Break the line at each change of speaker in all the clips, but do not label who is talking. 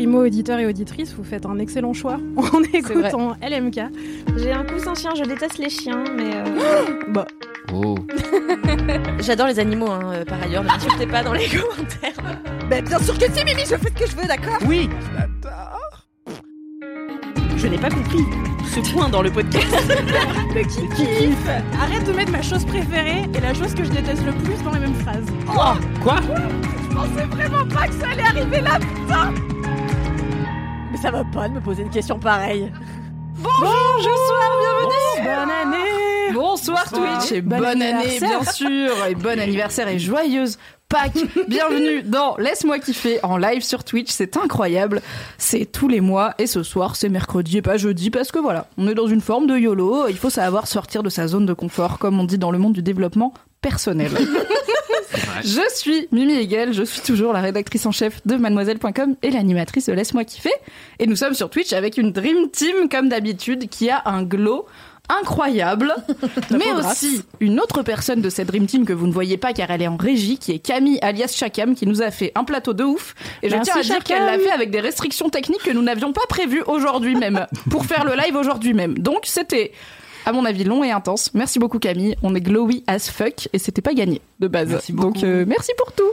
Primo auditeur et auditrice, vous faites un excellent choix en écoutant LMK.
J'ai un coussin chien, je déteste les chiens, mais. euh,
Bah,
Oh.
J'adore les animaux, hein, euh, par ailleurs, ne m'insultez pas dans les commentaires.
Mais bien sûr que si, Mimi, je fais ce que je veux, d'accord?
Oui
Je n'ai pas compris ce point dans le podcast.
le qui kiffe Arrête de mettre ma chose préférée et la chose que je déteste le plus dans les mêmes phrases.
Quoi?
Je pensais vraiment pas que ça allait arriver là, putain
ça va pas de me poser une question pareille.
Bonsoir, bienvenue. Bonne année.
Bonsoir Twitch et bonne année bien sûr et bon anniversaire et joyeuse Pâques. Bienvenue dans Laisse-moi kiffer en live sur Twitch, c'est incroyable. C'est tous les mois et ce soir c'est mercredi et pas jeudi parce que voilà, on est dans une forme de YOLO, il faut savoir sortir de sa zone de confort comme on dit dans le monde du développement personnel. Je suis Mimi Hegel, je suis toujours la rédactrice en chef de mademoiselle.com et l'animatrice de Laisse-moi kiffer. Et nous sommes sur Twitch avec une Dream Team comme d'habitude qui a un glow incroyable, mais aussi une autre personne de cette Dream Team que vous ne voyez pas car elle est en régie, qui est Camille alias Chakam, qui nous a fait un plateau de ouf. Et je
Merci,
tiens à dire qu'elle l'a fait avec des restrictions techniques que nous n'avions pas prévues aujourd'hui même, pour faire le live aujourd'hui même. Donc c'était à mon avis long et intense. Merci beaucoup Camille, on est glowy as fuck et c'était pas gagné de base.
Merci beaucoup.
Donc euh, merci pour tout.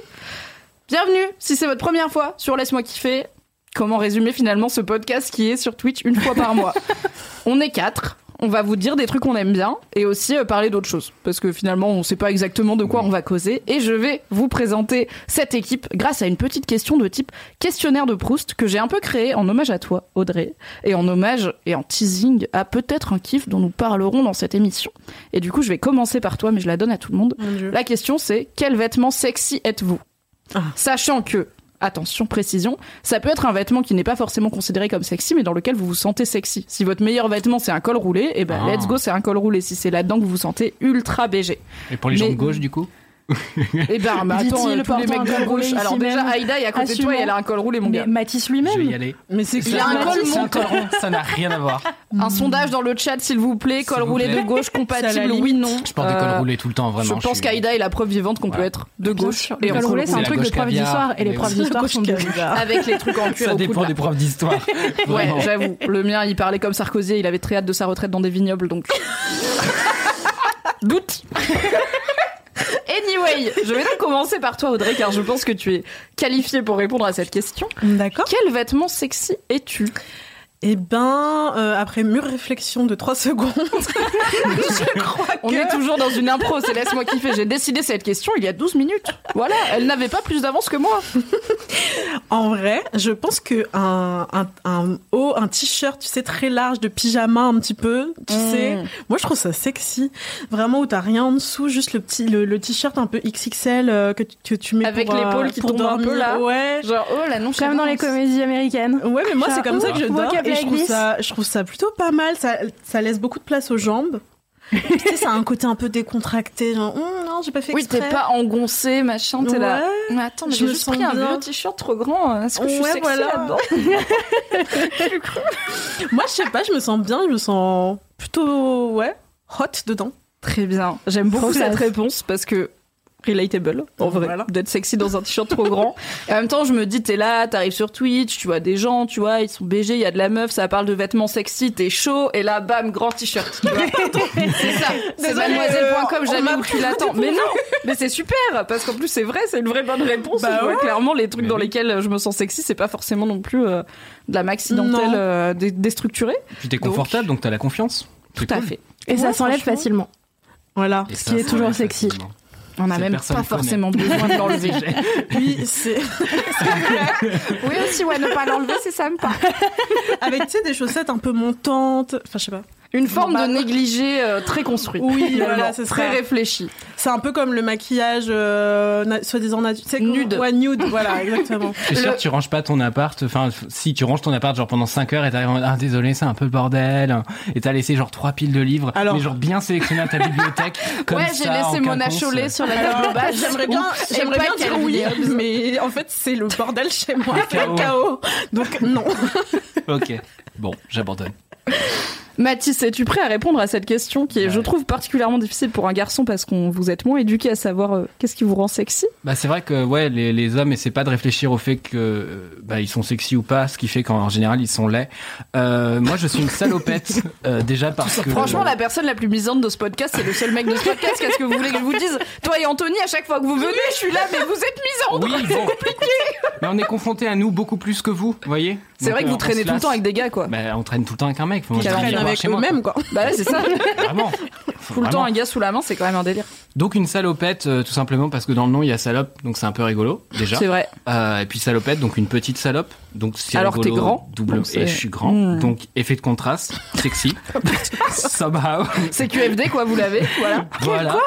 Bienvenue, si c'est votre première fois sur Laisse-moi kiffer. Comment résumer finalement ce podcast qui est sur Twitch une fois par mois? On est quatre. On va vous dire des trucs qu'on aime bien et aussi euh, parler d'autres choses parce que finalement on sait pas exactement de quoi on va causer et je vais vous présenter cette équipe grâce à une petite question de type questionnaire de Proust que j'ai un peu créé en hommage à toi Audrey et en hommage et en teasing à peut-être un kiff dont nous parlerons dans cette émission. Et du coup je vais commencer par toi mais je la donne à tout le monde. La question c'est quel vêtement sexy êtes-vous?
Ah.
Sachant que Attention, précision, ça peut être un vêtement qui n'est pas forcément considéré comme sexy, mais dans lequel vous vous sentez sexy. Si votre meilleur vêtement c'est un col roulé, et ben
Ah.
let's go, c'est un col roulé. Si c'est là-dedans que vous vous sentez ultra BG.
Et pour les
Mais-
jambes gauches, du coup?
Et ben, mais attends, euh, tous les mecs de gauche. Alors déjà. Aïda est à côté de toi et elle a un col roulé, mon
Mais
gars.
Matisse
Je vais y
lui-même
aller.
Mais c'est
Il a un col
C'est un
mou.
col rond, ça n'a rien à voir.
Un sondage dans le chat, s'il vous plaît. Col roulé de gauche compatible, oui, non.
Je porte des
Euh,
cols roulés tout le temps, vraiment.
Je pense qu'Aïda est la preuve vivante qu'on peut être de gauche et
col roulé, c'est un truc de
caviar,
d'histoire et les
mais
profs
oui.
d'histoire sont de
Avec les trucs en cuir
Ça dépend des profs d'histoire.
Ouais,
Vraiment.
j'avoue. Le mien, il parlait comme Sarkozy, il avait très hâte de sa retraite dans des vignobles, donc. Doute. Anyway, je vais donc commencer par toi, Audrey, car je pense que tu es qualifiée pour répondre à cette question.
D'accord.
Quel vêtement sexy es-tu?
Eh ben, euh, après mûre réflexion de 3 secondes, je crois
On
que...
est toujours dans une impro, c'est laisse-moi kiffer. J'ai décidé cette question il y a 12 minutes. Voilà, elle n'avait pas plus d'avance que moi.
En vrai, je pense que un, un, un haut, un t-shirt, tu sais, très large, de pyjama un petit peu, tu
Mm.
sais. Moi, je trouve ça sexy. Vraiment, où t'as rien en dessous, juste le petit, le, le t-shirt un peu XXL euh, que, tu- que tu mets
Avec
pour, euh,
l'épaule qui
pour
tombe un peu là.
Ouais.
Genre, oh la non
Comme dans les comédies américaines.
Ouais, mais moi, c'est comme ça que je dors et je trouve ça, je trouve ça plutôt pas mal. Ça, ça laisse beaucoup de place aux jambes. tu sais, ça a un côté un peu décontracté, genre, Hum, non, j'ai pas fait
Oui,
exprès.
t'es pas engoncé, machin, t'es là.
Ouais.
Mais attends, mais j'ai juste pris un
bien.
vieux t-shirt trop grand. Est-ce que je suis
Ouais,
sexy
voilà.
là-dedans
Moi, je sais pas, je me sens bien, je me sens plutôt, ouais, hot dedans.
Très bien. J'aime beaucoup cette réponse parce que relatable, en vrai,
Voilà.
d'être sexy dans un t-shirt trop grand. Et en même temps, je me dis, t'es là, t'arrives sur Twitch, tu vois des gens, tu vois, ils sont BG, il y a de la meuf, ça parle de vêtements sexy, t'es chaud, et là, bam, grand t-shirt. c'est ça. C'est mademoiselle.com,
euh,
jamais
m'a
où tu l'attends. Mais non, mais c'est super, parce qu'en plus, c'est vrai, c'est une vraie bonne réponse.
Bah ouais.
clairement, les trucs
Mais
dans
oui.
lesquels je me sens sexy, c'est pas forcément non plus euh, de la maxi dentelle
Non.
euh, dé- déstructurée.
Puis t'es confortable, donc t'as la confiance.
Tout à fait.
Et
Ouais,
ça s'enlève facilement.
Voilà.
Et
Ce
ça,
qui est toujours sexy.
facilement.
On a
Cette
même pas
connaît.
forcément besoin de l'enlever.
Oui, c'est
oui aussi, ouais, ne pas l'enlever, c'est sympa.
avec, tu sais, des chaussettes un peu montantes. Enfin, je sais pas.
Une forme de négligé euh, très construit.
Oui, voilà, c'est
très
ça.
réfléchi.
C'est un peu comme le maquillage euh, soi-disant
Nude.
Ouais, nude, voilà, exactement.
Je suis sûr que tu ranges pas ton appart. Enfin, si tu ranges ton appart genre pendant 5 heures et t'arrives en ah désolé, c'est un peu le bordel. Et t'as laissé genre trois piles de livres,
Alors-
mais genre bien sélectionné à ta bibliothèque. Comme
ouais, j'ai laissé Mona
quinconce.
Cholet sur la table basse.
J'aimerais bien, j'aimerais bien dire oui, mais en fait, c'est le bordel chez moi,
Le
c'est le chaos. Donc, non.
Ok. Bon, j'abandonne.
Mathis, es-tu prêt à répondre à cette question qui est, je trouve, particulièrement difficile pour un garçon parce qu'on vous êtes moins éduqué à savoir euh, qu'est-ce qui vous rend sexy?
Bah c'est vrai que ouais les, les hommes essaient pas de réfléchir au fait que euh, bah ils sont sexy ou pas, ce qui fait qu'en général ils sont laids. Euh, moi je suis une salopette euh, déjà parce que
Franchement, la personne la plus misante de ce podcast, c'est le seul mec de ce podcast. Qu'est-ce que vous voulez que je vous dise? Toi et Anthony, à chaque fois que vous venez, je suis là, mais vous êtes misante
oui bon, mais on est confronté à nous beaucoup plus que vous, voyez?
C'est vrai que vous traînez tout le temps avec des gars, quoi.
Bah, on traîne tout le temps avec un mec. Faut
Avec eux-mêmes, quoi.
Bah ouais, c'est ça.
Vraiment.
tout le temps un gars sous la main, c'est quand même un délire.
Donc une salopette, euh, tout simplement parce que dans le nom il y a salope, donc c'est un peu rigolo déjà.
C'est vrai.
Euh, et puis salopette, donc une petite salope, donc c'est
Alors, t'es grand,
double
donc
et je suis grand,
Hmm.
donc effet de contraste, sexy, somehow.
C'est QFD, quoi, vous l'avez. Voilà.
Voilà.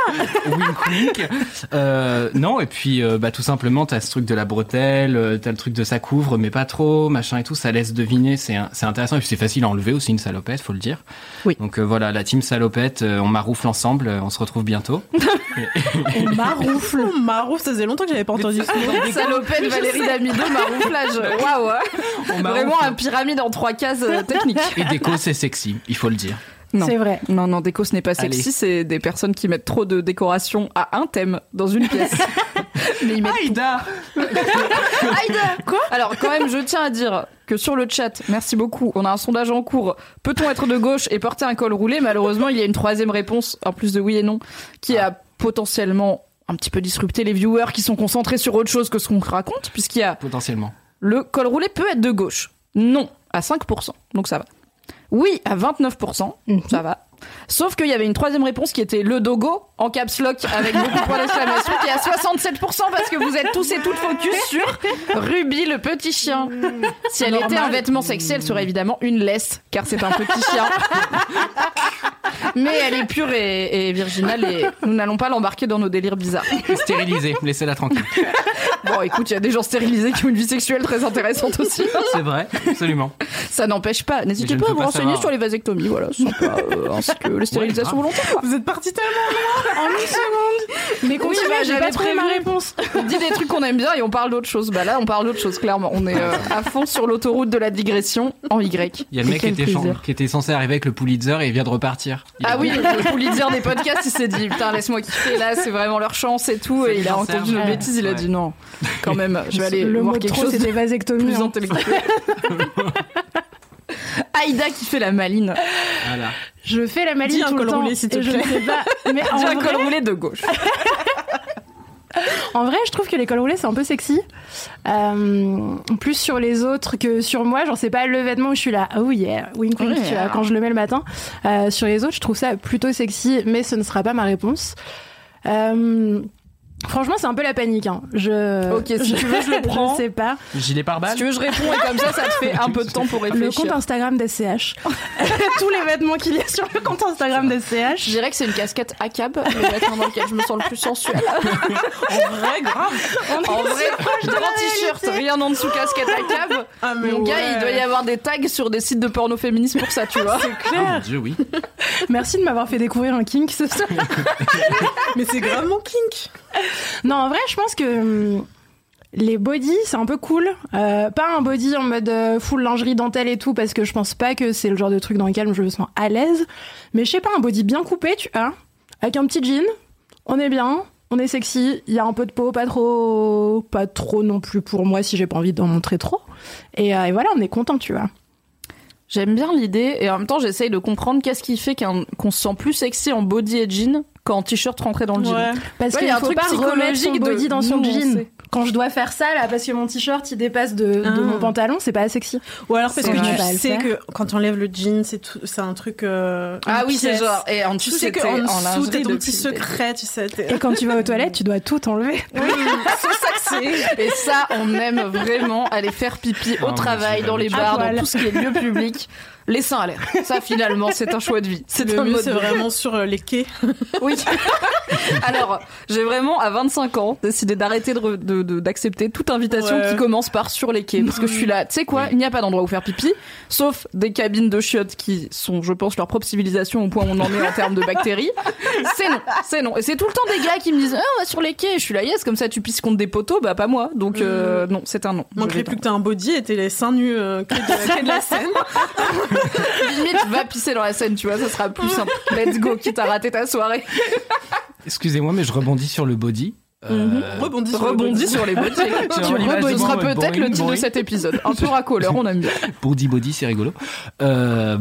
wink wink. Euh, non, et puis euh, bah tout simplement t'as ce truc de la bretelle, euh, t'as le truc de ça couvre, mais pas trop, machin et tout, ça laisse deviner, c'est intéressant et puis c'est facile à enlever aussi une salopette, faut le dire.
Oui.
Donc euh, voilà, la team salopette, euh, on maroufle ensemble, euh, on se retrouve bientôt.
On maroufle. On maroufle, ça faisait longtemps que j'avais pas entendu ce mot.
Salopette, Valérie Damido, marouflage. Waouh.
On
Vraiment
maroufle.
un pyramide en trois cases euh, techniques.
Et déco c'est sexy, il faut le dire.
Non.
C'est vrai.
Non, non, déco, ce n'est pas
Allez.
sexy, c'est des personnes qui mettent trop de décoration à un thème dans une pièce. Mais ils mettent
Aïda
Aïda Quoi? Alors, quand même, je tiens à dire que sur le chat, merci beaucoup, on a un sondage en cours. Peut-on être de gauche et porter un col roulé? Malheureusement, il y a une troisième réponse, en plus de oui et non, qui a potentiellement un petit peu disrupté les viewers qui sont concentrés sur autre chose que ce qu'on raconte, puisqu'il y a
Potentiellement.
Le col roulé peut être de gauche. Non, à 5%, donc ça va. Oui, à 29%, ça va. Sauf qu'il y avait une troisième réponse qui était le dogo en caps lock avec beaucoup de points d'exclamation qui est à 67% parce que vous êtes tous et toutes focus sur Ruby le petit chien. Si elle était un vêtement sexy, elle serait évidemment une laisse car c'est un petit chien. Mais elle est pure et, et virginale et nous n'allons pas l'embarquer dans nos délires bizarres.
Stérilisée, laissez-la tranquille.
Bon, écoute, il y a des gens stérilisés qui ont une vie sexuelle très intéressante aussi.
C'est vrai, absolument.
Ça n'empêche pas. N'hésitez pas à vous renseigner
savoir.
sur les vasectomies, voilà, c'est euh, ainsi que les stérilisations
grave.
volontaires. quoi.
Vous êtes parti tellement loin en une seconde.
Mais continue,
bah,
j'ai
j'avais
pas trouvé ma réponse.
On dit des trucs qu'on aime bien et on parle d'autre chose. Bah là, on parle d'autre chose, clairement. On est euh, à fond sur l'autoroute de la digression en Y.
Il y a le mec qui était,
plaisir.
chan- qui était censé arriver avec le Pulitzer et il vient de repartir. Il
Ah oui, le Pulitzer des podcasts, il s'est dit putain laisse-moi kiffer là, c'est vraiment leur chance et tout.
C'est
Et il a entendu une
Ouais.
bêtise, il a dit non, quand même, je vais aller
le
voir
mot
quelque
trop,
chose
c'était
de
vasectomie.
plus
hein.
intellectuel. Aïda qui fait la maline.
Voilà.
Je fais la maline
Dis un
tout le
col
temps.
roulé, s'il te
et je ne
plaît.
sais pas. Mais en
J'ai un
vrai,
col roulé de gauche.
en vrai, je trouve que les cols roulés c'est un peu sexy. Euh, plus sur les autres que sur moi. Genre c'est pas le vêtement où je suis là. Oh yeah, wink wink.
Ouais.
tu vois, quand je le mets le matin. Euh, sur les autres, je trouve ça plutôt sexy, mais ce ne sera pas ma réponse. Euh, Franchement, c'est un peu la panique. Hein. Je,
Ok, si tu veux, je le prends.
Je sais pas.
Gilet pare-balles
Si tu veux, je réponds et comme ça, ça te fait un peu de temps pour
Le
réfléchir.
compte Instagram d'SCH. Tous les vêtements qu'il y a sur le compte Instagram
Je
d'SCH.
dirais que c'est une casquette à cab, le vêtement dans lequel je me sens le plus sensuel.
En vrai, grave.
En vrai, grand t-shirt, rien en dessous, casquette à cab.
Ah, mais
Mon gars, il doit y avoir des tags sur des sites de porno féministes pour ça, tu vois.
Oh mon dieu, oui.
Merci de m'avoir fait découvrir un kink ce soir.
Mais c'est grave mon kink.
Non, en vrai, je pense que hum, les bodys, c'est un peu cool. Euh, pas un body en mode euh, full lingerie dentelle et tout, parce que je pense pas que c'est le genre de truc dans lequel je me sens à l'aise. Mais je sais pas, un body bien coupé, tu vois, avec un petit jean, on est bien. On est sexy, il y a un peu de peau, pas trop, pas trop non plus pour moi si j'ai pas envie d'en montrer trop. Et, euh, voilà, on est content, tu vois.
J'aime bien l'idée et en même temps, j'essaye de comprendre qu'est-ce qui fait qu'on se sent plus sexy en body et jean qu'en t-shirt rentré dans le jean.
Ouais.
Parce
Ouais,
qu'il
y a un
faut
truc
pas remettre son
psychologique de
body dans son
nous, on
jean. Quand je dois faire ça là, parce que mon t-shirt il dépasse de, de
Ah.
mon pantalon, c'est pas sexy.
Ou alors parce que
vrai.
tu sais
faire.
que quand tu enlèves le jean, c'est tout- c'est un truc. euh,
Ah oui, c'est genre. Et en dessous,
Tu sais qu'en
en
dessous, t'as ton petit secret, tu sais. t'es-
Et quand tu vas aux toilettes, tu dois tout enlever.
Oui, c'est ça que c'est.
Et ça, on aime vraiment aller faire pipi au
mon
travail, dans les bars, dans tout ce qui est lieu public. les seins à l'air. Ça, finalement, c'est un choix de vie. C'est
Le
un
mieux,
mode
c'est vraiment sur euh, les quais.
Oui. Alors, j'ai vraiment, à 25 ans, décidé d'arrêter de re- de- de- d'accepter toute invitation
Ouais.
qui commence par sur les quais. Parce que je suis là, tu sais quoi, il n'y a pas d'endroit où faire pipi, sauf des cabines de chiottes qui sont, je pense, leur propre civilisation au point où on en est en termes de bactéries. C'est non, c'est non. Et c'est tout le temps des gars qui me disent, ah, on va sur les quais. Je suis là, yes, comme ça tu pisses contre des poteaux, bah pas moi. Donc, euh, non, c'est un non. Je
Manquerait plus que t'aies un body et t'es les seins nus euh, quai de, de la Seine.
Limite, va pisser dans la scène, tu vois, ça sera plus simple. Let's go, quitte à rater ta soirée.
Excusez-moi, mais je rebondis sur le body. Euh,
Rebondis sur le
Rebondis sur les body. Tu
moi,
peut-être le titre de cet épisode. Un peu racoleur, on aime bien.
Body body, c'est rigolo. Euh,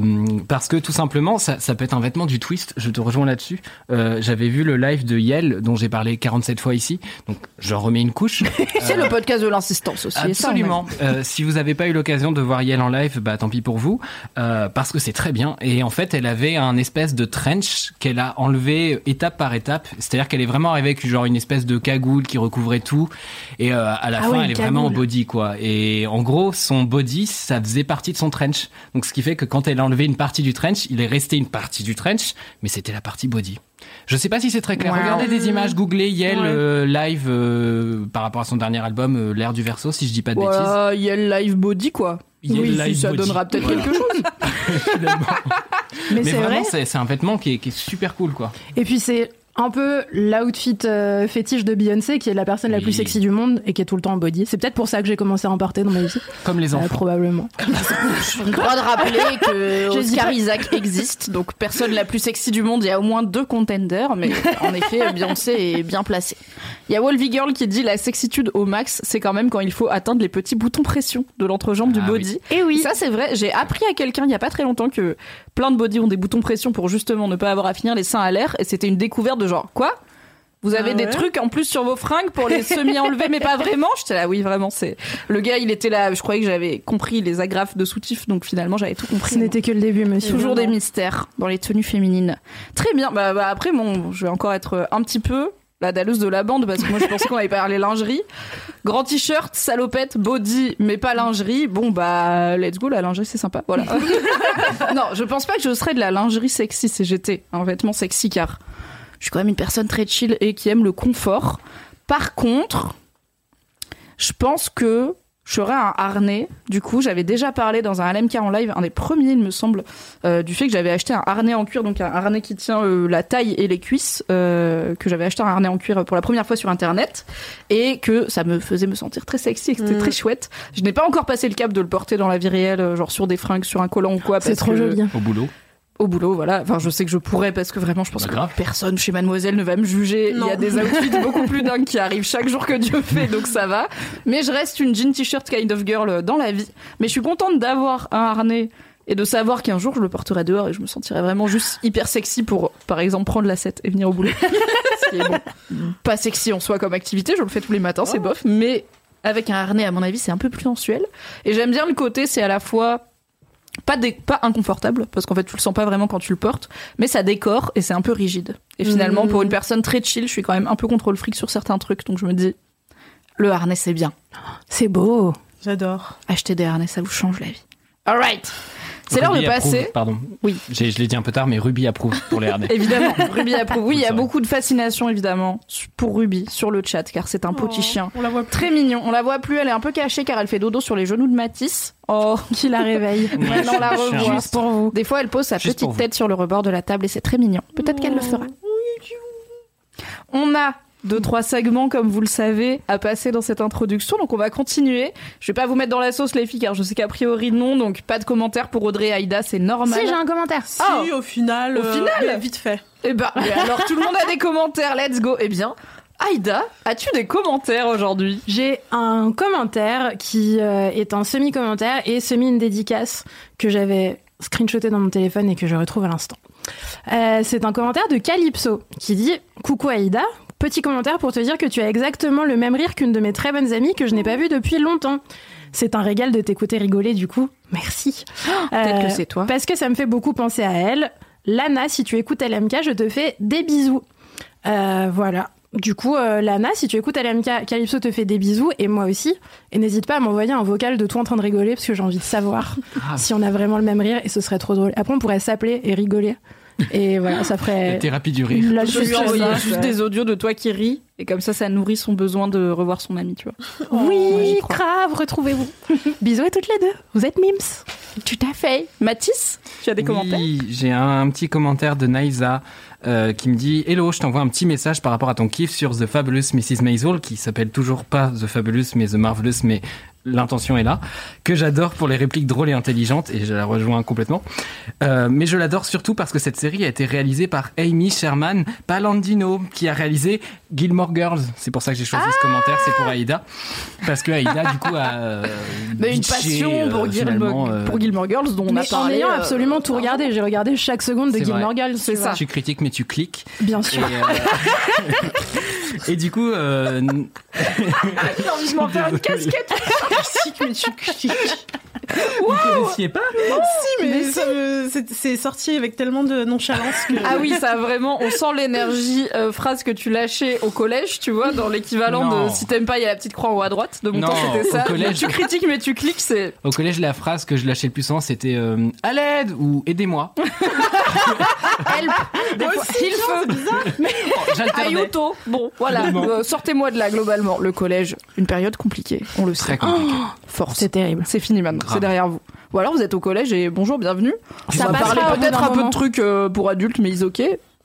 parce que tout simplement, ça, ça peut être un vêtement du twist. Je te rejoins là-dessus. Euh, J'avais vu le live de Yel, dont j'ai parlé 47 fois ici. Donc, je remets une couche.
C'est le podcast de l'insistance aussi. ça.
Absolument. Euh, si vous n'avez pas eu l'occasion de voir Yel en live, bah tant pis pour vous, euh, parce que c'est très bien. Et en fait, elle avait un espèce de trench qu'elle a enlevé étape par étape. C'est-à-dire qu'elle est vraiment arrivée avec genre une espèce de cagoule qui recouvrait tout. Et euh, à la
Ah
fin,
ouais,
elle est vraiment en body quoi. Et en gros, son body, ça faisait partie de son trench. Donc ce qui fait que quand elle a enlevé une partie du trench, il est resté une partie du trench, mais c'était la partie body. Je sais pas si c'est très clair.
Wow.
Regardez des images, googlez Yel
Ouais.
euh, live euh, par rapport à son dernier album, euh, L'air du verso, si je dis pas de bêtises.
Voilà, il y a le live body, quoi.
Il y a
oui, si, ça
body.
donnera peut-être
Voilà.
quelque chose.
Mais,
Mais
c'est vrai.
vraiment, c'est c'est un vêtement qui est, qui est super cool, quoi.
Et puis c'est un peu l'outfit euh, fétiche de Beyoncé, qui est la personne la
Oui.
plus sexy du monde et qui est tout le temps en body. C'est peut-être pour ça que j'ai commencé à en porter dans ma vie,
Comme les
euh,
enfants.
probablement.
J'ai le droit de rappeler que
Je
Oscar Isaac existe, donc personne la plus sexy du monde. Il y a au moins deux contenders, mais en effet, Beyoncé est bien placée. Il y a Wolvie Girl qui dit la sexitude au max, c'est quand même quand il faut atteindre les petits boutons pression de l'entrejambe du
Ah
body.
Et oui.
Ça, c'est vrai. J'ai appris à quelqu'un il y a pas très longtemps que plein de body ont des boutons pression pour justement ne pas avoir à finir les seins à l'air. Et c'était une découverte de genre, quoi? Vous avez
Ah
des trucs en plus sur vos fringues pour les semi-enlever, mais pas vraiment? J'étais là, oui, vraiment, c'est. Le gars, il était là, je croyais que j'avais compris les agrafes de soutif, donc finalement, j'avais tout compris.
Ce n'était que le début, monsieur.
Toujours des mystères dans les tenues féminines. Très bien. Bah, bah, après, bon, je vais encore être un petit peu la dalleuse de la bande parce que moi je pensais qu'on avait parlé lingerie. Grand t-shirt, salopette, body, mais pas lingerie. Bon bah let's go, la lingerie c'est sympa. Voilà. non, je pense pas que je serais de la lingerie sexy j'étais un vêtement sexy car je suis quand même une personne très chill et qui aime le confort. Par contre, je pense que je ferais un harnais. Du coup, j'avais déjà parlé dans un LMK en live, un des premiers, il me semble, euh, du fait que j'avais acheté un harnais en cuir, donc un harnais qui tient euh, la taille et les cuisses, euh, que j'avais acheté un harnais en cuir pour la première fois sur Internet, et que ça me faisait me sentir très sexy, et que c'était
Mm.
très chouette. Je n'ai pas encore passé le cap de le porter dans la vie réelle, genre sur des fringues, sur un collant ou quoi.
C'est
parce
trop
que-
joli.
Au boulot.
Au boulot, voilà. Enfin, je sais que je pourrais parce que vraiment, je pense
Bah,
que
grave.
personne chez Mademoiselle ne va me juger. Il y a des outfits beaucoup plus dingues qui arrivent chaque jour que Dieu fait, donc ça va. Mais je reste une jean t-shirt kind of girl dans la vie. Mais je suis contente d'avoir un harnais et de savoir qu'un jour je le porterai dehors et je me sentirai vraiment juste hyper sexy pour, par exemple, prendre la 7 et venir au boulot. Ce qui est bon, pas sexy en soi comme activité, je le fais tous les matins, c'est bof, mais avec un harnais, à mon avis, c'est un peu plus sensuel. Et j'aime bien le côté, c'est à la fois pas, dé- pas inconfortable, parce qu'en fait, tu le sens pas vraiment quand tu le portes, mais ça décore et c'est un peu rigide. Et finalement, pour une personne très chill, je suis quand même un peu contrôle fric sur certains trucs, donc je me dis, le harnais, c'est bien.
C'est beau.
J'adore.
Acheter des harnais, ça vous change la vie. Alright! C'est l'heure de passer.
Pardon.
Oui.
J'ai- Je l'ai dit un peu tard, mais Ruby approuve pour les harnais.
Évidemment, Ruby approuve. Oui, il y a beaucoup de fascination, évidemment, pour Ruby sur le chat, car c'est un petit chien.
On la voit plus.
Très mignon. On la voit plus, elle est un peu cachée car elle fait dodo sur les genoux de Matisse. Oh,
Qui la réveille.
on la revoit.
Juste pour vous.
Des fois, elle pose sa
Juste
petite tête sur le rebord de la table et c'est très mignon. Peut-être qu'elle le fera. On a deux, trois segments, comme vous le savez, à passer dans cette introduction. Donc, on va continuer. Je vais pas vous mettre dans la sauce, les filles, car je sais qu'a priori, non. Donc, pas de commentaires pour Audrey et Aïda, c'est normal.
Si, j'ai un commentaire.
Si,
Oh.
au final.
Au
euh,
final
vite fait.
Eh ben, alors, tout le monde a des commentaires. Let's go. Eh bien, Aïda, as-tu des commentaires aujourd'hui?
J'ai un commentaire qui euh, est un semi-commentaire et semi une dédicace que j'avais screenshoté dans mon téléphone et que je retrouve à l'instant. Euh, c'est un commentaire de Calypso qui dit Coucou Aïda, petit commentaire pour te dire que tu as exactement le même rire qu'une de mes très bonnes amies que je n'ai pas vue depuis longtemps. C'est un régal de t'écouter rigoler du coup. Merci.
Peut-être
Euh,
que c'est toi.
Parce que ça me fait beaucoup penser à elle. Lana, si tu écoutes LMK, je te fais des bisous. Euh, voilà. Du coup, euh, Lana, si tu écoutes LMK, Calypso te fait des bisous et moi aussi. Et n'hésite pas à m'envoyer un vocal de toi en train de rigoler parce que j'ai envie de savoir si on a vraiment le même rire et ce serait trop drôle. Après, on pourrait s'appeler et rigoler. Et voilà, ça
La
ferait.
thérapie du rire.
La
Je lui envoyer juste des audios de toi qui ris et comme ça, ça nourrit son besoin de revoir son ami, tu vois.
Oui, grave, retrouvez-vous. Bisous à toutes les deux. Vous êtes mims.
Tout à fait. Mathis, tu as des commentaires?
Oui, j'ai un, un petit commentaire de Naïsa euh, qui me dit Hello, je t'envoie un petit message par rapport à ton kiff sur The Fabulous Mrs. Maisel, qui s'appelle toujours pas The Fabulous mais The Marvelous, mais l'intention est là, que j'adore pour les répliques drôles et intelligentes, et je la rejoins complètement. Euh, mais je l'adore surtout parce que cette série a été réalisée par Amy Sherman Palandino, qui a réalisé Gilmore Girls. C'est pour ça que j'ai choisi ce commentaire, c'est pour Aïda. Parce que Aïda, du coup, a euh,
Mais une passion pour,
euh,
Gilmore,
euh,
pour Gilmore Girls dont on a
Mais en
parlé.
ayant
euh,
absolument tout regardé, j'ai regardé chaque seconde de Gilmore
vrai.
Girls.
C'est ça.
Tu critiques, mais tu cliques.
Bien
Et,
sûr.
euh, et du coup, euh,
J'ai envie de m'en faire une casquette.
Mais tu cliques.
vous connaissiez pas
Si, mais, ça c'est- c'est sorti avec tellement de nonchalance que.
Ah oui, ça vraiment, on sent l'énergie euh, phrase que tu lâchais au collège, tu vois, dans l'équivalent
Non.
de si t'aimes pas, il y a la petite croix en haut à droite. De mon
Non,
temps, c'était ça.
collège.
Tu critiques, mais tu cliques, c'est.
Au collège, la phrase que je lâchais le plus souvent, c'était euh, à l'aide ou aidez-moi.
Help Des fois, il faut.
J'alternais.
Ayuto Bon, voilà. Euh, Sortez-moi de là, globalement. Le collège, une période compliquée, on le
Très
sait.
compliqué.
Force.
C'est terrible.
C'est fini maintenant, c'est derrière vous. Ou alors vous êtes au collège et bonjour, bienvenue.
Ça
on va parler peut-être un peu de trucs euh, pour adultes, mais ils ok.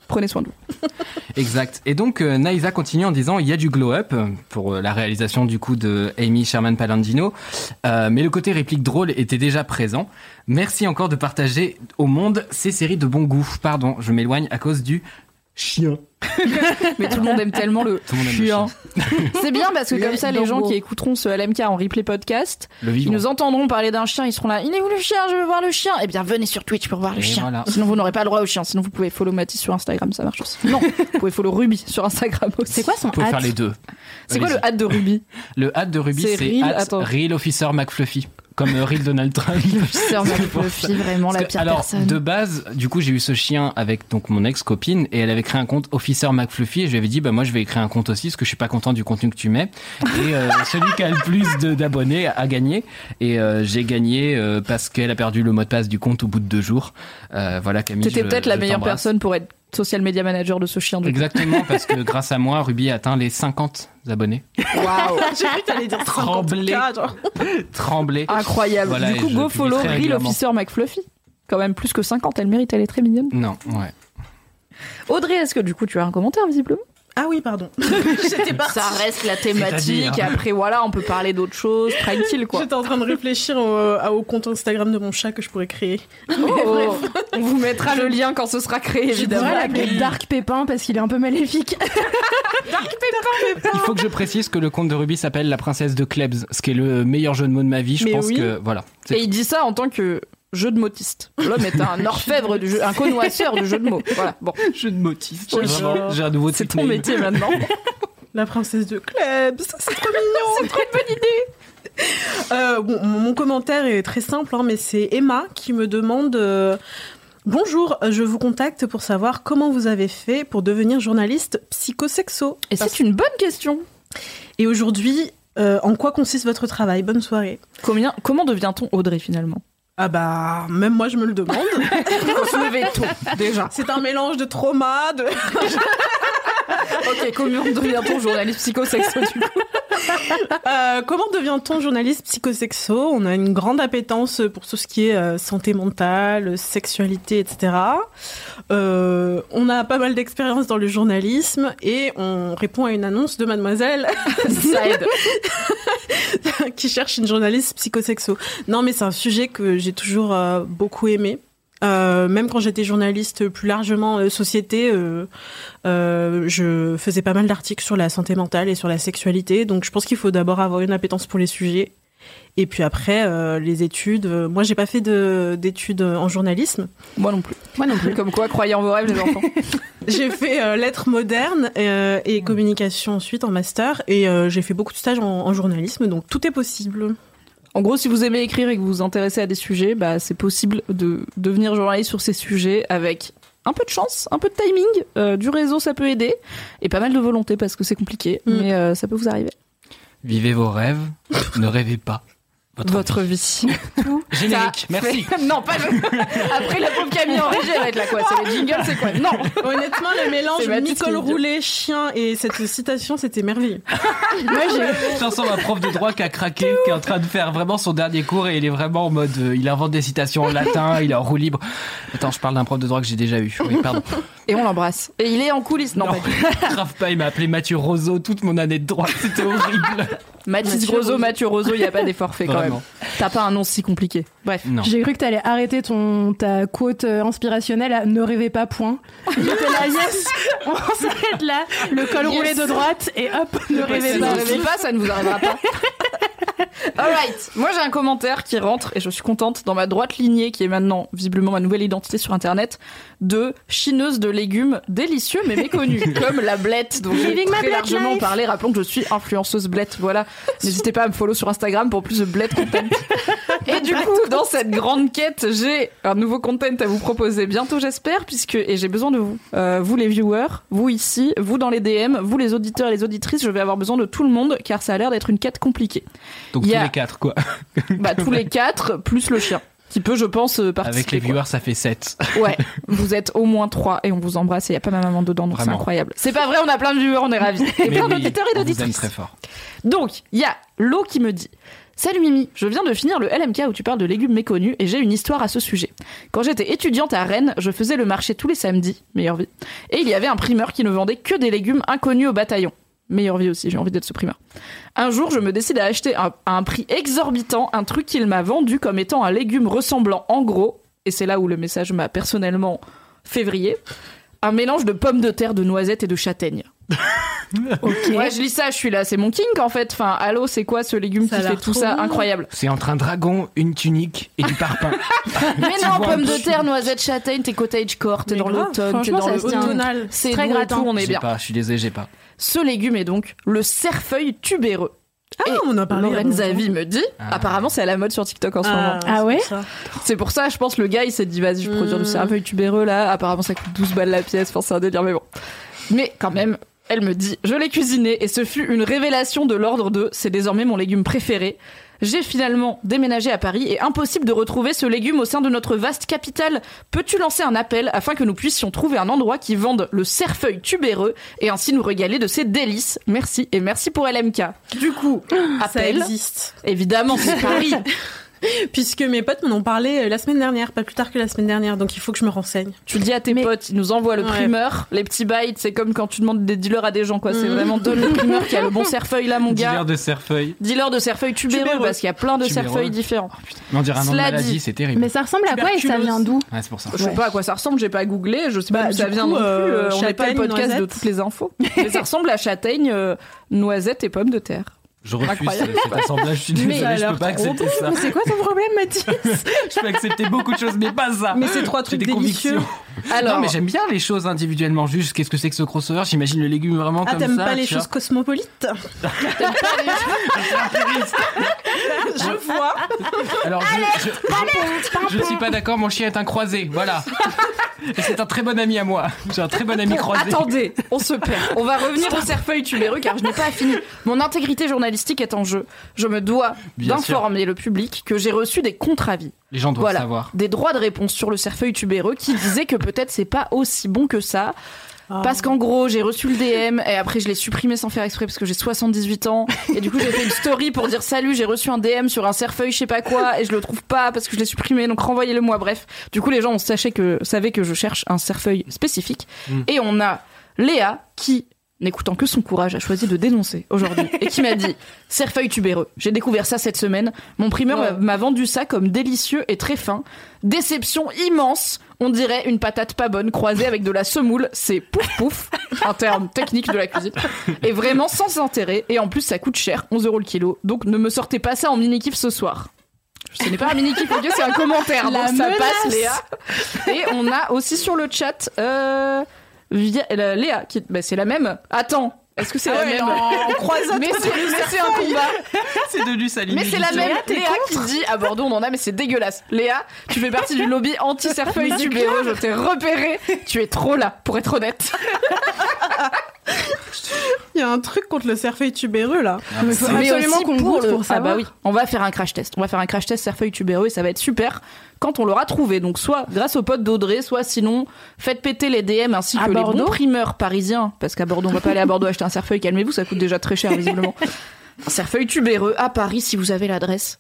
Prenez soin de vous.
Exact. Et donc, euh, Naïsa continue en disant il y a du glow-up euh, pour euh, la réalisation du coup de Amy Sherman Palandino, Euh, mais le côté réplique drôle était déjà présent. Merci encore de partager au monde ces séries de bon goût. Pardon, je m'éloigne à cause du chien.
Mais tout le monde aime tellement le chien. C'est bien parce que comme ça, les gens qui écouteront ce LMK en replay podcast, ils nous entendront parler d'un chien, ils seront là. Il est où le chien? Je veux voir le chien. Eh bien, venez sur Twitch pour voir le
Et
chien.
voilà.
Sinon, vous n'aurez pas le droit au chien. Sinon, vous pouvez follow Mathis sur Instagram, ça marche aussi. Non, vous pouvez follow Ruby sur Instagram aussi.
C'est quoi son
Vous pouvez faire les deux.
C'est quoi le hâte de Ruby?
Le hâte de Ruby,
C'est Real-.
Real Officer McFluffy. Comme euh, Real Donald Trump.
Sœur Fluffy, vraiment la pire
alors,
personne.
de base, du coup, j'ai eu ce chien avec donc mon ex-copine et elle avait créé un compte Officer McFluffy et je lui avais dit, bah moi, je vais créer un compte aussi parce que je suis pas content du contenu que tu mets. Et euh, celui qui a le plus de- d'abonnés a gagné. Et euh, j'ai gagné euh, parce qu'elle a perdu le mot de passe du compte au bout de deux jours. Euh, voilà, Camille.
T'étais peut-être la meilleure personne pour être social media manager de ce chien. du coup.
Exactement, parce que grâce à moi, Ruby a atteint les 50 abonnés.
Waouh
J'ai cru que t'allais dire 50
Tremblé.
Incroyable.
Voilà,
du coup, go follow Real. Officer McFluffy. Quand même plus que 50, elle mérite, elle est très mignonne.
Non, ouais.
Audrey, est-ce que du coup tu as un commentaire visiblement?
Ah oui, pardon. J'étais partie.
Ça reste la thématique, après voilà, on peut parler d'autres choses, tranquille quoi.
J'étais en train de réfléchir au, au compte Instagram de mon chat que je pourrais créer.
Oh, on vous mettra le lien quand ce sera créé
Je
évidemment.
devrais l'appeler Dark Pépin parce qu'il est un peu maléfique.
Il faut que je précise que le conte de Ruby s'appelle La princesse de Klebs, ce qui est le meilleur jeu de mots de ma vie. Je
Mais
pense
oui.
que voilà.
Et il dit ça en tant que jeu de motiste. L'homme est un orfèvre du jeu, un connoisseur du jeu de mots. Voilà, bon,
jeu de motiste. J'ai un nouveau
c'est ton métier maintenant.
La princesse de Klebs, c'est trop mignon. c'est trop une bonne idée. Euh, bon, mon mon commentaire est très simple, hein, mais c'est Emma qui me demande euh, Bonjour, je vous contacte pour savoir comment vous avez fait pour devenir journaliste psychosexo.
Et c'est une bonne question.
Et aujourd'hui, euh, en quoi consiste votre travail? Bonne soirée.
Combien, comment devient-on Audrey finalement?
Ah bah, même moi je me le demande.
Faut se lever tôt, déjà.
c'est un mélange de trauma, de...
Ok, comment devient-on journaliste psychosexo du coup
Euh, comment devient-on journaliste psychosexo? On a une grande appétence pour tout ce qui est euh, santé mentale, sexualité, etc. Euh, on a pas mal d'expérience dans le journalisme et on répond à une annonce de Mademoiselle qui cherche une journaliste psychosexo. Non, mais c'est un sujet que j'ai toujours beaucoup aimé. Euh, même quand j'étais journaliste plus largement euh, société, euh, euh, je faisais pas mal d'articles sur la santé mentale et sur la sexualité. Donc je pense qu'il faut d'abord avoir une appétence pour les sujets. Et puis après, euh, les études. Moi, j'ai pas fait de- d'études en journalisme.
Moi non plus. Moi non plus. Comme quoi, croyez en vos rêves, les enfants.
J'ai fait euh, lettres modernes euh, et communication ensuite en master. Et euh, j'ai fait beaucoup de stages en, en journalisme. Donc tout est possible.
En gros, si vous aimez écrire et que vous vous intéressez à des sujets, bah, c'est possible de devenir journaliste sur ces sujets avec un peu de chance, un peu de timing, euh, du réseau ça peut aider, et pas mal de volonté parce que c'est compliqué,
Mm.
mais euh, ça peut vous arriver.
Vivez vos rêves, ne rêvez pas. Votre,
Votre
vie.
vie.
Générique,
Ça
merci.
fait- non, pas le... Après la pauvre Camille en régie, elle va être là quoi C'est les jingles, c'est quoi? Non
Honnêtement, le mélange Nicole. Roulet, chien et cette citation, c'était merveilleux.
Moi, j'ai
Chanson d'un prof de droit qui a craqué, qui est en train de faire vraiment son dernier cours et il est vraiment en mode, euh, il invente des citations en latin, il est en roue libre. Attends, je parle d'un prof de droit que j'ai déjà eu. Oui, pardon.
Et on l'embrasse. Et il est en coulisses. Non,
Non.
pas.
Grave pas, il m'a appelé Mathieu Roseau toute mon année de droit. C'était horrible.
Mathis
Mathieu
Grosso,
Roseau.
Mathieu Roseau, il n'y a pas d'effort fait quand même. T'as pas un nom si compliqué. Bref.
J'ai cru que t'allais arrêter ton ta quote euh, inspirationnelle à ne rêvez pas point. J'étais là yes, on s'arrête là, le col
Yes.
roulé de droite et hop, ne rêvez
Si vous
pas.
ne rêvez pas, ça ne vous arrivera pas. Alright, moi j'ai un commentaire qui rentre et je suis contente dans ma droite lignée qui est maintenant visiblement ma nouvelle identité sur internet de chineuse de légumes délicieux mais méconnus comme la blette dont j'ai très largement
life.
parlé. Rappelons que je suis influenceuse blette, voilà. N'hésitez pas à me follow sur Instagram pour plus de blette content. Et du coup, dans cette grande quête, j'ai un nouveau content à vous proposer bientôt, j'espère, puisque et j'ai besoin de vous, Euh, vous les viewers, vous ici, vous dans les DM, vous les auditeurs et les auditrices. Je vais avoir besoin de tout le monde car ça a l'air d'être une quête compliquée.
Donc tous
a-
les quatre, quoi.
Bah tous les quatre plus le chien. Qui peut, je pense, euh, participer.
Avec les
quoi.
viewers, ça fait 7.
Ouais, vous êtes au moins trois et on vous embrasse et il y a pas ma maman dedans, donc c'est incroyable. C'est pas vrai, on a plein de viewers, on est ravis. Et plein d'auditeurs et d'auditrices.
très fort.
Donc, il y a Lo qui me dit Salut Mimi, je viens de finir le LMK où tu parles de légumes méconnus et j'ai une histoire à ce sujet. Quand j'étais étudiante à Rennes, je faisais le marché tous les samedis, meilleure vie, et il y avait un primeur qui ne vendait que des légumes inconnus au bataillon. Meilleure vie aussi, j'ai envie d'être ce primeur. Un jour, je me décide à acheter un- à un prix exorbitant un truc qu'il m'a vendu comme étant un légume ressemblant en gros, et c'est là où le message m'a personnellement février, un mélange de pommes de terre, de noisettes et de châtaignes. Ouais, je lis ça, je suis là, c'est mon king en fait. Enfin, allô, c'est quoi ce légume
Ça
qui fait tout ça
bon.
Incroyable?
C'est entre un dragon, une tunique et du parpaing.
Mais non, pommes de terre, noisettes, châtaignes, t'es cottagecore, t'es
Mais
dans l'automne, t'es dans le. C'est
Très
tout, on est bien.
pas, je suis désolé, j'ai pas.
Ce légume est donc le cerfeuil tubéreux.
Ah, on en a parlé. il y a
Lorenza
longtemps.
Vie me dit,
Ah.
apparemment c'est à la mode sur TikTok en ce
Ah,
moment.
Ah ouais.
C'est pour ça, je pense, le gars il s'est dit, vas-y, je vais produire du cerfeuil tubéreux là. Apparemment ça coûte 12 balles la pièce, enfin c'est un délire, mais bon. Mais quand même, elle me dit, je l'ai cuisiné et ce fut une révélation de l'ordre de, c'est désormais mon légume préféré. J'ai finalement déménagé à Paris et impossible de retrouver ce légume au sein de notre vaste capitale. Peux-tu lancer un appel afin que nous puissions trouver un endroit qui vende le cerfeuil tubéreux et ainsi nous régaler de ses délices? Merci et merci pour LMK. Du coup,
Ça
appel.
existe.
Évidemment, c'est Paris.
Puisque mes potes m'en ont parlé euh, la semaine dernière, pas plus tard que la semaine dernière, donc il faut que je me renseigne.
Tu dis à tes
Mais-
potes, ils nous envoient le
Ouais.
primeur, les petits bytes, c'est comme quand tu demandes des dealers à des gens, quoi. C'est
Mhm.
vraiment donne le primeur qui a le bon cerfeuil là, mon gars.
Dealer de cerfeuil.
Dealer de cerfeuil tubéreux,
Tubéreux.
parce qu'il y a plein de
Tubéreux.
cerfeuils différents.
On dirait un nom de maladie, c'est terrible.
Mais ça ressemble à quoi et ça vient d'où
Ouais, c'est pour ça.
Je sais
Ouais.
pas à quoi ça ressemble, j'ai pas googlé, je sais pas
Bah,
d'où ça vient non plus.
euh,
euh, on n'est pas le
châtaigne,
podcast de
noisette.
toutes les infos. Mais ça ressemble à châtaigne, noisette et pommes de terre.
Je refuse cet assemblage, je suis
Mais ça a
désolé, je peux pas accepter ça.
Mais c'est quoi ton problème, Mathis
Je peux accepter beaucoup de choses, mais pas ça.
Mais c'est trois trucs
des
délicieux.
Alors,
Non, mais j'aime bien les choses individuellement. Juste, qu'est-ce que c'est que ce crossover? J'imagine le légume vraiment
Ah,
comme ça.
t'aimes pas les
tu
choses cosmopolites Je vois.
Alors, je, je, je suis pas d'accord, mon chien est un croisé, voilà. Et c'est un très bon ami à moi. J'ai un très bon ami croisé.
attendez, on se perd. On va revenir au cerfeuil tubéreux car je n'ai pas fini. Mon intégrité journalistique est en jeu. Je me dois d'informer le public que j'ai reçu des contre-avis.
Les gens doivent
Voilà,
savoir.
des droits de réponse sur le cerfeuil tubéreux qui disaient que peut-être c'est pas aussi bon que ça.
Ah.
Parce qu'en gros, j'ai reçu le DM et après je l'ai supprimé sans faire exprès parce que j'ai 78 ans. Et du coup, j'ai fait une story pour dire salut, j'ai reçu un DM sur un cerfeuil, je sais pas quoi, et je le trouve pas parce que je l'ai supprimé, donc renvoyez-le moi. Bref, du coup, les gens on sachait que, savaient que je cherche un cerfeuil spécifique.
Mm.
Et on a Léa qui, n'écoutant que son courage, a choisi de dénoncer aujourd'hui et qui m'a dit cerfeuil tubéreux. J'ai découvert ça cette semaine. Mon primeur
Ouais.
m'a- vendu ça comme délicieux et très fin. Déception immense. On dirait une patate pas bonne croisée avec de la semoule. C'est pouf pouf, un terme technique de la cuisine. Et vraiment sans intérêt. Et en plus, ça coûte cher, 11 euros le kilo. Donc ne me sortez pas ça en mini-kiff ce soir. Ce n'est pas un mini-kiff, c'est un commentaire.
La
donc ça
menace.
passe, Léa. Et on a aussi sur le chat, euh, Via- Léa, qui, bah, c'est la même. Attends, Est-ce que c'est
Ah
la
ouais,
même
en croisant
Mais c'est un combat.
C'est de lui
Mais c'est la même Léa qui dit à Bordeaux on en a mais c'est dégueulasse. Léa, tu fais partie du lobby anti-cerfeuil tubéreux, je t'ai repéré. Tu es trop là pour être honnête.
Il y a un truc contre le cerfeuil tubéreux là.
Mais faut
Mais
absolument qu'on goûte
le-
pour
Ah
savoir.
bah oui, on va faire un crash test. On va faire un crash test cerfeuil tubéreux et ça va être super quand on l'aura trouvé. Donc soit grâce au pote d'Audrey, soit sinon faites péter les DM ainsi
À
que les bons primeurs parisiens parce qu'à Bordeaux on va pas aller à Bordeaux acheter un cerfeuil. Calmez-vous, ça coûte déjà très cher visiblement. un cerfeuil tubéreux à Paris si vous avez l'adresse.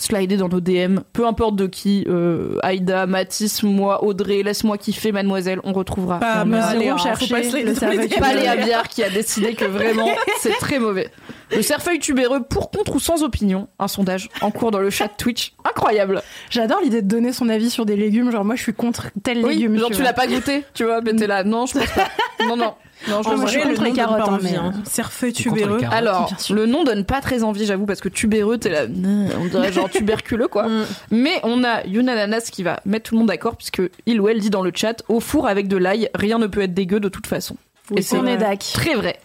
Slidez dans nos DM, peu importe de qui, euh, Aïda, Mathis, moi, Audrey, laisse-moi kiffer, mademoiselle, on retrouvera.
Pas
zéro
Léa, faut
chercher
pas
le cerfeuil.
Léa qui a décidé que vraiment c'est très mauvais. Le cerfeuil tubéreux pour, contre ou sans opinion, un sondage en cours dans le chat Twitch. Incroyable.
J'adore l'idée de donner son avis sur des légumes. Genre, moi, je suis contre tel
Oui,
légume.
genre tu
vois.
l'as pas goûté, tu vois, mais t'es là. Non, je pense pas. Non, non. Non, je
En vrai, le nom donne
carottes,
pas
hein,
envie, hein.
Les
tubéreux.
Alors, le nom donne pas très envie, j'avoue, parce que tubéreux, t'es là, euh, on dirait genre tuberculeux, quoi.
Mm.
Mais on a Yunananas qui va mettre tout le monde d'accord, puisque il ou elle dit dans le chat, au four avec de l'ail, rien ne peut être dégueu de toute façon.
Oui,
Et c'est. Très vrai.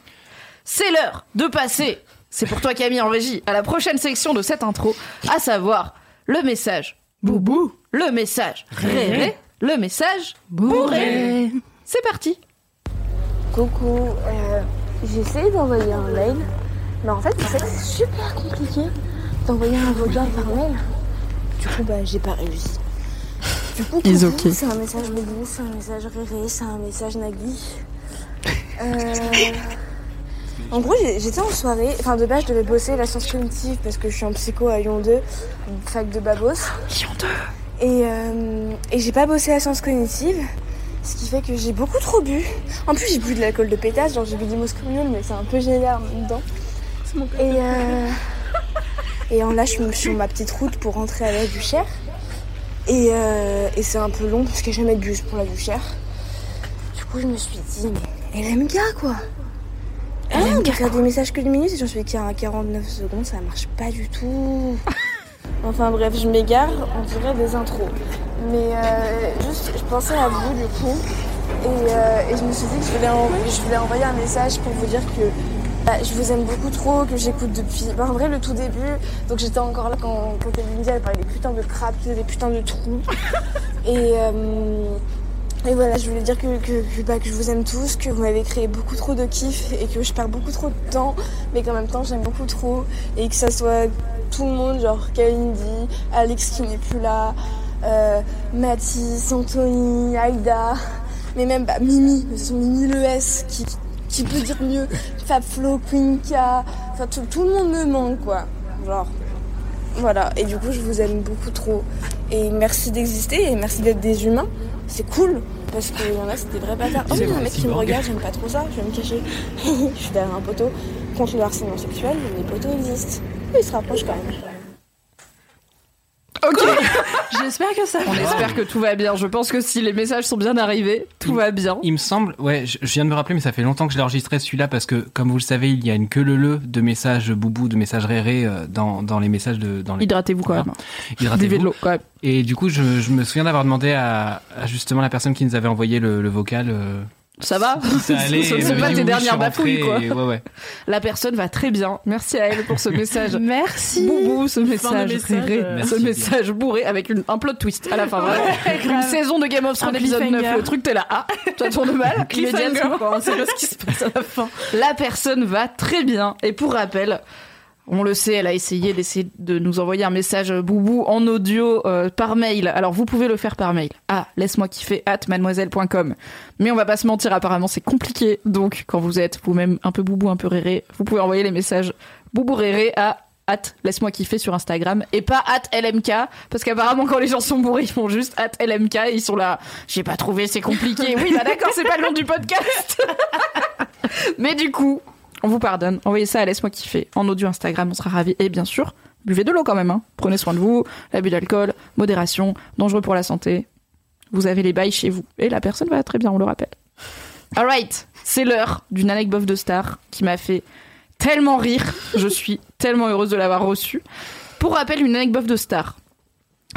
C'est l'heure de passer, c'est pour toi Camille en régie, à la prochaine section de cette intro, à savoir le message boubou, le message réré, le message bourré. C'est parti.
Coucou, euh, j'ai essayé d'envoyer un mail, mais en fait, c'est super compliqué d'envoyer un vocal par mail. Du coup, bah, j'ai pas réussi. Du coup,
okay.
c'est un message Boubou, c'est un message Réré, c'est un message Nagui. Euh, en gros, j'étais en soirée, enfin de base, je devais bosser la science cognitive parce que je suis en psycho à Lyon 2, une fac de Babos.
Lyon 2.
Et, euh, et j'ai pas bossé la science cognitive, ce qui fait que j'ai beaucoup trop bu. En plus, j'ai bu de l'alcool de pétasse, genre j'ai bu du Moscow mais c'est un peu génial en même temps. Et, euh, et en là, je suis sur ma petite route pour rentrer à la Duchère. Et, euh, et c'est un peu long parce qu'il n'y a jamais de bus pour la Duchère. Du coup, je me suis dit, mais LMK quoi Ah, on peut faire des messages que de minutes et j'en suis qu'à 49 secondes, ça marche pas du tout. Enfin bref, je m'égare, on dirait des intros. Mais euh, juste, je pensais à vous du coup. Et, euh, je me suis dit que je voulais, envoyer un message pour vous dire que bah, je vous aime beaucoup trop, que j'écoute depuis. Bah, en vrai, le tout début, donc j'étais encore là quand, quand Kalindi elle parlait des putains de crapes, des putains de trous. Et, euh, et voilà, je voulais dire que, bah, que je vous aime tous, que vous m'avez créé beaucoup trop de kiff et que je perds beaucoup trop de temps, mais qu'en même temps j'aime beaucoup trop. Et que ça soit tout le monde, genre Kalindi, Alex qui n'est plus là, euh, Mathis, Anthony, Aïda, mais même bah, Mimi, de toute façon, Mimi le S, qui, qui peut dire mieux, Fabflo, Quinka, enfin tout, tout le monde me manque quoi. Genre, voilà, et du coup je vous aime beaucoup trop. Et merci d'exister et merci d'être des humains, c'est cool. Parce qu'il y en a, c'est des vrais bâtards. Oh,
C'est
il y a un mec qui me regarde, j'aime pas trop ça, je vais me cacher. je suis derrière un poteau contre le harcèlement sexuel, les poteaux existent. Il se rapproche quand même.
Ok.
J'espère que ça
On espère que tout va bien. Je pense que si les messages sont bien arrivés, tout va bien.
Il me semble, ouais, je je viens de me rappeler, mais ça fait longtemps que je l'ai enregistré celui-là parce que, comme vous le savez, il y a une queue le le de messages boubou, de messages réré euh, dans, dans les messages de dans les
Hydratez-vous quand même.
Hydratez-vous.
De l'eau quand même.
Et du coup, je, je me souviens d'avoir demandé à, à justement la personne qui nous avait envoyé le, le vocal. euh,
Ça va
ça allait.
Ce ne
Elle
sont
m'avait
pas tes dernières bafouilles, quoi.
et ouais, ouais.
La personne va très bien. Merci à elle pour ce message.
Merci.
Boubou, ce message,
euh,
ce
Merci bien.
message bourré avec une, un plot twist à la fin. une saison de Game of Thrones épisode 9,
cliffhanger.
le truc t'es là, ah, ça tourne mal,
quoi, on sait pas ce qui se passe à la fin.
La personne va très bien. Et pour rappel, on le sait, elle a essayé d'essayer de nous envoyer un message euh, boubou en audio euh, par mail. Alors vous pouvez le faire par mail. Ah, laisse-moi kiffer at mademoiselle.com. Mais on va pas se mentir, apparemment c'est compliqué. Donc quand vous êtes vous-même un peu boubou, un peu réré, vous pouvez envoyer les messages boubou réré à at laisse-moi kiffer sur Instagram et pas at LMK parce qu'apparemment quand les gens sont bourrés ils font juste at LMK et ils sont là j'ai pas trouvé c'est compliqué oui bah d'accord c'est pas le nom du podcast mais du coup on vous pardonne. Envoyez ça à Laisse-moi kiffer en audio Instagram, on sera ravis. Et bien sûr, buvez de l'eau quand même. hein. Prenez soin de vous, l'abus d'alcool, modération, dangereux pour la santé. Vous avez les bails chez vous. Et la personne va très bien, on le rappelle. Alright, c'est l'heure d'une anecdote de star qui m'a fait tellement rire. Je suis tellement heureuse de l'avoir reçue. Pour rappel, une anecdote de star.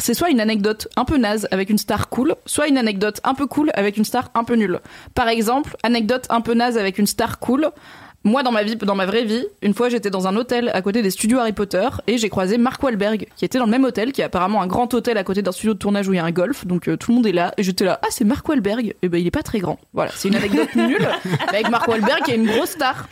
C'est soit une anecdote un peu naze avec une star cool, soit une anecdote un peu cool avec une star un peu nulle. Par exemple, anecdote un peu naze avec une star cool. Moi, dans ma vie, dans ma vraie vie, une fois, j'étais dans un hôtel à côté des studios Harry Potter et j'ai croisé Mark Wahlberg, qui était dans le même hôtel, qui est apparemment un grand hôtel à côté d'un studio de tournage où il y a un golf. Donc euh, tout le monde est là. Et j'étais là, ah, c'est Mark Wahlberg. Et ben, il est pas très grand. Voilà, c'est une anecdote nulle. Mais avec Mark Wahlberg, qui est une grosse star.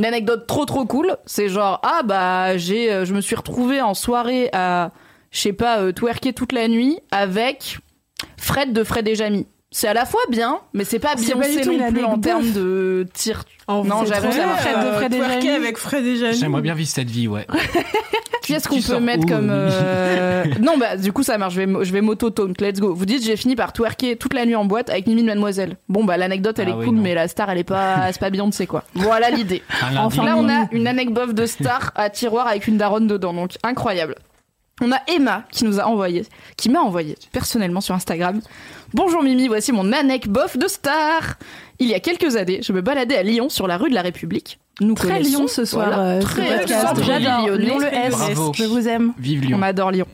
Une anecdote trop trop cool. C'est genre, ah bah, j'ai, euh, je me suis retrouvée en soirée à, je sais pas, euh, twerker toute la nuit avec Fred de Fred et Jamie. C'est à la fois bien, mais c'est pas Beyoncé non plus en termes de tir.
En
Non, j'avoue, ça marche
pas.
euh,
Fred et
avec Fred et Jamie.
J'aimerais bien vivre cette vie, ouais.
Qu'est-ce qu'on peut mettre
où,
comme euh, non bah du coup ça marche je vais je vais m'auto taunt let's go vous dites j'ai fini par twerker toute la nuit en boîte avec Mimi de Mademoiselle bon bah l'anecdote elle
Ah
est
oui,
cool
non.
mais la star elle est pas c'est pas Beyoncé quoi voilà l'idée enfin là on a une anecdote de star à tiroir avec une daronne dedans donc incroyable on a Emma qui nous a envoyé qui m'a envoyé personnellement sur Instagram Bonjour Mimi, voici mon anecdote bof de star. Il y a quelques années, je me baladais à Lyon sur la rue de la République. Nous
Très Lyon ce soir.
voilà,
euh,
très
J'adore. Lyon le S.
Bravo.
Je vous aime.
Vive Lyon.
On adore Lyon.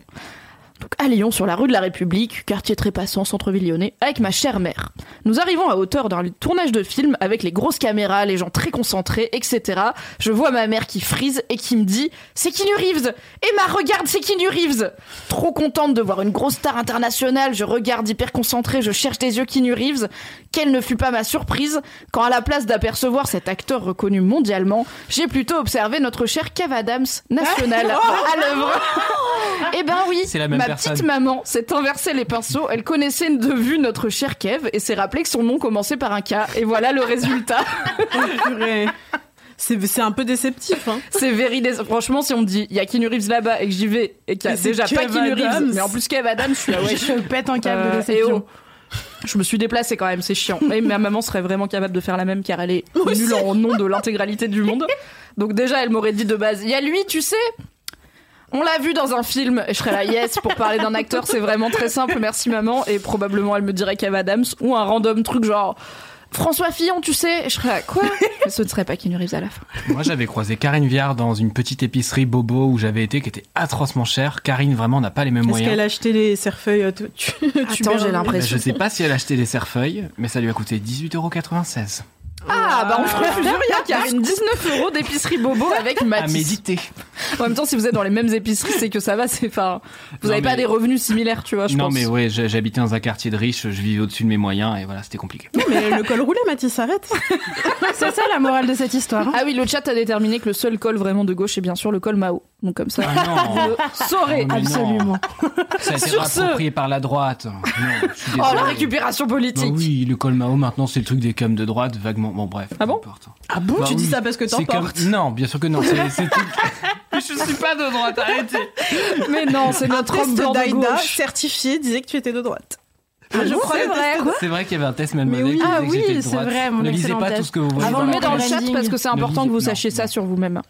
À Lyon, sur la rue de la République, quartier très passant, centre-ville lyonnais, avec ma chère mère. Nous arrivons à hauteur d'un tournage de film avec les grosses caméras, les gens très concentrés, etc. Je vois ma mère qui frise et qui me dit C'est Keanu Reeves Emma, regarde, c'est Keanu Reeves Trop contente de voir une grosse star internationale, je regarde hyper concentrée, je cherche des yeux Keanu Reeves. Quelle ne fut pas ma surprise quand, à la place d'apercevoir cet acteur reconnu mondialement, j'ai plutôt observé notre cher Kev Adams, national, à l'œuvre. Eh ben oui,
C'est la même
ma
personne.
petite maman s'est inversé les pinceaux. Elle connaissait de vue notre cher Kev et s'est rappelé que son nom commençait par un K. Et voilà le résultat.
C'est un peu déceptif. Hein.
C'est véridé. Franchement, si on me dit il y a Keanu Reeves là-bas et que j'y vais et qu'il y a déjà pas
Kev
Keanu Reeves, mais en plus Kev Adams, je suis là, ouais.
Je pète un câble
Euh,
de
et
déception.
oh. Je me suis déplacée quand même, c'est chiant. Et ma maman serait vraiment capable de faire la même car elle est nulle en nom de l'intégralité du monde. Donc déjà, elle m'aurait dit de base, il y a lui, tu sais? On l'a vu dans un film, et je serais là, yes, pour parler d'un acteur, c'est vraiment très simple, merci maman, et probablement elle me dirait Kev Adams, ou un random truc genre, François Fillon, tu sais, je serais là, quoi ce ne serait pas Keanu Reeves à la fin.
Moi, j'avais croisé Karine Viard dans une petite épicerie Bobo où j'avais été, qui était atrocement chère. Karine, vraiment, n'a pas les mêmes
Est-ce
moyens.
qu'elle a acheté les cerfeuilles euh, tu, tu,
Attends, j'ai l'impression.
Bah, je sais pas si elle a acheté des cerfeuilles, mais ça lui a coûté 18,96€.
Ah, bah on se refuse rien, Karine, 19 euros d'épicerie Bobo avec
À
Matisse.
méditer.
En même temps, si vous êtes dans les mêmes épiceries, c'est que ça va, c'est, enfin, vous
Non,
avez pas des revenus similaires, tu vois, je
non,
pense.
mais ouais, j'habitais dans un quartier de riches, je vivais au-dessus de mes moyens, et voilà, c'était compliqué.
Non, mais le col roulé, Mathis, arrête.
C'est ça la morale de cette histoire. hein.
Ah oui, le chat a déterminé que le seul col vraiment de gauche est bien sûr le col Mao. Donc comme ça,
Ah non,
vous le saurez.
Oh, mais non.
Absolument.
ça a été
Sur ce-
approprié par la droite. Non, je suis
Oh, la récupération
Bah
politique.
oui, le col Mao, maintenant, c'est le truc des cums de droite, vaguement. Bon, bref.
Ah bon.
Ah bon,
Bah
tu dis
oui.
ça parce que t'en
C'est comme-
portes
Non, bien sûr que non. C'est c'est tout. Mais je suis pas de droite, arrêtez.
Mais non, c'est notre homme de
d'Aïda
gauche.
certifié disait que tu étais de droite.
Ah, je crois
c'est
le
vrai.
C'est vrai qu'il y avait un test même
Mais oui.
qui
Ah
disait que
oui, c'est vrai, mon
Ne lisez pas
test.
tout ce que vous voyez.
Avant
le met dans le chat parce que c'est important que vous sachiez
non,
ça
non.
sur vous-même.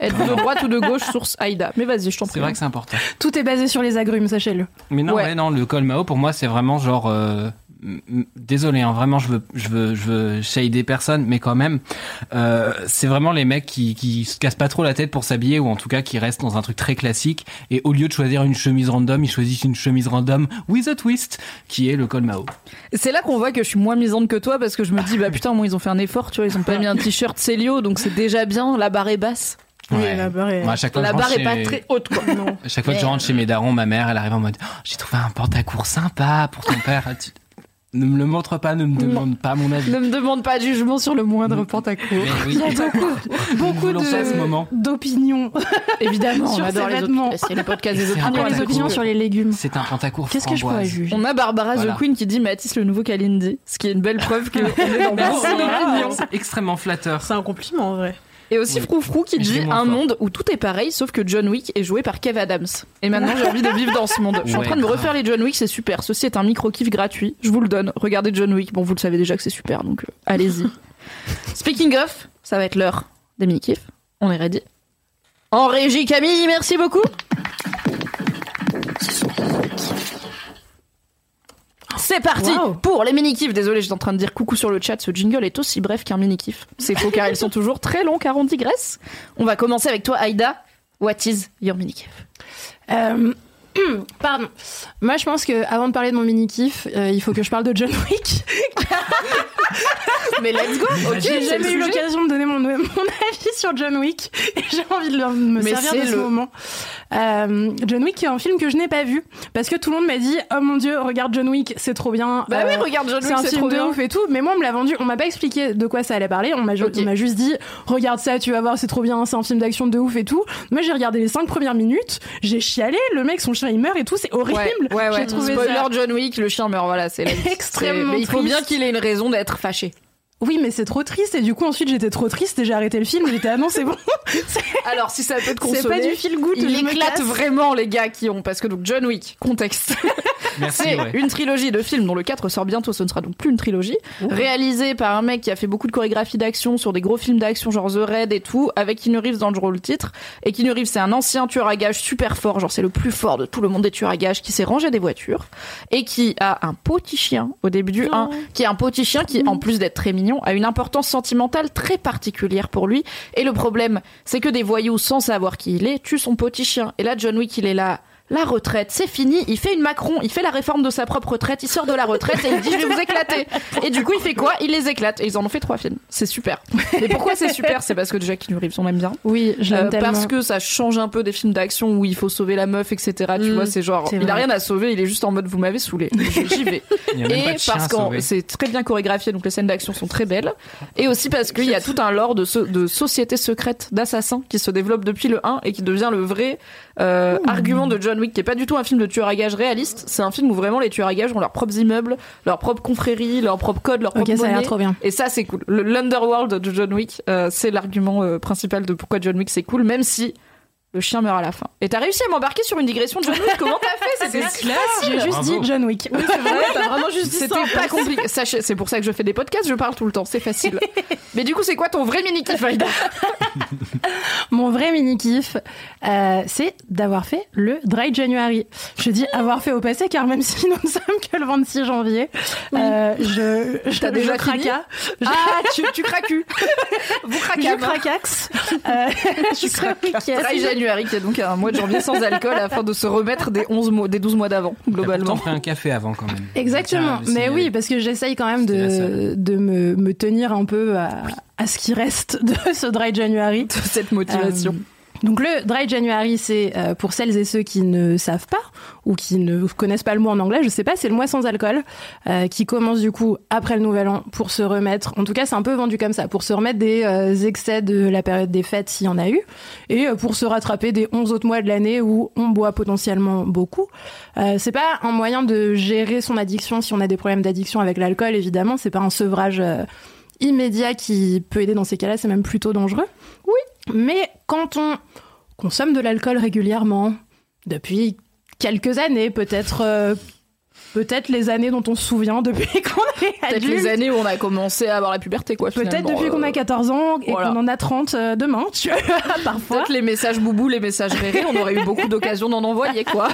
Êtes-vous de droite ou de gauche Source Aïda. Mais vas-y, je t'en prie.
C'est vrai que c'est important.
Tout est basé sur les agrumes, sachez-le.
Mais non,
Ouais.
ouais, non, le col Mao, pour moi, c'est vraiment genre. euh, Désolé, hein, vraiment, je veux, je veux, je veux shader personne, mais quand même, euh, c'est vraiment les mecs qui, qui se cassent pas trop la tête pour s'habiller ou en tout cas qui restent dans un truc très classique. Et au lieu de choisir une chemise random, ils choisissent une chemise random with a twist, qui est le col Mao.
C'est là qu'on voit que je suis moins misante que toi parce que je me dis, bah putain, moi ils ont fait un effort, tu vois, ils ont pas mis un t-shirt Célio, donc c'est déjà bien, la barre est basse.
Oui, la barre est-
Moi, à chaque fois, que
La
je rentre
barre est
chez-
pas très haute, quoi. Non.
À chaque fois que je rentre chez mes darons, ma mère, elle arrive en mode Oh, J'ai trouvé un pantacourt sympa pour ton père. Ne me le montre pas, ne me demande pas mon avis.
Ne me demande pas de jugement sur le moindre pantacourt.
Oui,
Il y a beaucoup, beaucoup de- d'opinions.
Évidemment, on
Sur
adore
ces
les
vêtements.
C'est le podcast des opinions.
Ah, les opinions sur les légumes.
c'est un pantacourt
Qu'est-ce que je pourrais juger
On a Barbara
Voilà.
The Queen qui dit Mathis le nouveau Kalindi, ce qui est une belle preuve qu'on est dans
Merci.
beaucoup d'opinions.
C'est extrêmement flatteur.
C'est un compliment en vrai.
Et aussi
Oui.
Froufrou qui dit un
fort.
monde où tout est pareil sauf que John Wick est joué par Kev Adams. Et maintenant j'ai envie de vivre dans ce monde. Je suis en train de me refaire les John Wick, c'est super. Ceci est un micro-kiff gratuit, je vous le donne. Regardez John Wick, bon vous le savez déjà que c'est super donc euh, allez-y. Speaking of, ça va être l'heure des mini-kiffs. On est ready En régie Camille, merci beaucoup C'est parti
Wow.
pour les mini-kifs. Désolé, j'étais en train de dire coucou sur le chat. Ce jingle est aussi bref qu'un mini-kiff. C'est faux car ils sont toujours très longs car on digresse. On va commencer avec toi, Aïda. What is your mini-kiff?
Euh, Pardon. Moi, je pense que avant de parler de mon mini kiff, il faut que je parle de John Wick.
Mais let's go. Ok,
J'ai jamais eu l'occasion de donner mon, mon avis sur John Wick et j'ai envie de me
Mais
servir de ce
le-
moment. Euh, John Wick est un film que je n'ai pas vu parce que tout le monde m'a dit oh mon dieu regarde John Wick c'est trop bien.
Bah
Euh,
oui, regarde John
c'est
Wick,
un
c'est
film
trop
de ouf et tout, mais moi on me l'a vendu, on m'a pas expliqué de quoi ça allait parler, m'a on m'a juste dit regarde ça, tu vas voir, c'est trop bien, c'est un film d'action de ouf et tout. Moi j'ai regardé les cinq premières minutes, j'ai chialé, le mec son chien il meurt et tout, c'est horrible.
Ouais, ouais, ouais.
J'ai trouvé
Spoiler
ça
John Wick, le chien meurt, voilà, c'est.
Extrêmement
Mais il faut
triste.
bien qu'il ait une raison d'être fâché.
Oui, mais c'est trop triste et du coup ensuite j'étais trop triste et j'ai arrêté le film. J'étais ah non c'est bon.
Alors, si ça peut te
C'est
consoler.
pas du feel good.
Il éclate vraiment les gars qui ont parce que donc John Wick contexte
Merci.
c'est
ouais.
une trilogie de films dont le 4 sort bientôt ce ne sera donc plus une trilogie réalisée par un mec qui a fait beaucoup de chorégraphie d'action sur des gros films d'action genre The Raid et tout avec Keanu Reeves dans le rôle titre et Keanu Reeves c'est un ancien tueur à gages super fort genre c'est le plus fort de tout le monde des tueurs à gages qui s'est rangé des voitures et qui a un petit chien au début du 1 qui est un petit chien qui en plus d'être très mignon a une importance sentimentale très particulière pour lui. Et le problème c'est que des voyous sans savoir qui il est tuent son petit chien. Et là John Wick il est là la retraite, c'est fini. Il fait une Macron, il fait la réforme de sa propre retraite, il sort de la retraite et il dit je vais vous éclater. Et du coup, il fait quoi? Il les éclate. Et ils en ont fait trois films. C'est super. Mais pourquoi c'est super? C'est parce que déjà Keanu Reeves, on aime bien.
Oui, je l'aime
Euh,
tellement.
parce que ça change un peu des films d'action où il faut sauver la meuf, etc. Tu
Mm,
vois, c'est genre, il a rien à sauver, il est juste en mode vous m'avez saoulé. J'y vais. Et parce que c'est très bien chorégraphié, donc les scènes d'action sont très belles. Et aussi parce qu'il y a tout un lore de, so- de société secrète d'assassins qui se développe depuis le 1 et qui devient le vrai euh, argument de John Wick, qui est pas du tout un film de tueur à gages réaliste. C'est un film où vraiment les tueurs à gages ont leurs propres immeubles, leurs propres confréries, leurs propres codes, leurs
Ok,
propres
ça a trop bien.
Et ça, c'est cool. Le- L'Underworld de John Wick, euh, c'est l'argument euh, principal de pourquoi John Wick c'est cool, même si le chien meurt à la fin. Et t'as réussi à m'embarquer sur une digression de John Wick. Comment t'as fait C'était si
J'ai juste
Bravo.
dit John Wick.
Oui, c'est vrai, t'as vraiment juste dit
C'était pas compliqué. Sachez, c'est pour ça que je fais des podcasts, je parle tout le temps, c'est facile. Mais du coup, c'est quoi ton vrai mini kiff, Aïda?
Mon vrai mini kiff, euh, c'est d'avoir fait le Dry January. Je dis avoir fait au passé car même si nous ne sommes que le 26 janvier, euh, je, je,
T'as déjà
je craca. Je-
Ah, tu, tu craques Vous craquez
je craquax. Euh, ce week-end.
Dry January, qui est donc un mois de janvier sans alcool afin de se remettre des 11 mois, des 12 mois d'avant,
T'as
globalement.
pourtant pris un café avant quand même.
Exactement.
Tiens,
Mais oui, parce que j'essaye quand même de, de me, me tenir un peu à, à ce qui reste de ce Dry January.
De cette motivation.
Euh, donc le Dry January, c'est euh, pour celles et ceux qui ne savent pas ou qui ne connaissent pas le mot en anglais, je sais pas, c'est le mois sans alcool euh, qui commence du coup après le Nouvel An pour se remettre. En tout cas, c'est un peu vendu comme ça, pour se remettre des euh, excès de la période des fêtes s'il y en a eu, et euh, pour se rattraper des 11 autres mois de l'année où on boit potentiellement beaucoup. Euh, c'est pas un moyen de gérer son addiction si on a des problèmes d'addiction avec l'alcool, évidemment. C'est pas un sevrage. Euh, immédiat qui peut aider dans ces cas-là, c'est même plutôt dangereux. Oui, mais quand on consomme de l'alcool régulièrement, depuis quelques années, peut-être euh, peut-être les années dont on se souvient depuis qu'on est
Peut-être
adulte,
les années où on a commencé à avoir la puberté, quoi.
peut-être depuis qu'on a
Euh,
14 ans et
voilà.
qu'on en a 30 euh, demain, tu vois, parfois.
Peut-être les messages boubou, les messages rérés, on aurait eu beaucoup d'occasions d'en envoyer, quoi.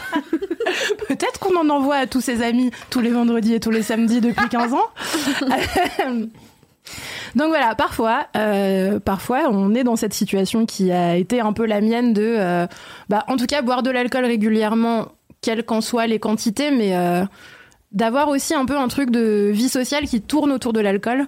Peut-être qu'on en envoie à tous ses amis tous les vendredis et tous les samedis depuis 15 ans. Donc voilà, parfois, euh, parfois, on est dans cette situation qui a été un peu la mienne de, euh, bah, en tout cas, boire de l'alcool régulièrement, quelles qu'en soient les quantités, mais euh, d'avoir aussi un peu un truc de vie sociale qui tourne autour de l'alcool.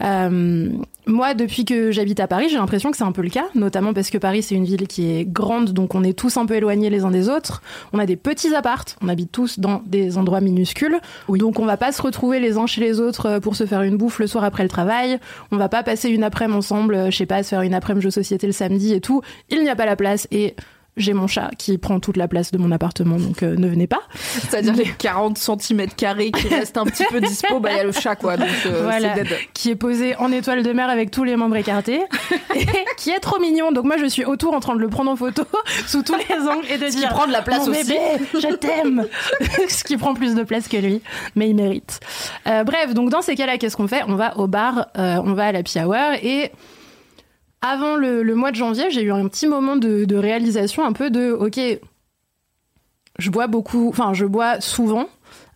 Euh, moi, depuis que j'habite à Paris, j'ai l'impression que c'est un peu le cas, notamment parce que Paris, c'est une ville qui est grande, donc on est tous un peu éloignés les uns des autres. On a des petits appartes, on habite tous dans des endroits minuscules, donc on va pas se retrouver les uns chez les autres euh, pour se faire une bouffe le soir après le travail. On va pas passer une après-midi ensemble, euh, je sais pas, se faire une après-midi jeu société le samedi et tout. Il n'y a pas la place et j'ai mon chat qui prend toute la place de mon appartement, donc euh, ne venez pas.
C'est-à-dire les 40 cm carrés qui restent un petit peu dispo, bah il y a le chat, quoi. Donc euh,
Voilà. qui est posé en étoile de mer avec tous les membres écartés, et qui est trop mignon. Donc moi, je suis autour en train de le prendre en photo sous tous les angles et de
Ce qui
dire
prend de la place
Mon
aussi.
bébé, je t'aime. Ce qui prend plus de place que lui, mais il mérite. Euh, bref, donc dans ces cas-là, qu'est-ce qu'on fait? On va au bar, on va à la Hour et avant le, mois de janvier, j'ai eu un petit moment de, de réalisation un peu de ok, je bois beaucoup, enfin je bois souvent,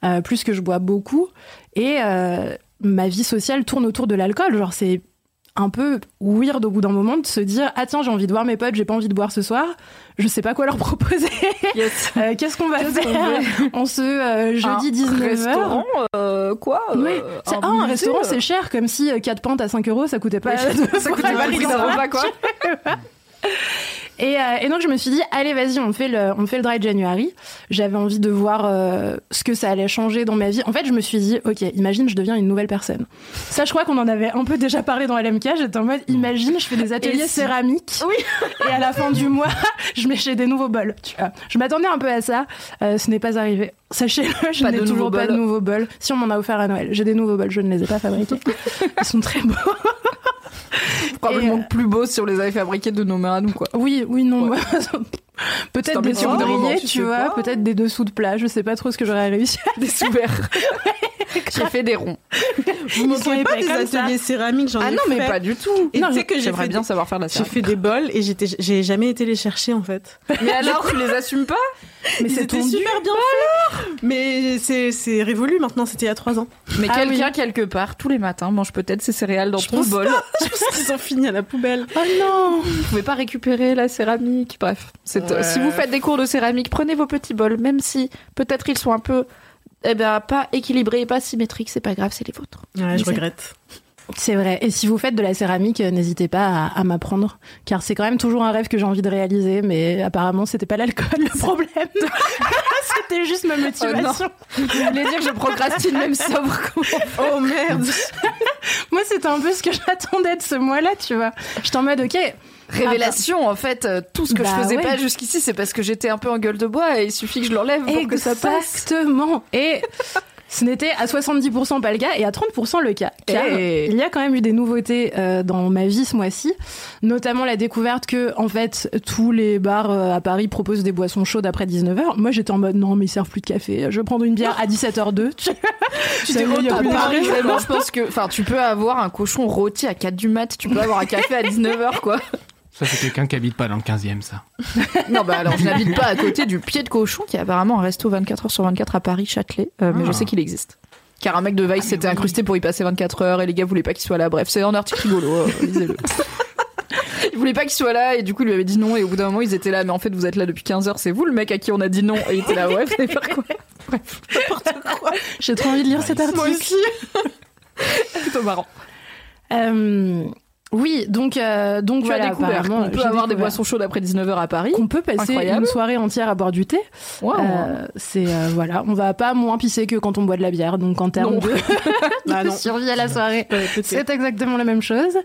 euh, plus que je bois beaucoup, et euh, ma vie sociale tourne autour de l'alcool. Genre c'est un peu weird au bout d'un moment de se dire ah tiens j'ai envie de voir mes potes, j'ai pas envie de boire ce soir, je sais pas quoi leur proposer. Euh, Qu'est-ce qu'on va faire
fait
en ce euh, jeudi 19h
Restaurant, euh, quoi
Oui, C'est- ah, un restaurant c'est cher, comme si 4 pintes à 5 euros ça coûtait pas.
Ça coûtait pas le prix d'un repas, quoi.
Et, euh, et donc je me suis dit allez vas-y on fait le on fait le dry January. J'avais envie de voir euh, ce que ça allait changer dans ma vie. En fait je me suis dit ok imagine je deviens une nouvelle personne. Ça je crois qu'on en avait un peu déjà parlé dans LMK. J'étais en mode imagine je fais des ateliers
si-
céramiques.
Oui.
et à la fin du mois je m'échais des nouveaux bols. Tu vois. Je m'attendais un peu à ça. Euh, ce n'est pas arrivé. Sachez-le je n'ai toujours pas de nouveaux bols. Si on m'en a offert à Noël j'ai des nouveaux bols je ne les ai pas fabriqués. Ils sont très beaux.
Probablement
euh,
plus beau si on les avait fabriqués de nos mains à nous, quoi.
Oui, oui, non.
Ouais.
peut-être des cendriers,
tu
tu vois, peut-être des dessous de plat, je sais pas trop ce que j'aurais réussi à
Des sous-verts. J'ai fait des ronds.
Vous montrez
sont
pas des ateliers céramiques, j'en ai
Ah non, mais
fait.
pas du tout.
Et
Non,
tu sais que j'ai
J'aimerais
fait,
bien savoir faire de la
j'ai
céramique.
fait des bols et j'étais, j'ai jamais été les chercher en fait.
Mais alors, tu les assumes pas
Mais ton
super bien faits. Mais c'est, c'est révolu maintenant, c'était il y a trois ans.
Mais
Ah
quelqu'un
oui.
quelque part tous les matins mange peut-être ses céréales dans
Je
ton bol.
Je pense qu'ils ont fini à la poubelle.
Oh non
Vous pouvez pas récupérer la céramique. Bref,
Ouais.
si vous faites des cours de céramique, prenez vos petits bols, même si peut-être ils sont un peu eh ben pas équilibrés, pas symétriques, c'est pas grave, c'est les vôtres.
Ouais, je regrette.
C'est vrai. Et si vous faites de la céramique, euh, n'hésitez pas à, à m'apprendre, car c'est quand même toujours un rêve que j'ai envie de réaliser, mais apparemment c'était pas l'alcool le problème. c'était juste ma motivation.
Vous voulez dire que je procrastine même sobre
Oh merde.
Moi, c'était un peu ce que j'attendais de ce mois-là, tu vois. J'étais en mode, ok,
Révélation, en fait, euh, tout ce que
Bah
je faisais
ouais.
pas jusqu'ici, c'est parce que j'étais un peu en gueule de bois et il suffit que je l'enlève pour que ça passe.
Exactement. Et ce n'était à 70% pas le cas et à 30% le cas. Car
Hey.
il y a quand même eu des nouveautés euh, dans ma vie ce mois-ci, notamment la découverte que en fait tous les bars euh, à Paris proposent des boissons chaudes après 19h. Moi j'étais en mode non mais ils servent plus de café, je vais prendre une bière à 17h02. tu
t'es
Paris, je pense que, enfin, tu peux avoir un cochon rôti à 4 du mat, tu peux avoir un café à 19h, quoi.
Ça, c'est quelqu'un qui habite pas dans le 15e, ça.
Non, bah alors, je n'habite pas à côté du pied de cochon, qui est apparemment un resto 24 heures sur 24 à Paris, Châtelet, euh, mais je sais qu'il existe. Car un mec de Vice s'était incrusté pour y passer 24 heures et les gars voulaient pas qu'il soit là. Bref, c'est un article rigolo, euh, lisez-le. Ils voulaient pas qu'il soit là et du coup il lui avait dit non et au bout d'un moment ils étaient là mais en fait vous êtes là depuis 15 heures c'est vous le mec à qui on a dit non et il était là ouais vous faire quoi
J'ai trop envie de lire cet article.
Moi aussi.
plutôt marrant
Euh, oui, donc euh, donc
tu
voilà.
as découvert
apparemment,
qu'on peut avoir des boissons chaudes après 19h à Paris
qu'on peut passer
Incroyable.
une soirée entière à boire du thé.
Wow.
Euh, c'est euh, voilà, on va pas moins pisser que quand on boit de la bière. Donc en termes de,
Bah
de
non.
survie à la soirée, c'est exactement la même chose.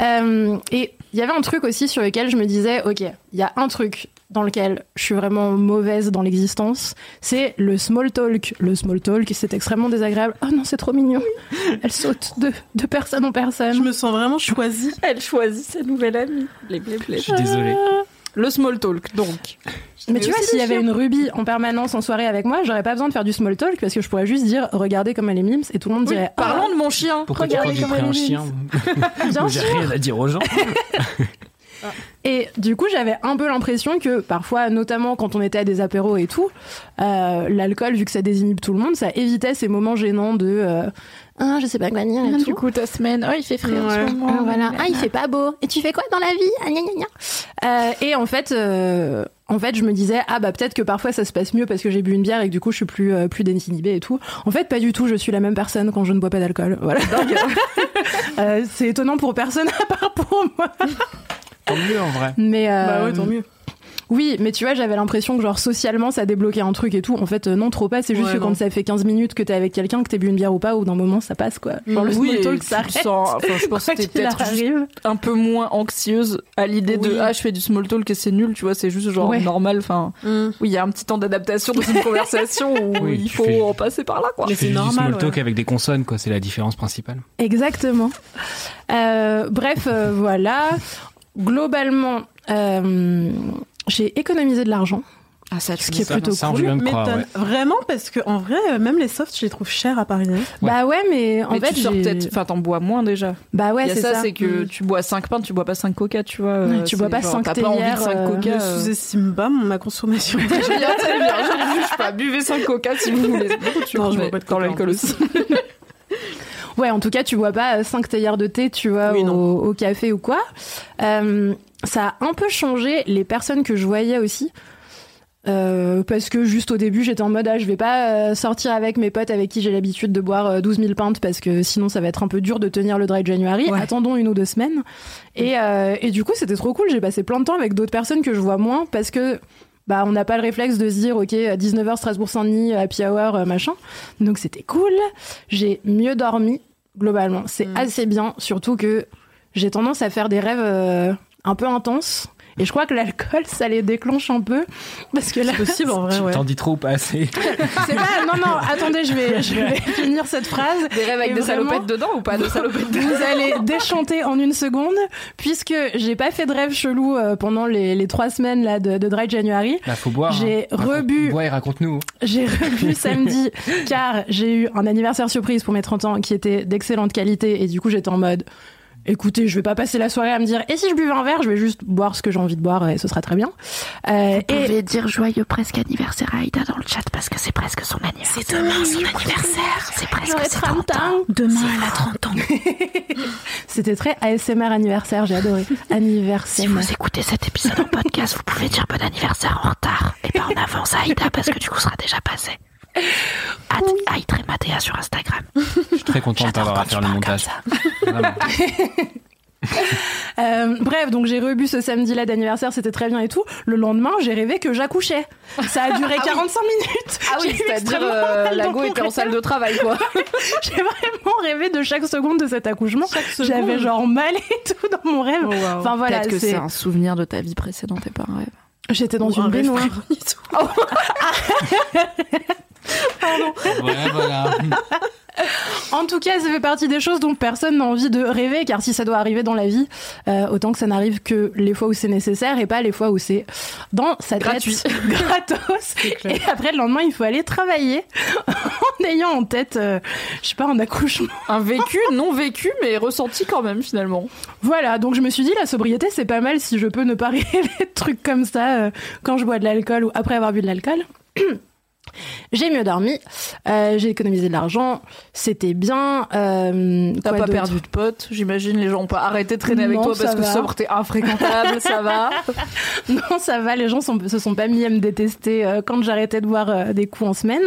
Euh, et il y avait un truc aussi sur lequel je me disais, ok, il y a un truc dans lequel je suis vraiment mauvaise dans l'existence, c'est le small talk. Le small talk, c'est extrêmement désagréable. Oh non, c'est trop mignon. Elle saute de, de personne en personne.
Je me sens vraiment choisie.
elle choisit sa nouvelle amie les blé blé.
Je suis désolé.
le small talk donc
Mais tu vois, s'il y avait une rubie en permanence en soirée avec moi, j'aurais pas besoin de faire du small talk parce que je pourrais juste dire regardez comme elle est mimes et tout le monde
Oui,
dirait
parlons de mon chien
Pourquoi tu
Regardez
j'ai
comment
pris
elle
un
est
chien
Ah, bien
J'ai rien à dire aux gens.
Et du coup, j'avais un peu l'impression que parfois, notamment quand on était à des apéros et tout, euh, l'alcool, vu que ça désinhibe tout le monde, ça évitait ces moments gênants de euh, ah, je sais pas quoi dire et tout.
du coup ta semaine oh il fait frais en ce moment
Ah, voilà. Ah, il fait pas beau. Et tu fais quoi dans la vie? Ah, gna, gna, gna. Euh, Et en fait, euh, en fait, je me disais ah bah peut-être que parfois ça se passe mieux parce que j'ai bu une bière et que du coup je suis plus plus désinhibée et tout. En fait, pas du tout. Je suis la même personne quand je ne bois pas d'alcool. Voilà. C'est étonnant pour personne à part pour moi.
Tant mieux en vrai.
Mais euh,
Bah ouais, tant mieux.
Oui, mais tu vois, j'avais l'impression que genre socialement ça débloquait un truc et tout. En fait, euh, non, trop pas. C'est juste
Ouais,
que
non.
quand ça fait 15 minutes que t'es avec quelqu'un, que t'es bu une bière ou pas, ou d'un moment ça passe quoi. Genre le
oui,
talk ça
te sens- enfin, je pense que t'es peut-être un peu moins anxieuse à l'idée de ah je fais du small talk et c'est nul tu vois c'est juste genre
Ouais.
normal enfin
Mm.
oui il y a un petit temps d'adaptation dans une conversation où
Oui,
il faut
fais-
en passer par là quoi
Mais c'est
du
normal,
small talk
ouais.
avec des consonnes, quoi. C'est la différence principale.
Exactement. Euh, bref, euh, voilà. Globalement, euh, j'ai économisé de l'argent.
ah ça
Ce qui est
Ça-
plutôt
ça,
cool.
même croire,
M'étonne.
ouais.
Vraiment, parce que en vrai, euh, même les softs, je les trouve chers à Paris. hein.
Bah ouais, mais en
mais
fait,
tu sors peut-être enfin t'en bois moins déjà
Bah ouais, c'est
ça,
ça.
c'est que
Mm.
tu bois 5 pintes tu bois pas 5 coca tu vois
Ouais, tu bois pas
genre,
cinq
t'as pas envie de
théières,
5
euh,
coca
Ne
euh.
sous-estime pas mon- ma consommation.
Très bien, très bien, je ne juge pas. Buvez 5 coca si vous voulez.
Non, je
mais
bois pas de coca,
l'alcool aussi.
Ouais, en tout cas, tu bois pas 5 théières de thé, tu vois,
Oui,
au, café ou quoi. Euh, ça a un peu changé les personnes que je voyais aussi. Euh, parce que juste au début, j'étais en mode, ah, je vais pas euh, sortir avec mes potes avec qui j'ai l'habitude de boire euh, 12 000 pintes parce que sinon ça va être un peu dur de tenir le dry January.
Ouais.
Attendons une ou deux semaines. Et, euh, et du coup, c'était trop cool. J'ai passé plein de temps avec d'autres personnes que je vois moins parce que bah, on n'a pas le réflexe de se dire, ok, à 19h, Strasbourg-Saint-Denis, happy hour, euh, machin. Donc c'était cool. J'ai mieux dormi, globalement. C'est
Mm.
assez bien, surtout que j'ai tendance à faire des rêves euh, un peu intenses. Et je crois que l'alcool, ça les déclenche un peu. Parce que là,
C'est possible en vrai, ouais.
T'en dis trop ou pas assez
c'est pas. Non, non, attendez, je vais, je vais finir cette phrase.
Des rêves avec
Et
des
vraiment,
salopettes dedans ou pas de salopettes dedans
Vous allez déchanter en une seconde, puisque j'ai pas fait de rêve chelou euh, pendant les, les trois semaines là, de, de Dry January.
Là, faut boire.
J'ai
hein. Raconte-
rebu-
Bois et raconte-nous.
J'ai revu samedi car j'ai eu un anniversaire surprise pour mes 30 ans qui était d'excellente qualité et du coup j'étais en mode écoutez je vais pas passer la soirée à me dire et si je buvais un verre je vais juste boire ce que j'ai envie de boire et ce sera très bien. Euh, et
dire joyeux presque anniversaire à Aïda dans le chat parce que c'est presque son anniversaire. C'est demain son anniversaire. C'est presque ses
30 ans.
Demain, elle a 30 ans.
C'était très ASMR anniversaire, j'ai adoré. Anniversaire.
Si vous écoutez cet épisode en podcast, vous pouvez dire bon anniversaire en retard et pas en avance à Aïda parce que du coup, ce sera déjà passé. Aïda Matéa sur Instagram.
Je suis très content de pas avoir à faire le montage.
Euh, bref, donc j'ai rebu ce samedi-là d'anniversaire, c'était très bien et tout. Le lendemain, j'ai rêvé que j'accouchais. Ça a duré 45 minutes.
Ah oui, c'est-à-dire euh, la
dans
go était en salle de travail quoi.
J'ai vraiment rêvé de chaque seconde de cet accouchement. J'avais genre mal et tout dans mon rêve.
Oh, wow.
Enfin voilà,
Peut-être que c'est. un souvenir de ta vie précédente et pas un rêve.
J'étais dans
un
une
rêve
baignoire.
prémonitoire.
Ouais, voilà.
En tout cas, ça fait partie des choses dont personne n'a envie de rêver, car si ça doit arriver dans la vie, euh, autant que ça n'arrive que les fois où c'est nécessaire et pas les fois où c'est dans sa
Gratuit.
tête gratos. Et après, le lendemain, il faut aller travailler en ayant en tête, euh, je sais pas, un accouchement.
Un vécu non vécu mais ressenti quand même finalement.
Voilà, donc je me suis dit, la sobriété, c'est pas mal si je peux ne pas rêver de trucs comme ça euh, quand je bois de l'alcool ou après avoir bu de l'alcool. J'ai mieux dormi, euh, j'ai économisé de l'argent, c'était bien. Euh,
T'as pas perdu de potes, j'imagine les gens ont pas arrêté de traîner avec
Non,
toi parce
ça
que
va.
sobre t'es infréquentable, ça va.
Non, ça va, les gens sont, se sont pas mis à me détester euh, quand j'arrêtais de boire des coups en semaine.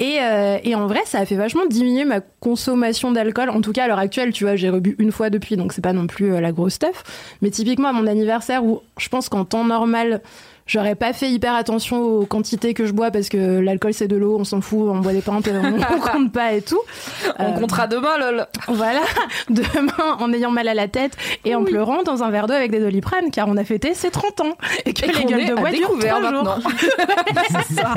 Et, et en vrai, ça a fait vachement diminuer ma consommation d'alcool. En tout cas, à l'heure actuelle, tu vois, j'ai rebu une fois depuis, donc c'est pas non plus la grosse stuff. Mais typiquement, à mon anniversaire, où je pense qu'en temps normal, j'aurais pas fait hyper attention aux quantités que je bois parce que l'alcool c'est de l'eau, on s'en fout, on boit des pintes, on, compte pas et tout.
On
Euh,
comptera demain lol.
Voilà, demain en ayant mal à la tête et en pleurant dans un verre d'eau avec des doliprane car on a fêté ses 30 ans et que
Et
les gueules de bois durent
découvert
trois jours.
maintenant.
C'est ça.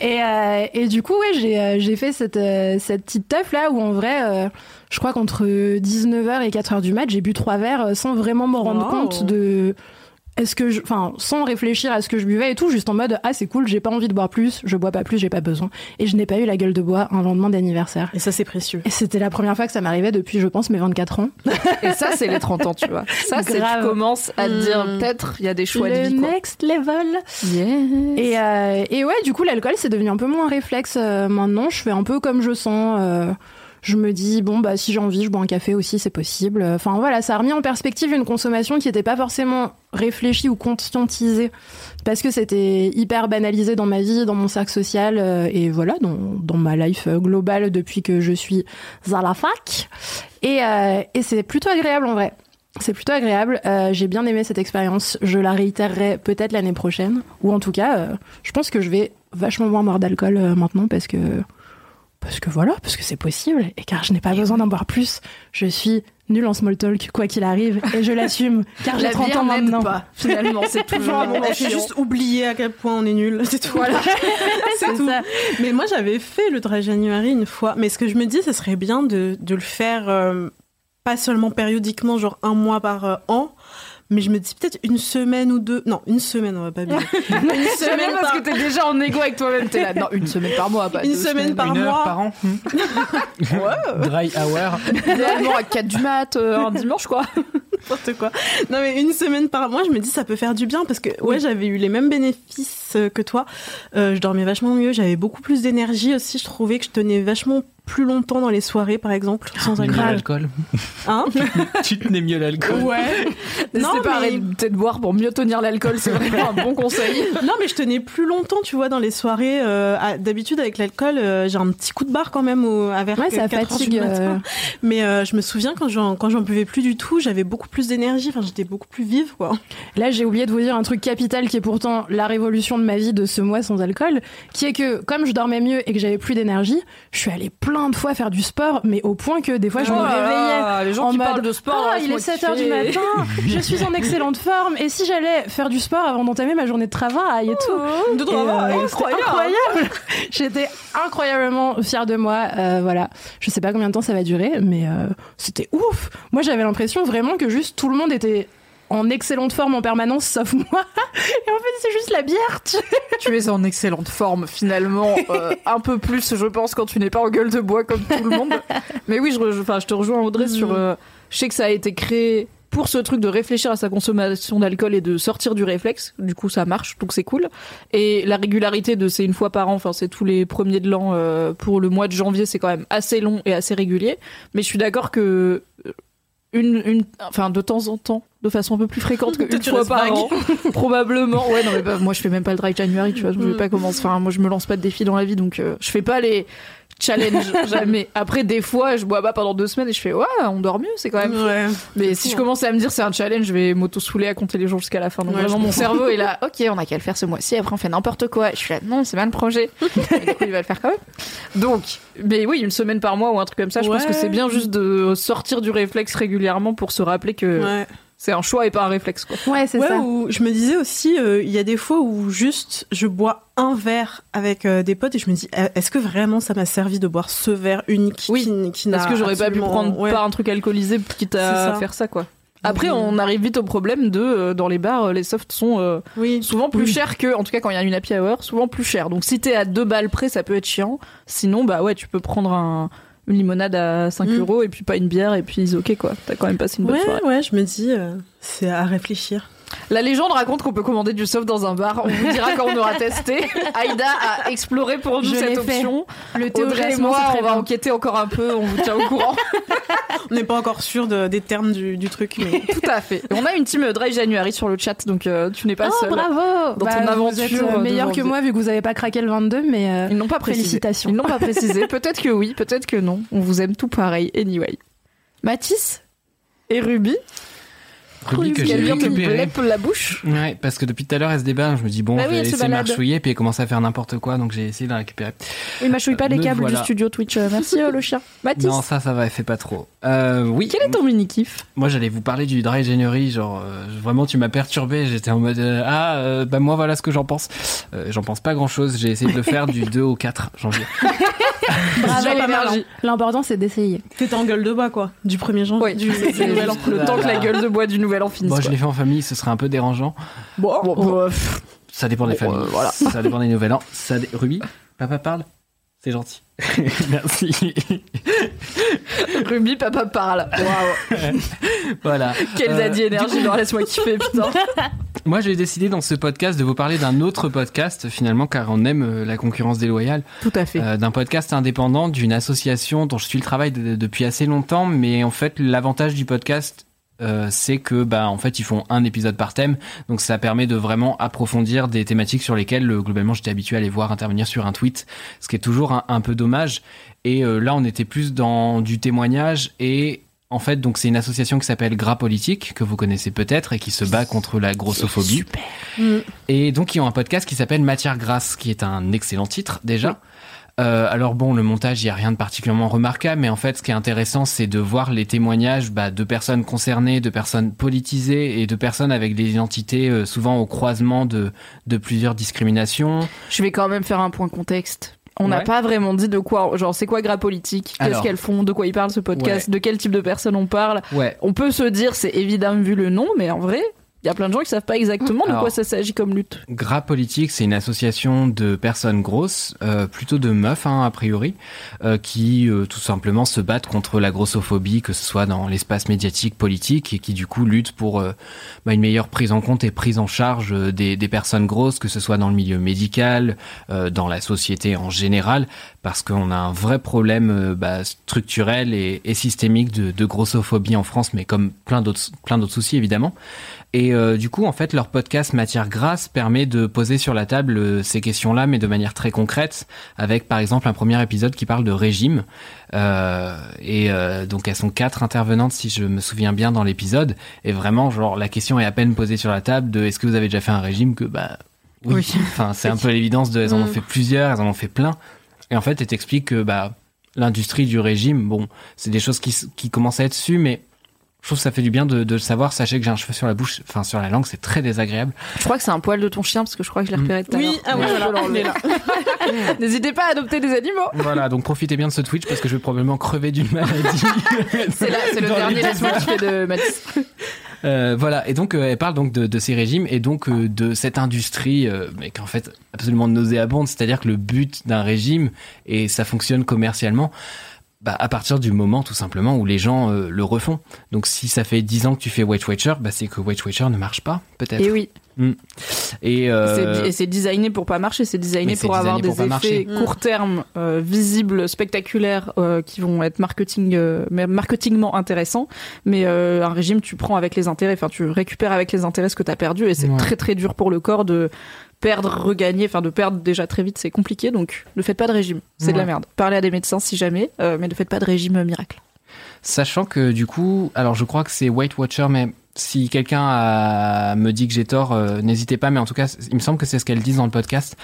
Et, euh, et du coup, ouais, j'ai euh, fait cette, euh, cette petite teuf là où en vrai, je crois qu'entre 19h et 4h du mat, j'ai bu trois verres sans vraiment me rendre
Wow.
compte de. Est-ce que je. Enfin, sans réfléchir à ce que je buvais et tout, juste en mode Ah, c'est cool, j'ai pas envie de boire plus, je bois pas plus, j'ai pas besoin. Et je n'ai pas eu la gueule de bois un lendemain d'anniversaire.
Et ça, c'est précieux.
Et c'était la première fois que ça m'arrivait depuis, je pense, mes 24 ans.
Et ça c'est les 30 ans, tu vois. Ça c'est tu commences à te dire
Hmm.
peut-être il y a des choix de
le
vie quoi.
next level.
Yes.
Et, euh, et ouais, du coup, l'alcool, c'est devenu un peu moins un réflexe euh, maintenant. Je fais un peu comme je sens. euh, je me dis, bon, bah, si j'ai envie, je bois un café aussi, c'est possible. Enfin, voilà, ça a remis en perspective une consommation qui n'était pas forcément réfléchie ou conscientisée. Parce que c'était hyper banalisé dans ma vie, dans mon cercle social, euh, et voilà, dans, dans ma life globale depuis que je suis à la fac. Et, euh, et c'est plutôt agréable en vrai. C'est plutôt agréable. Euh, J'ai bien aimé cette expérience. Je la réitérerai peut-être l'année prochaine. Ou en tout cas, je pense que je vais vachement moins boire d'alcool maintenant parce que. Parce que voilà, parce que c'est possible. Et car je n'ai pas besoin d'en boire plus. Je suis nulle en small talk, quoi qu'il arrive. Et je l'assume. Car j'ai
La
30
vie
ans maintenant.
pas. Finalement, c'est toujours
fait
chiant.
juste oublier à quel point on est nul. C'est tout.
Voilà.
c'est tout.
ça.
Mais moi, j'avais fait le dry January une fois. Mais ce que je me dis, ce serait bien de, de le faire euh, pas seulement périodiquement, genre un mois par euh, an. Mais je me dis peut-être une semaine ou deux. Non, une semaine, on va pas bien. une
même parce que t'es déjà en égo avec toi-même, t'es là. Non, une semaine par mois, pas
Une semaine
semaines.
par
Une heure
mois.
par an. Dry hour.
Idéalement à 4 du mat, euh, un dimanche quoi.
n'importe quoi. Non mais une semaine par mois, je me dis ça peut faire du bien parce que ouais, j'avais eu les mêmes bénéfices euh, que toi. Euh, je dormais vachement mieux, j'avais beaucoup plus d'énergie aussi. Je trouvais que je tenais vachement plus longtemps dans les soirées, par exemple, sans
Mieux
alcool.
l'alcool.
Hein
tu tenais mieux l'alcool.
Ouais. Non, mais-
de boire pour mieux tenir l'alcool, c'est vraiment un bon conseil.
Non, mais je tenais plus longtemps, tu vois, dans les soirées. euh, à- D'habitude, avec l'alcool, euh, j'ai un petit coup de barre quand même au, à vers
Ouais, ça
4 heures du
fatigue, euh.
Mais euh, je me souviens quand j'en quand j'en buvais plus du tout, j'avais beaucoup plus d'énergie. Enfin, j'étais beaucoup plus vive, quoi.
Là, j'ai oublié de vous dire un truc capital qui est pourtant la révolution de ma vie de ce mois sans alcool, qui est que comme je dormais mieux et que j'avais plus d'énergie, je suis allée plein de fois faire du sport, mais au point que des fois je
Oh
me
là
réveillais.
les gens
en
qui
mode,
parlent de sport,
Ah, il est
laisse-moi
7 heures du
kiffer.
matin, je suis en excellente forme, et si j'allais faire du sport avant d'entamer ma journée de travail et tout.
De
Et,
travail,
euh, incroyable. J'étais incroyablement fière de moi. Euh, voilà. Je sais pas combien de temps ça va durer, mais euh, c'était ouf. Moi, j'avais l'impression vraiment que juste tout le monde était en excellente forme en permanence, sauf moi. Et en fait, c'est juste la bière. tu-
Tu es en excellente forme finalement, euh, un peu plus je pense quand tu n'es pas en gueule de bois comme tout le monde. Mais oui, je, re- je- enfin, je te rejoins Audrey sur... euh, je sais que ça a été créé pour ce truc de réfléchir à sa consommation d'alcool et de sortir du réflexe. Du coup, ça marche, donc c'est cool. Et la régularité de c'est une fois par an, enfin c'est tous les premiers de l'an euh, pour le mois de janvier, c'est quand même assez long et assez régulier. Mais je suis d'accord que une, une, enfin de temps en temps, de façon un peu plus fréquente qu'une fois par an, probablement. Ouais, non mais bah, moi je fais même pas le dry January, tu vois, je vais
Mm.
pas commencer. Enfin, moi je me lance pas de défis dans la vie, donc euh, je fais pas les challenges jamais. Après, des fois, je bois pas pendant deux semaines et je fais ouais, on dort mieux, c'est quand même.
Ouais.
Mais si je commence à me dire c'est un challenge, je vais m'auto-souler à compter les jours jusqu'à la fin. Donc
Ouais,
vraiment, mon cerveau est là, ok, on a qu'à le faire ce mois-ci, après on fait n'importe quoi. Je suis là, non, c'est mal le projet. Et du coup, il va le faire quand même. Donc, mais oui, une semaine par mois ou un truc comme ça, je pense que c'est bien juste de sortir du réflexe régulièrement pour se rappeler que. C'est un choix et pas un réflexe, quoi.
Ouais, c'est
Ouais,
ça.
ou je me disais aussi, euh, il y a des fois où juste je bois un verre avec euh, des potes et je me dis, euh, est-ce que vraiment ça m'a servi de boire ce verre unique
Oui,
qui, qui n'a
Parce que j'aurais pas pu prendre
ouais.
pas un truc alcoolisé quitte à faire ça, quoi. Après,
Oui.
on arrive vite au problème de, euh, dans les bars, euh, les softs sont euh,
Oui.
souvent plus
Oui.
chers que, en tout cas quand il y a une happy hour, souvent plus cher. Donc si t'es à deux balles près, ça peut être chiant. Sinon, bah ouais, tu peux prendre un, une limonade à 5
Mm.
euros et puis pas une bière et puis ok quoi. T'as quand même passé une bonne
Ouais,
soirée.
ouais, je me dis, euh, c'est à réfléchir.
La légende raconte qu'on peut commander du soft dans un bar. On vous dira quand on aura testé. Aïda a exploré pour nous
Je
cette
fait.
option.
Le thé
Audrey et moi, on va enquêter encore un peu. On vous tient au courant.
On n'est pas encore sûr de- des termes du, du truc, mais
Tout à fait. On a une team Dry January sur le chat, donc euh, tu n'es pas
Oh,
seule.
bravo
Dans ton
Bah,
aventure
Vous êtes euh, meilleur que moi vu que vous avez pas craqué le 22, mais euh,
Ils n'ont pas précisé.
félicitations.
Ils n'ont pas précisé. Peut-être que oui, peut-être que non. On vous aime tout pareil. Anyway. Mathis et Ruby,
Ruby que j'ai récupéré.
blep la bouche.
Ouais, parce que depuis tout à l'heure, elle se débat. Je me dis, bon,
Bah
je
oui,
vais
se
laisser marchouiller, puis elle commence à faire n'importe quoi, donc j'ai essayé de la récupérer.
Il mâchouille pas les
Me
câbles
voilà.
du studio Twitch. Euh, Merci euh, le chien. Mathis,
Non, ça, ça va, elle fait pas trop. Euh, oui.
quel est ton mini kiff
Moi, j'allais vous parler du dry January, genre euh, vraiment, tu m'as perturbé. J'étais en mode euh, ah, euh, bah moi voilà ce que j'en pense. Euh, j'en pense pas grand chose. J'ai essayé de le faire du 2 au 4 janvier.
L'important c'est d'essayer.
t'étais en gueule de bois, quoi, du 1er janvier.
Oui,
du, du nouvel an.
le temps que la gueule de bois du nouvel an finisse.
Bon, je l'ai fait en famille, ce serait un peu dérangeant.
Bon, bon,
Ça dépend des
Bon,
familles.
euh, voilà.
Ça dépend des nouvel an. Ça dé- Ruby, papa parle. C'est gentil. Merci.
Ruby, papa parle. Waouh,
voilà.
quel
Euh,
daddy énergie, non, laisse-moi kiffer, putain.
Moi, j'ai décidé dans ce podcast de vous parler d'un autre podcast, finalement, car on aime euh, la concurrence déloyale.
Tout à fait.
Euh, d'un podcast indépendant d'une association dont je suis le travail de- depuis assez longtemps, mais en fait l'avantage du podcast euh, c'est que bah en fait ils font un épisode par thème, donc ça permet de vraiment approfondir des thématiques sur lesquelles euh, globalement j'étais habitué à les voir intervenir sur un tweet, ce qui est toujours un, un peu dommage. Et euh, là on était plus dans du témoignage et en fait, donc c'est une association qui s'appelle Gras Politique, que vous connaissez peut-être, et qui se bat contre la grossophobie.
Mm.
Et donc, ils ont un podcast qui s'appelle Matière Grasse, qui est un excellent titre déjà. Euh, alors bon, le montage, il n'y a rien de particulièrement remarquable, mais en fait, ce qui est intéressant, c'est de voir les témoignages bah, de personnes concernées, de personnes politisées et de personnes avec des identités euh, souvent au croisement de, de plusieurs discriminations.
Je vais quand même faire un point contexte. On n'a
Ouais.
pas vraiment dit de quoi, genre c'est quoi Gras Politique, qu'est-ce qu'elles font, de quoi ils parlent ce podcast, de quel type de personnes on parle?
Ouais.
On peut se dire c'est évident vu le nom, mais en vrai, Il y a plein de gens qui savent pas exactement de
Alors-
quoi ça s'agit comme lutte.
Gras Politique, c'est une association de personnes grosses, euh, plutôt de meufs hein, a priori, euh, qui euh, tout simplement se battent contre la grossophobie, que ce soit dans l'espace médiatique, politique, et qui du coup luttent pour euh, bah, une meilleure prise en compte et prise en charge des, des personnes grosses, que ce soit dans le milieu médical, euh, dans la société en général, parce qu'on a un vrai problème euh, bah, structurel et, et systémique de, de grossophobie en France, mais comme plein d'autres plein d'autres soucis évidemment. Et euh, du coup, en fait, leur podcast Matière Grasse permet de poser sur la table euh, ces questions-là, mais de manière très concrète, avec par exemple un premier épisode qui parle de régime. Euh, et euh, donc elles sont quatre intervenantes, si je me souviens bien, dans l'épisode. Et vraiment, genre, la question est à peine posée sur la table de est-ce que vous avez déjà fait un régime que bah oui.
Oui.
Enfin, c'est un peu l'évidence de elles en ont
Mm.
fait plusieurs, elles en ont fait plein. Et en fait, elles t'expliquent que bah l'industrie du régime, bon, c'est des choses qui, qui commencent à être sues, mais je trouve que ça fait du bien de, de le savoir. Sachez que j'ai un cheveu sur la bouche, enfin sur la langue, c'est très désagréable.
Je crois que c'est un poil de ton chien parce que je crois que je l'ai repéré tout à
Oui,
l'heure.
ah oui,
Mais je
voilà.
N'hésitez pas à adopter des animaux.
Voilà, donc profitez bien de ce Twitch parce que je vais probablement crever d'une maladie.
C'est là, c'est le dernier laisse-moi kiffer de Mathis.
Euh, voilà, et donc euh, elle parle donc de, de ces régimes et donc euh, de cette industrie, euh, mais qu'en fait absolument nauséabonde, c'est-à-dire que le but d'un régime et ça fonctionne commercialement. Bah, à partir du moment tout simplement où les gens euh, le refont. Donc si ça fait 10 ans que tu fais Weight Watcher, bah, c'est que Weight Watcher ne marche pas, peut-être.
Oui,
Et, euh,
c'est- et c'est designé pour pas marcher, c'est designé pour avoir
pour
des effets
marcher.
court terme, euh, visibles, spectaculaires, euh, qui vont être marketing, euh, mais marketingement intéressants. Mais euh, un régime, tu prends avec les intérêts, enfin tu récupères avec les intérêts ce que tu as perdu, et c'est
Ouais.
très très dur pour le corps de perdre, regagner, enfin de perdre déjà très vite, c'est compliqué. Donc ne faites pas de régime, c'est de la merde. Parlez à des médecins si jamais, euh, mais ne faites pas de régime miracle.
Sachant que du coup, alors je crois que c'est Weight Watcher, mais si quelqu'un a- me dit que j'ai tort, euh, n'hésitez pas. Mais en tout cas, il me semble que c'est ce qu'elles disent dans le podcast,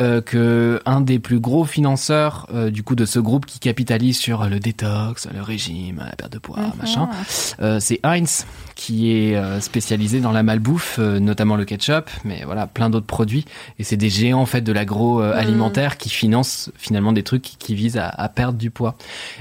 euh, que un des plus gros financeurs euh, du coup de ce groupe qui capitalise sur le détox, le régime, la perte de poids, machin, euh, c'est Heinz qui est euh, spécialisé dans la malbouffe, euh, notamment le ketchup, mais voilà, plein d'autres produits. Et c'est des géants en fait de l'agroalimentaire qui financent finalement des trucs qui, qui visent à, à perdre du poids.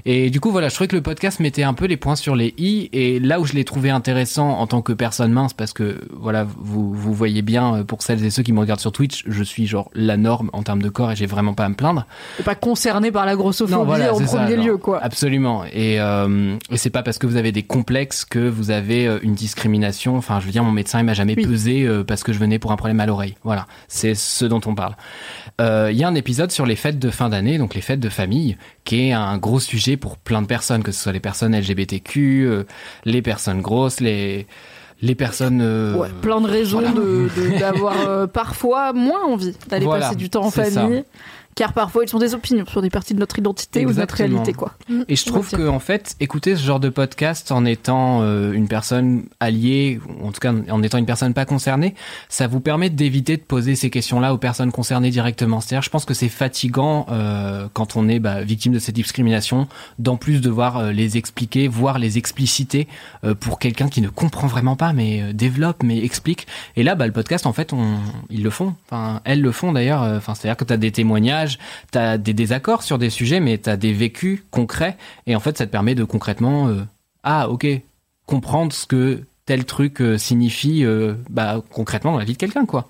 Et du coup, voilà, je trouvais que le podcast mettait un peu les points sur les i. Et là où je l'ai trouvé intéressant en tant que personne mince, parce que voilà, vous, vous voyez bien, euh, pour celles et ceux qui me regardent sur Twitch, je suis genre la norme en termes de corps et j'ai vraiment pas à me plaindre.
T'es pas concerné par la grossophobie
voilà,
en
ça,
premier
genre.
lieu, quoi.
Absolument. Et, euh, et c'est pas parce que vous avez des complexes que vous avez une discrimination. Enfin, je veux dire, mon médecin, il m'a jamais
Oui.
pesé euh, parce que je venais pour un problème à l'oreille. Voilà, c'est ce dont on parle. Euh, Il y a un épisode sur les fêtes de fin d'année, donc les fêtes de famille, qui est un gros sujet pour plein de personnes, que ce soit les personnes LGBTQ, euh, les personnes grosses, les les personnes. euh,
Ouais, plein de raisons
voilà.
de- de- d'avoir euh, parfois moins envie d'aller
Voilà,
passer du temps en
ça.
Car parfois, ils sont des opinions sur des parties de notre identité ou de notre réalité, quoi.
Et je trouve que en fait, écouter ce genre de podcast en étant euh, une personne alliée, ou en tout cas en étant une personne pas concernée, ça vous permet d'éviter de poser ces questions-là aux personnes concernées directement. C'est-à-dire, je pense que c'est fatigant euh, quand on est bah, victime de cette discrimination, d'en plus devoir euh, les expliquer, voire les expliciter euh, pour quelqu'un qui ne comprend vraiment pas, mais euh, développe, mais explique. Et là, bah, le podcast, en fait, on, ils le font. Enfin, elles le font d'ailleurs. Enfin, c'est-à-dire que tu as des témoignages, tu as des désaccords sur des sujets, mais tu des vécus concrets. Et en fait, ça te permet de concrètement, euh, ah, ok, comprendre ce que tel truc euh, signifie euh, bah, concrètement dans la vie de quelqu'un, quoi.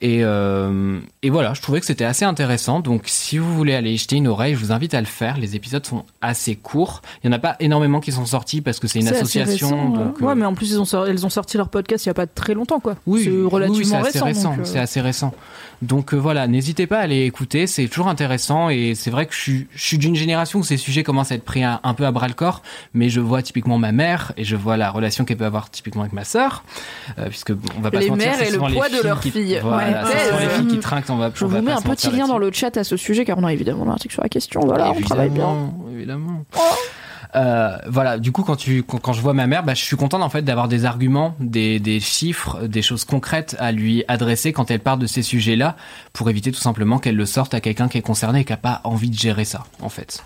Et, euh, et voilà, je trouvais que c'était assez intéressant. Donc, si vous voulez aller y jeter une oreille, je vous invite à le faire. Les épisodes sont assez courts. Il n'y en a pas énormément qui sont sortis parce que c'est une association.
récent, ouais.
donc,
ouais,
euh,
mais en plus, ils ont, sorti, elles ont sorti leur podcast il y a pas très longtemps, quoi.
oui,
c'est relativement
oui, c'est assez
récent. euh,
C'est assez récent. Donc euh, voilà, n'hésitez pas à aller écouter, c'est toujours intéressant et c'est vrai que je suis, je suis d'une génération où ces sujets commencent à être pris un, un peu à bras le corps, mais je vois typiquement ma mère et je vois la relation qu'elle peut avoir typiquement avec ma sœur, euh, puisque bon, on va pas
Les
se mentir,
mères
c'est
et le poids de
qui-
filles.
Voilà,
Ouais.
c'est souvent les filles qui trinquent, on va.
Je
on
vous mets un petit lien dans le chat à ce sujet, car on a évidemment un article sur la question. Voilà, on travaille bien.
Évidemment. Euh, voilà, du coup, quand tu, quand, quand je vois ma mère, bah, je suis content en fait d'avoir des arguments, des, des chiffres, des choses concrètes à lui adresser quand elle parle de ces sujets-là, pour éviter tout simplement qu'elle le sorte à quelqu'un qui est concerné et qui a pas envie de gérer ça, en fait.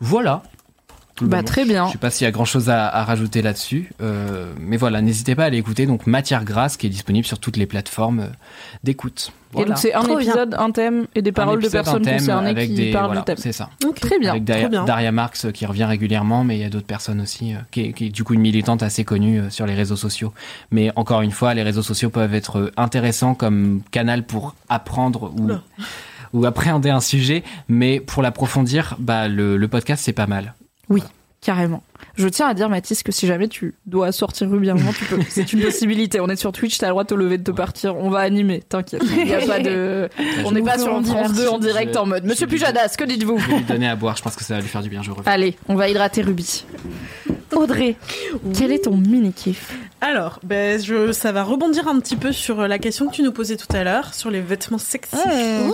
Voilà. Tout le
Bah, très bien.
Je sais pas s'il y a grand chose à, à rajouter là-dessus, euh, mais voilà, n'hésitez pas à aller écouter donc Matière Grasse qui est disponible sur toutes les plateformes euh, d'écoute.
Et donc c'est un
Trop bien.
épisode, un thème et des paroles de
épisode,
personnes
thème
concernées
avec
qui
des,
parlent
voilà,
du thème.
C'est ça.
Très bien.
Avec Daria,
trop bien.
Daria Marx euh, qui revient régulièrement, mais il y a d'autres personnes aussi, euh, qui, est, qui est du coup une militante assez connue euh, sur les réseaux sociaux. Mais encore une fois, les réseaux sociaux peuvent être intéressants comme canal pour apprendre ou, appréhender un sujet, mais pour l'approfondir, bah, le, le podcast c'est pas mal.
Carrément. Je tiens à dire, Mathis, que si jamais tu dois sortir Ruby un moment, tu peux. C'est une possibilité. On est sur Twitch, t'as le droit de te lever, de te partir. On va animer, t'inquiète. Il y a pas de. On n'est pas sur
vous
France 2 en direct en mode. Monsieur Pujadas, que dites-vous
Je vais lui donner à boire, je pense que ça va lui faire du bien, je reviens.
Allez, on va hydrater Ruby. Audrey, quel est ton mini kiff
Alors, ben, je, ça va rebondir un petit peu sur la question que tu nous posais tout à l'heure, sur les vêtements sexy.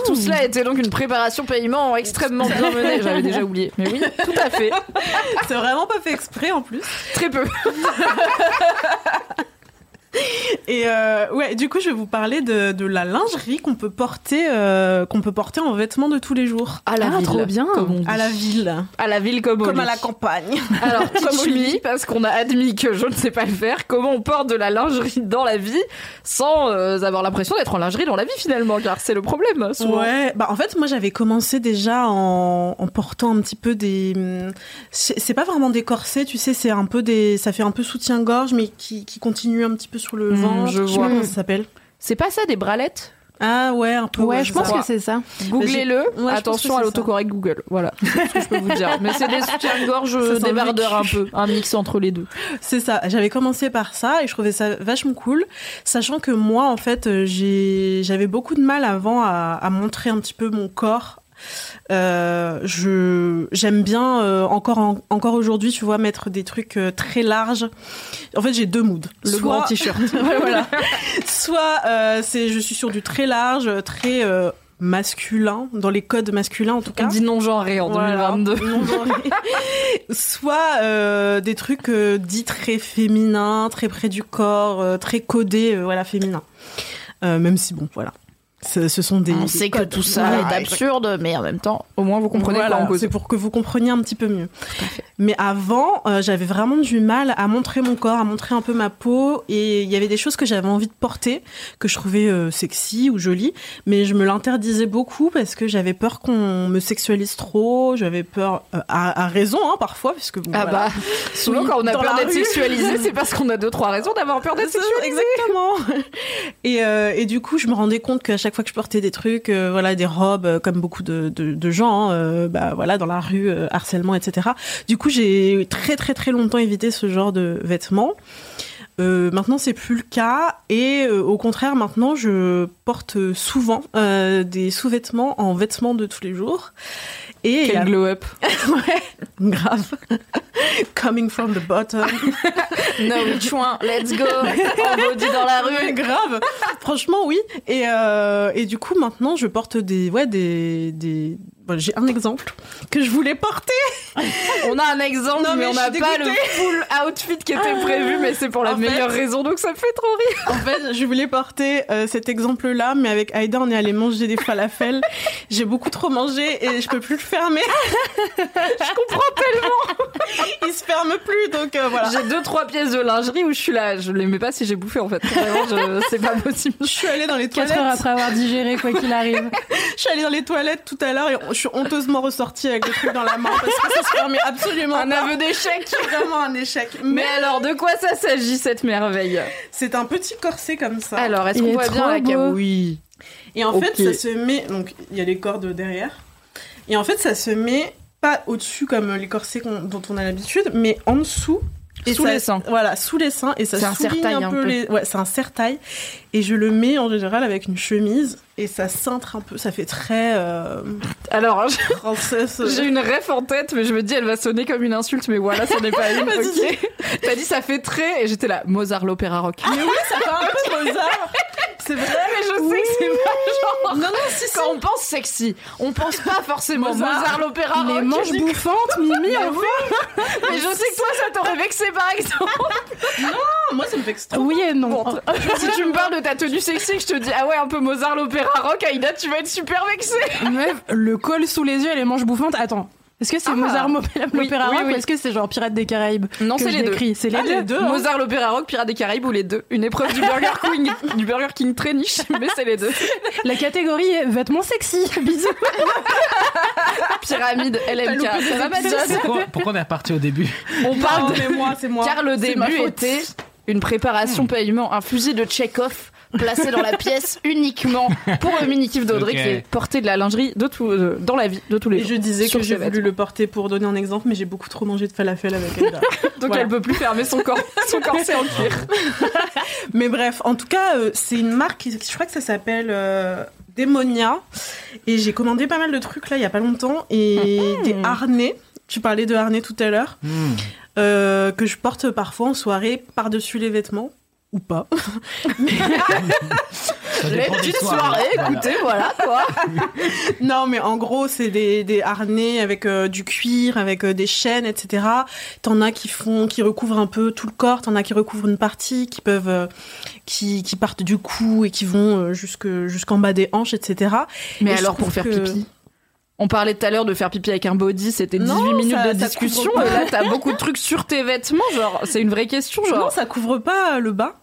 Tout cela était donc une préparation paiement extrêmement bien menée. J'avais déjà oublié. Mais oui, tout à fait.
C'est vraiment pas fait exprès en plus.
Très peu.
Et euh, ouais, du coup, je vais vous parler de, de la lingerie qu'on peut porter, euh, qu'on peut porter en vêtements de tous les jours.
À la
Ah,
ville.
trop bien.
Comme on dit.
À la ville,
À la ville comme, au
comme à la campagne.
Alors,
Comme au lit.
parce qu'on a admis que je ne sais pas le faire, comment on porte de la lingerie dans la vie sans euh, avoir l'impression d'être en lingerie dans la vie finalement, car c'est le problème. souvent.
Ouais, bah en fait moi j'avais commencé déjà en, en portant un petit peu des c'est c'est pas vraiment des corsets, tu sais, c'est un peu des ça fait un peu soutien-gorge mais qui, qui continue un petit peu sur le
Hmm,
ventre.
je
sais
vois.
pas comment ça s'appelle.
C'est pas ça des bralettes?
Ah ouais, un peu.
Ouais, je pense que c'est ça.
Googlez-le. Attention à l'autocorrect Google. Voilà, c'est ce que je peux vous dire. Mais c'est des soutiens-gorge débardeurs un peu, un mix entre les deux.
C'est ça. J'avais commencé par ça et je trouvais ça vachement cool, sachant que moi, en fait, euh, j'ai, j'avais beaucoup de mal avant à, à montrer un petit peu mon corps. Euh, je, j'aime bien euh, encore, en- encore aujourd'hui, tu vois, mettre des trucs euh, très larges. En fait, j'ai deux moods.
Le
Soit-
grand t-shirt.
Voilà. Soit c'est, je suis sur du très large, très masculin, dans les codes masculins en tout cas.
On dit non genré en
Voilà.
2022.
Non genré. Soit euh, des trucs euh, dits très féminins, très près du corps, euh, très codés, voilà, féminins. Même si bon, voilà. Ce, ce sont des.
On sait que tout ça est absurde, mais en même temps, au moins vous comprenez
Voilà,
quoi
c'est pour que vous compreniez un petit peu mieux. Mais avant, euh, j'avais vraiment du mal à montrer mon corps, à montrer un peu ma peau, et il y avait des choses que j'avais envie de porter, que je trouvais euh, sexy ou jolies, mais je me l'interdisais beaucoup parce que j'avais peur qu'on me sexualise trop, j'avais peur, euh, à, à raison hein, parfois, puisque bon,
Ah
voilà.
bah, souvent quand on a peur d'être sexualisé, c'est parce qu'on a deux trois raisons d'avoir peur d'être sexualisé.
Exactement. Et, et du coup, je me rendais compte qu'à chaque fois que je portais des trucs, euh, voilà, des robes, euh, comme beaucoup de, gens, hein, euh, bah voilà, dans la rue, harcèlement, etc. Du coup, j'ai très très très longtemps évité ce genre de vêtements. Maintenant, c'est plus le cas et au contraire, maintenant, je porte souvent des sous-vêtements en vêtements de tous les jours. Et a-
Quel glow up.
ouais, grave. Coming from the bottom.
No which one, let's go. En body dans la rue.
grave. Franchement, oui. Et, euh, et du coup, maintenant, je porte des, ouais, des, des. Bon, j'ai un exemple que je voulais porter.
On a un exemple,
Non,
mais,
mais
on n'a pas le full outfit qui était prévu, mais c'est pour la
En fait-
meilleure raison, donc ça me fait trop rire.
En fait, je voulais porter euh, cet exemple-là, mais avec Aïda, on est allé manger des falafels. J'ai beaucoup trop mangé et je peux plus le fermer. je comprends tellement. Il se ferme plus, donc euh, voilà.
J'ai deux trois pièces de lingerie où je suis là, je les mets pas si j'ai bouffé en fait. Vraiment, c'est pas possible.
Je suis allée dans les
4
toilettes.
heures après avoir digéré, quoi qu'il arrive.
Je suis allée dans les toilettes tout à l'heure et je suis honteusement ressortie avec le truc dans la main parce que ça se fermait absolument
Un
pas.
aveu d'échec.
Vraiment un échec.
Mais alors, de quoi ça s'agit cette merveille
C'est un petit corset comme ça.
Alors, est-ce qu'on
est
voit bien la Oui.
Et en fait, ça se met. Donc, il y a les cordes derrière. Et en fait, ça se met pas au-dessus comme les corsets dont on a l'habitude, mais en dessous.
Sous
ça-
les seins.
Voilà, sous les seins. Et ça souligne un
un
peu
peu.
les. Ouais, c'est un serre-taille. Et je le mets en général avec une chemise. Et ça cintre un peu. Ça fait très. Euh,
Alors, j'ai une ref en tête, mais je me dis elle va sonner comme une insulte, mais voilà, ce n'est pas une.
Vas-y,
ok. T'as dit ça fait très, et j'étais là, Mozart l'opéra rock.
Mais oui, ça fait un peu Mozart. C'est vrai.
Mais je sais que c'est pas genre.
Non, non, si, si.
Quand on pense sexy, on pense pas forcément
Mozart.
Mozart, l'opéra
Les
rock.
manches bouffantes, Mimi, en
Mais je sais que toi, ça t'aurait vexé par exemple.
Moi,
Oui et non.
Bon, si tu me parles de ta tenue sexy, que je te dis ah ouais un peu Mozart l'opéra rock, Aïda, tu vas être super vexée.
Meuf, le col sous les yeux et les manches bouffantes. Attends, Est-ce que c'est
Ah.
Mozart l'opéra
oui,
rock
oui.
ou est-ce que c'est genre Pirates des Caraïbes
Non, c'est les deux.
décris? C'est les
Ah,
deux.
les deux, hein.
Mozart, l'opéra rock, Pirates des Caraïbes ou les deux? Une épreuve du Burger King, du Burger King très niche, mais c'est les deux.
La catégorie est vêtements sexy. Bisous.
Pyramide, LMK. Ça va,
Pourquoi, pourquoi on est reparti au début?
On parle de
mais moi, c'est moi.
Car le début était une préparation paiement, un fusil de Chekhov placé dans la pièce uniquement pour le mini-kiff d'Audrey qui est porter de la lingerie de tout, euh, dans la vie de tous les
Et
jours.
je disais que j'ai voulu le porter pour donner un exemple, mais j'ai beaucoup trop mangé de falafel avec Aïda.
Donc
Voilà.
elle peut plus fermer son corps, son corset en cuir.
Mais bref, en tout cas, euh, c'est une marque, qui- je crois que ça s'appelle euh, Demonia. Et j'ai commandé pas mal de trucs là il y a pas longtemps. Et des harnais. Tu parlais de harnais tout à l'heure.
Hmm.
euh, que je porte parfois en soirée par-dessus les vêtements. Ou pas.
Ça
Les petites soirées,
Voilà.
écoutez, voilà quoi.
non, mais en gros, c'est des, des harnais avec euh, du cuir, avec euh, des chaînes, etc. T'en as qui font, qui recouvrent un peu tout le corps, t'en as qui recouvrent une partie, qui peuvent, euh, qui, qui partent du cou et qui vont euh, jusque jusqu'en bas des hanches, etc.
Mais
Et
alors pour faire
que-
pipi? On parlait tout à l'heure de faire pipi avec un body, c'était 18
Non,
minutes
ça-
de discussion. Et là, t'as beaucoup de trucs sur tes vêtements, genre, c'est une vraie question, genre.
Non, ça couvre pas le bas.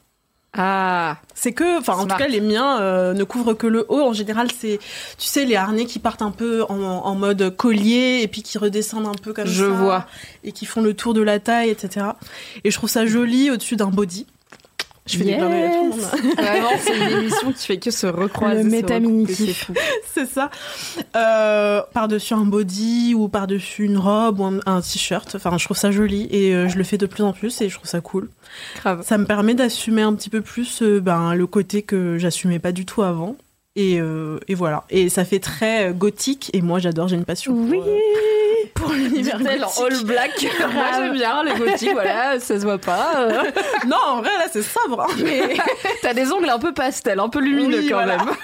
Ah,
C'est que, enfin, en tout cas, les miens euh, ne couvrent que le haut. En général, c'est, tu sais, les harnais qui partent un peu en, en mode collier et puis qui redescendent un peu comme
Je
ça.
vois.
Et qui font le tour de la taille, etc. Et je trouve ça joli au-dessus d'un body. Je fais des clins d'œil à tout le monde.
vraiment, c'est une émission qui fait que se recroiser.
Le métaminitif.
c'est
ça. Euh, par-dessus un body ou par-dessus une robe ou un, un t-shirt. Enfin, je trouve ça joli et euh, je le fais de plus en plus et je trouve ça cool.
Grave.
Ça me permet d'assumer un petit peu plus euh, ben, le côté que j'assumais pas du tout avant. Et, euh, et voilà. Et ça fait très euh, gothique. Et moi, j'adore, j'ai une passion
Oui.
pour, euh, pour l'univers
en
gothique.
all black. Moi, j'aime bien les gothiques, voilà, ça se voit pas. euh.
Non, en vrai, là, c'est sobre. hein, mais...
T'as des ongles un peu pastel, un peu lumineux
Oui,
quand
voilà.
même.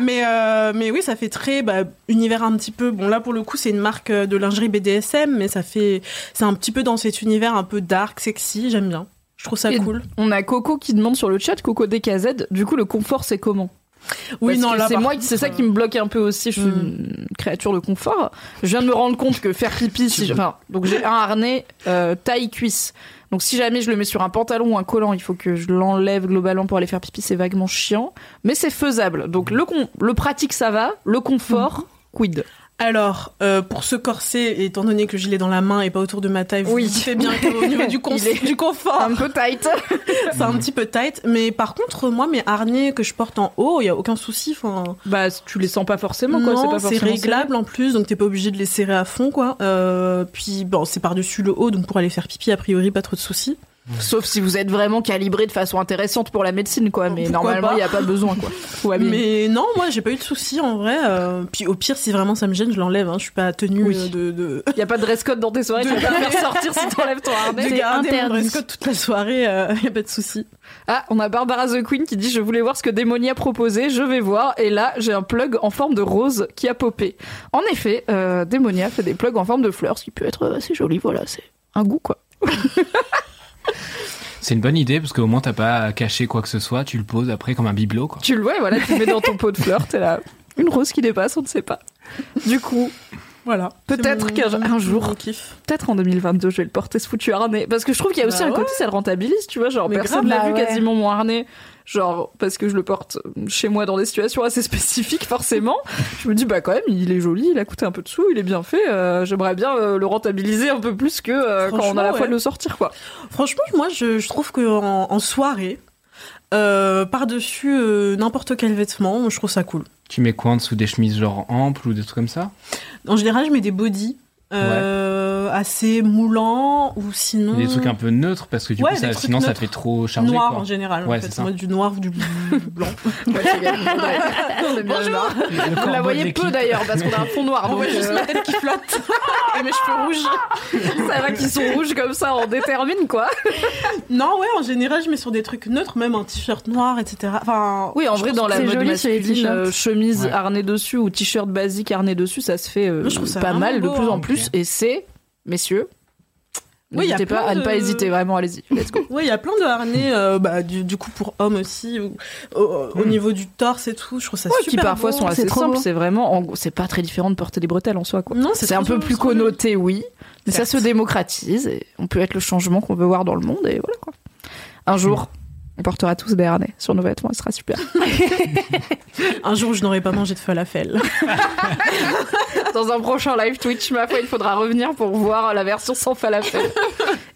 mais, euh, mais oui, ça fait très bah, univers un petit peu. Bon, là, pour le coup, c'est une marque de lingerie BDSM, mais ça fait. C'est un petit peu dans cet univers un peu dark, sexy. J'aime bien. Je trouve ça
Et
cool.
On a Coco qui demande sur le chat, Coco DKZ, du coup, le confort, c'est comment?
Oui,
Parce
non,
c'est moi, c'est ça qui me bloque un peu aussi. Je suis
Hmm.
une créature de confort. Je viens de me rendre compte que faire pipi, si enfin, donc j'ai un harnais euh, taille cuisse. Donc si jamais je le mets sur un pantalon ou un collant, il faut que je l'enlève globalement pour aller faire pipi. C'est vaguement chiant, mais c'est faisable. Donc le con- le pratique ça va, le confort quid?
Alors, euh, pour ce corset, étant donné que je l'ai dans la main et pas autour de ma taille, vous
Oui.
vous bien qu'au niveau du, con-
Il est
du confort,
Un peu tight.
c'est un petit peu tight. Mais par contre, moi, mes harnais que je porte en haut, il y a aucun souci. Enfin,
bah tu les sens pas forcément quoi.
non,
pas
c'est réglable en plus, donc t'es pas obligé de les serrer à fond, quoi. Euh, puis bon, c'est par-dessus le haut, donc pour aller faire pipi, a priori, pas trop de soucis.
Sauf si vous êtes vraiment calibré de façon intéressante pour la médecine quoi. Mais
Pourquoi
normalement il y a pas besoin quoi.
Mais non, moi, j'ai pas eu de soucis en vrai. euh, puis au pire, si vraiment ça me gêne, je l'enlève. Hein. Je suis pas tenue
Oui.
euh, de, de,
Il y a pas de dress code dans tes soirées, tu vas pas faire sortir si t'enlèves ton harnais.
de
C'est interdit.
dress code toute la soirée. euh, y a pas de soucis.
Ah, on a Barbara The Queen qui dit je voulais voir ce que Démonia proposait, je vais voir. Et là, j'ai un plug en forme de rose qui a popé. En effet, euh, Démonia fait des plugs en forme de fleurs, ce qui peut être assez joli. Voilà, c'est un goût quoi.
C'est une bonne idée parce qu'au moins t'as pas à cacher quoi que ce soit, tu le poses après comme un bibelot quoi.
Tu le vois, voilà, tu le mets dans ton pot de fleurs, t'es là. Une rose qui dépasse, on ne sait pas. Du coup,
Voilà.
Peut-être qu'un- un jour- peut-être en 2022, je vais le porter ce foutu harnais. Parce que je trouve qu'il y a aussi
Bah
un
ouais.
côté, ça le rentabilise, tu vois. Genre,
Mais
personne
grave,
n'a
bah
vu
ouais.
quasiment mon harnais. Genre, parce que je le porte chez moi dans des situations assez spécifiques, forcément. je me dis, bah, quand même, il est joli, il a coûté un peu de sous, il est bien fait. euh, J'aimerais bien euh, le rentabiliser un peu plus que euh, quand on a la
Franchement,
foi de le sortir, quoi.
Franchement, moi, je, je trouve que en, en soirée, euh, par-dessus euh, n'importe quel vêtement, je trouve ça cool.
Tu mets quoi en dessous des chemises genre amples ou des trucs comme ça?
En général, je mets des bodys euh, assez moulants ou sinon
Des trucs un peu neutres parce que du
Ouais,
coup ça,
des trucs
sinon ça fait trop chargé
noirs
quoi.
en général.
Ouais,
en fait. Moi, du noir ou du blanc.
Bonjour.
Le
Vous la voyez peu d'ailleurs, parce qu'on a un fond noir.
On
donc,
voit juste
euh,
ma tête qui flotte et mes cheveux rouges.
ça va qu'ils sont rouges comme ça, on détermine, quoi.
Non, ouais, en général, je mets sur des trucs neutres, même un t-shirt noir, etc. Enfin,
Oui, en vrai, dans la mode masculine, euh, chemise harnais dessus ou t-shirt basique harnais dessus, ça se fait euh, pas mal de plus
hein.
en plus. Et c'est, messieurs,
Oui,
N'hésitez pas à ne pas hésiter, vraiment, allez-y. Let's go.
Ouais, il y a plein de harnais, euh, bah, du, du coup pour hommes aussi, ou- au, au niveau du torse et tout. Je trouve ça
Ouais,
super
qui parfois
beau.
sont assez simples, c'est vraiment, en gros, c'est pas très différent de porter des bretelles en soi, quoi.
Non,
C'est un peu plus connoté, oui, mais ça se démocratise et on peut être le changement qu'on veut voir dans le monde et voilà quoi. Un jour, on portera tous des harnais sur nos vêtements, ce sera super.
Un jour où je n'aurai pas mangé de falafel.
Dans un prochain live Twitch, ma foi, il faudra revenir pour voir la version sans falafel.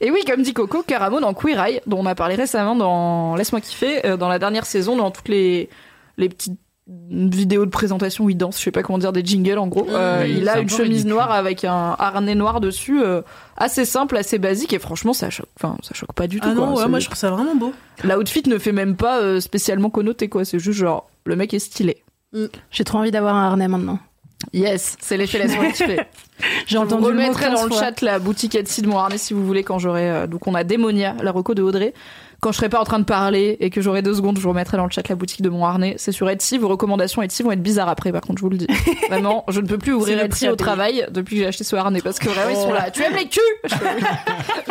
Et oui, comme dit Coco, Caramo dans Queer Eye, dont on a parlé récemment dans Laisse-moi kiffer, euh, dans la dernière saison, dans toutes les, les petites vidéos de présentation où il danse, je sais pas comment dire, des jingles en gros. Euh,
Oui,
il a
un
une chemise
ridicule.
noire avec un harnais noir dessus, euh, assez simple, assez basique, et franchement, ça choque, enfin, ça choque pas du tout.
Ah non,
quoi.
ouais,
C'est-
moi je trouve ça vraiment beau.
L'outfit ne fait même pas euh, spécialement connoté, quoi. C'est juste genre, le mec est stylé.
J'ai trop envie d'avoir un harnais maintenant.
Yes, c'est l'effet laisse-moi kiffer.
J'ai
Je vous
entendu le mot
remettrai
15
dans le
fois.
chat la boutique Etsy de mon harnais si vous voulez quand j'aurai euh, donc on a Démonia, la reco de Audrey. Quand je serai pas en train de parler et que j'aurai deux secondes, je vous remettrai dans le chat la boutique de mon harnais. C'est sur Etsy. Vos recommandations Etsy vont être bizarres après, par contre, je vous le dis. Vraiment, je ne peux plus ouvrir
le
Etsy au travail depuis que j'ai acheté ce harnais parce que vraiment ils sont là. Tu aimes les culs?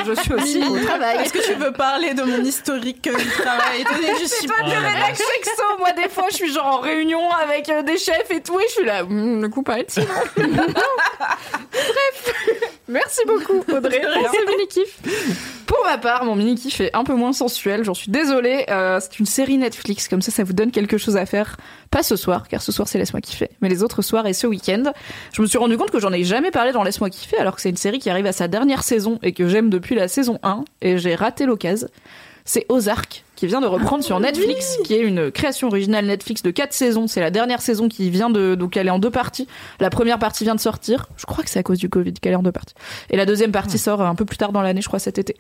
Je, suis aussi au travail.
Est-ce que tu veux parler de mon historique euh, du travail? Que je suis
toi du rédac sexo. Moi, des fois, je suis genre en réunion avec euh, des chefs et tout, et je suis là, Hum, ne coupe pas Etsy, Bref, merci beaucoup, Audrey. Merci, mini kiff. Pour ma part, mon mini kiff est un peu moins sensuel. J'en suis désolée. euh, c'est une série Netflix, comme ça, ça vous donne quelque chose à faire. Pas ce soir, car ce soir, c'est Laisse-moi kiffer, mais les autres soirs et ce week-end. Je me suis rendu compte que j'en ai jamais parlé dans Laisse-moi kiffer, alors que c'est une série qui arrive à sa dernière saison et que j'aime depuis la saison 1, et j'ai raté l'occasion. C'est Ozark qui vient de reprendre sur Netflix, qui est une création originale Netflix de 4 saisons. C'est la dernière saison qui vient de donc elle est en deux parties. La première partie vient de sortir. Je crois que c'est à cause du Covid qu'elle est en deux parties. Et la deuxième partie sort un peu plus tard dans l'année, je crois cet été.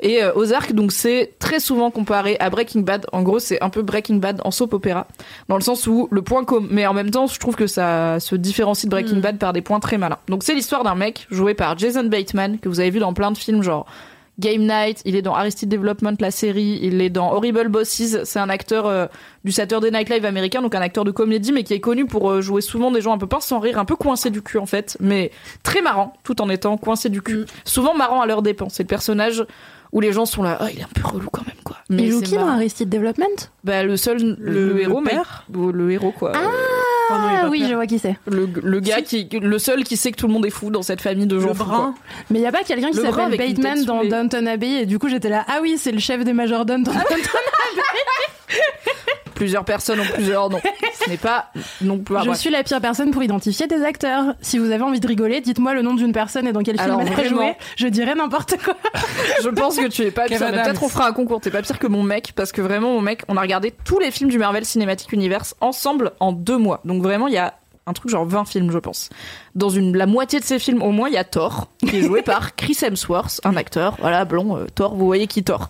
Et euh, Ozark donc c'est très souvent comparé à Breaking Bad. En gros, c'est un peu Breaking Bad en soap opéra dans le sens où le point commun mais en même temps, je trouve que ça se différencie de Breaking Bad par des points très malins. Donc c'est l'histoire d'un mec joué par Jason Bateman que vous avez vu dans plein de films genre Game Night, il est dans Arrested Development, la série, il est dans Horrible Bosses, c'est un acteur euh, du Saturday Night Live américain, donc un acteur de comédie, mais qui est connu pour euh, jouer souvent des gens un peu pince sans rire, un peu coincé du cul en fait, mais très marrant, tout en étant coincé du cul. Souvent marrant à leur dépens, c'est le personnage où les gens sont là, ah il est un peu relou quand même quoi.
Mais il joue qui dans. Arrested Development?
Bah le seul, le,
Le-
héros,
le père
héros quoi. Euh,
Ah oui, je vois qui c'est.
le, le gars qui, le seul qui sait que tout le monde est fou dans cette famille de gens
Le
fous,
brun.
Mais il y a pas quelqu'un qui
Le brun
s'appelle
avec une
Bateman dans
les-
Downton Abbey et du coup j'étais là ah oui c'est le chef des majordomes dans Downton
Plusieurs personnes ont plusieurs noms. Ce n'est pas non plus.
Je suis la pire personne pour identifier des acteurs. Si vous avez envie de rigoler, dites-moi le nom d'une personne et dans quel film
Alors,
elle a joué. Je dirais n'importe quoi.
Je pense que tu es pas pire. Peut-être on fera un concours. T'es pas pire que mon mec parce que vraiment mon mec, on a regardé tous les films du Marvel Cinematic Universe ensemble en deux mois. Donc vraiment il y a un truc genre 20 films je pense. Dans une la moitié de ces films au moins il y a Thor qui est joué par Chris Hemsworth, un acteur. Voilà blond euh, Thor. Vous voyez qui Thor.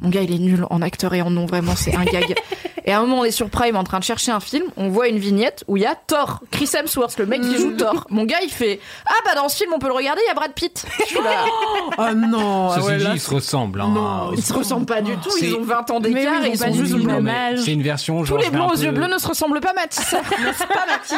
Mon gars, il est nul en acteur et en nom, vraiment, c'est un gag. Et à un moment, on est sur Prime en train de chercher un film, on voit une vignette où il y a Thor, Chris Hemsworth, le mec qui joue Thor. Mon gars, il fait Ah bah dans ce film, on peut le regarder, il y a Brad Pitt. Je suis là.
Oh non. ah
Ceci
ouais,
dit,
là,
ils se ressemblent. Hein.
Non,
Ils se ressemblent pas du tout, ils ont 20 ans d'écart
ils
et ils
pas
sont
du
juste
même âge.
C'est une version
Tous
genre.
les
je fais
blonds aux yeux bleus ne se ressemblent pas, Mathis. N'est-ce pas, Mathis?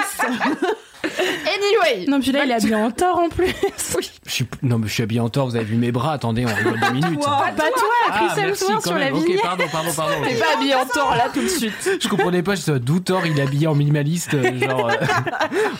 Anyway.
Non, puis là, il est habillé en tort en plus.
Oui.
Je suis... Non, mais je suis habillé en tort, vous avez vu mes bras, attendez, on rigole deux minutes.
Wow.
Pas toi,
Ah,
Chris Hemsworth sur la
même. Ok,
vignette.
pardon, pardon, pardon.
T'es pas habillé en tort là tout de suite.
Je comprenais pas, je disais, d'où Thor il est habillé en minimaliste, euh, genre. euh,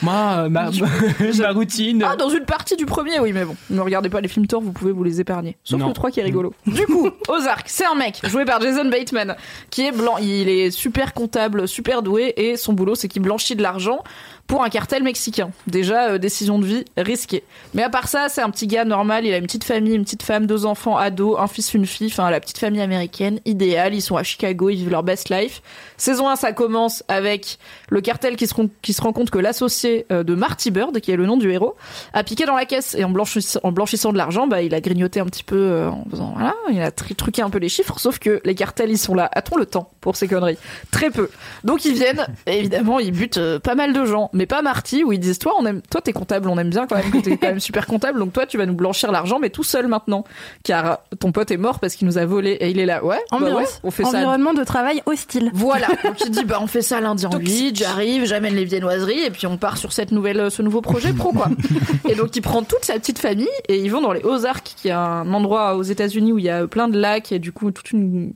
Moi, euh, ma, ma routine.
Ah, dans une partie du premier, oui, mais bon. Ne regardez pas les films Thor, vous pouvez vous les épargner. Sauf
Non.
le 3 qui est rigolo. Du coup, Ozark, c'est un mec joué par Jason Bateman qui est blanc. Il est super comptable, super doué et son boulot, c'est qu'il blanchit de l'argent pour un cartel mexicain. Déjà, euh, décision de vie risquée. Mais à part ça, c'est un petit gars normal. Il a une petite famille, une petite femme, deux enfants, ados, un fils, une fille. Enfin, la petite famille américaine, idéale. Ils sont à Chicago, ils vivent leur best life. Saison 1, ça commence avec le cartel qui se, rend- compte que l'associé euh, de Marty Bird, qui est le nom du héros, a piqué dans la caisse et en blanchissant, de l'argent, bah, il a grignoté un petit peu euh, en faisant voilà, il a tr- truqué un peu les chiffres, sauf que les cartels ils sont là, a-t-on le temps pour ces conneries Très peu. Donc ils viennent, évidemment ils butent pas mal de gens, mais pas Marty, où ils disent, toi, on aime, toi, t'es comptable, on aime bien quand même, que t'es quand même super comptable, donc toi, tu vas nous blanchir l'argent, mais tout seul maintenant. Car ton pote est mort parce qu'il nous a volé, et il est là, ouais, bah ouais, on fait ça.
Environnement de travail hostile.
Voilà. Donc il dit bah on fait ça lundi en 8, j'arrive, j'amène les viennoiseries et puis on part sur cette nouvelle ce nouveau projet pro quoi. et donc il prend toute sa petite famille et ils vont dans les Ozarks qui est un endroit aux États-Unis où il y a plein de lacs et du coup toute une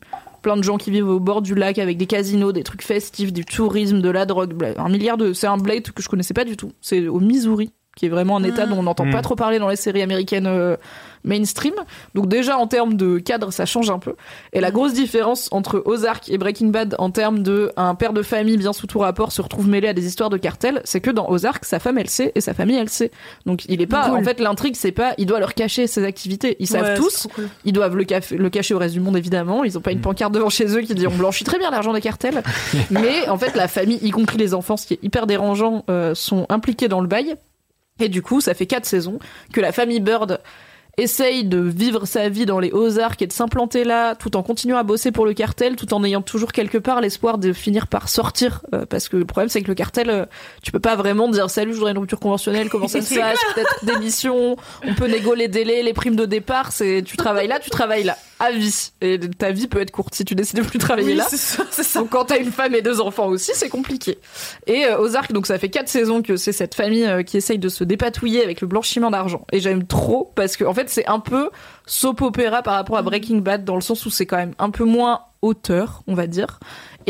plein de gens qui vivent au bord du lac avec des casinos, des trucs festifs, du tourisme, de la drogue, bla- un milliard de c'est un blade que je connaissais pas du tout. C'est au Missouri qui est vraiment un état dont on n'entend pas trop parler dans les séries américaines euh, mainstream. Donc déjà en termes de cadre, ça change un peu. Et la grosse différence entre Ozark et Breaking Bad en termes de un père de famille bien sous tout rapport se retrouve mêlé à des histoires de cartel, c'est que dans Ozark, sa femme elle sait et sa famille elle sait. Donc il est pas
Cool.
en fait l'intrigue c'est pas il doit leur cacher ses activités. Ils savent
Ouais,
tous,
cool.
ils doivent le, caf- le cacher au reste du monde évidemment. Ils ont pas une pancarte devant chez eux qui dit on blanchit très bien l'argent des cartels. Mais en fait la famille, y compris les enfants, ce qui est hyper dérangeant, euh, sont impliqués dans le bail. Et du coup, ça fait quatre saisons que la famille Bird essaye de vivre sa vie dans les Ozarks et de s'implanter là, tout en continuant à bosser pour le cartel, tout en ayant toujours quelque part l'espoir de finir par sortir. euh, parce que le problème, c'est que le cartel, euh, tu peux pas vraiment dire salut, je voudrais une rupture conventionnelle, comment ça se passe, peut-être démission, on peut négo les délais, les primes de départ, c'est tu travailles là, tu travailles là, à vie. Et ta vie peut être courte si tu décides de plus travailler
Oui,
là.
c'est ça, c'est ça.
Donc quand t'as une femme et deux enfants aussi, c'est compliqué. Et euh, Ozark, donc ça fait quatre saisons que c'est cette famille euh, qui essaye de se dépatouiller avec le blanchiment d'argent. Et j'aime trop parce que en fait c'est un peu soap opéra par rapport à Breaking Bad dans le sens où c'est quand même un peu moins auteur, on va dire.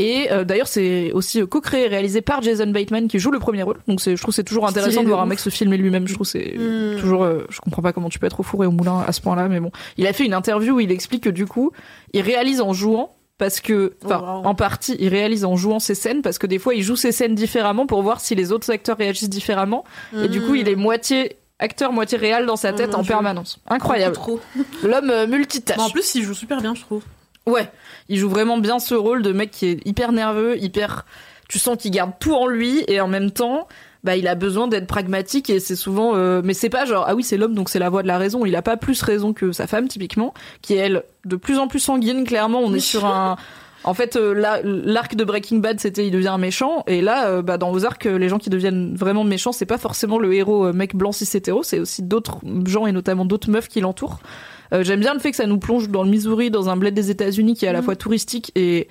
Et euh, d'ailleurs c'est aussi euh, co-créé et réalisé par Jason Bateman qui joue le premier rôle. Donc je trouve que c'est toujours intéressant
Stylé
de voir un
ouf.
mec se filmer lui-même. Je trouve que c'est
Mm.
toujours, euh, je comprends pas comment tu peux être au four et au moulin à ce point-là, mais bon. Il a fait une interview où il explique que du coup il réalise en jouant parce que, enfin,
Oh, wow.
en partie, il réalise en jouant ses scènes parce que des fois, il joue ses scènes différemment pour voir si les autres acteurs réagissent différemment. Et du coup, il est moitié acteur, moitié réel dans sa
Oh
tête en permanence. Incroyable. L'homme euh, multitâche.
Mais en plus, il joue super bien, je trouve.
Ouais, il joue vraiment bien ce rôle de mec qui est hyper nerveux, hyper. Tu sens qu'il garde tout en lui et en même temps, bah il a besoin d'être pragmatique et c'est souvent. euh, Mais c'est pas genre ah oui c'est l'homme donc c'est la voix de la raison. Il a pas plus raison que sa femme typiquement, qui est elle de plus en plus sanguine. Clairement, on est sur un. En fait, euh, l'arc de Breaking Bad, c'était il devient un méchant, et là, euh, bah, dans Ozark, les gens qui deviennent vraiment méchants, c'est pas forcément le héros mec blanc cis hétéro, c'est aussi d'autres gens et notamment d'autres meufs qui l'entourent. Euh, J'aime bien le fait que ça nous plonge dans le Missouri, dans un bled des États-Unis qui est à la fois touristique et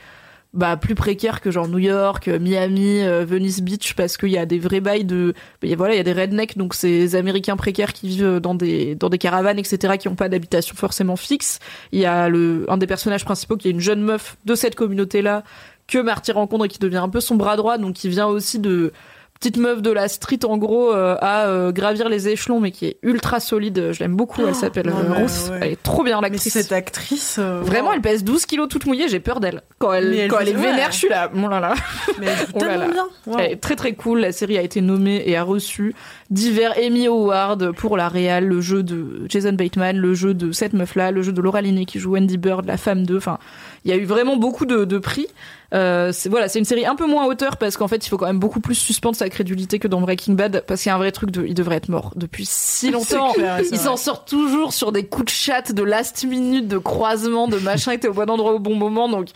bah plus précaire que genre New York, euh, Miami, euh, Venice Beach parce qu'il y a des vrais bails de bah, voilà, il y a des rednecks donc ces américains précaires qui vivent dans des dans des caravanes etc qui ont pas d'habitation forcément fixe. Il y a le un des personnages principaux qui est une jeune meuf de cette communauté-là que Marty rencontre et qui devient un peu son bras droit donc qui vient aussi de petite meuf de la street en gros euh, à euh, gravir les échelons mais qui est ultra solide je l'aime beaucoup elle
Oh,
s'appelle
non,
euh, Ruth
ouais.
elle est trop bien l'actrice
cette actrice. euh,
Vraiment,
wow.
elle pèse 12 kilos toute mouillée, j'ai peur d'elle. Quand elle, quand elle est vénère,
ouais.
je suis là, oh là là.
Mais elle joue
Oh là
tellement
là.
bien. Wow.
Elle est très très cool, la série a été nommée et a reçu divers Emmy Awards pour la réal, le jeu de Jason Bateman, le jeu de cette meuf-là, le jeu de Laura Linney qui joue Wendy Bird, la femme d'eux, enfin, il y a eu vraiment beaucoup de, de prix. Euh, c'est voilà, c'est une série un peu moins hauteur parce qu'en fait, il faut quand même beaucoup plus suspendre sa crédulité que dans Breaking Bad parce qu'il y a un vrai truc de, il devrait être mort depuis si longtemps.
Clair,
il s'en sort toujours sur des coups de chatte de last minute, de croisement, de machin, était au bon endroit au bon moment, donc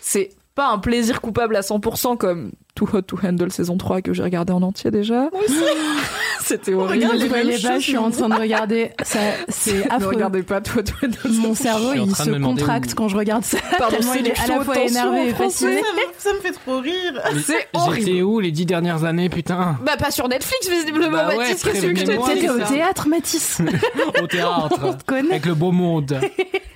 c'est pas un plaisir coupable à 100% comme Too Hot to Handle saison 3 que j'ai regardé en entier déjà. C'était horrible.
regarde
Ne
les
le voyez
mêmes
pas,
choses,
je suis en train de regarder. Ça, c'est
Ne
affreux.
regardez pas Too Hot to Handle.
Mon cerveau, il se contracte
où-
quand je regarde ça.
Pardon,
il
les
est à la fois énervé et fasciné.
Ça me, ça me fait trop rire.
C'est horrible.
J'étais où les dix dernières années, putain
Bah pas sur Netflix visiblement,
Bah ouais,
Mathis, qu'est-ce que je te
prévenez-moi,
dis
T'étais au théâtre, Mathis.
Au théâtre.
On te connaît.
Avec le beau monde.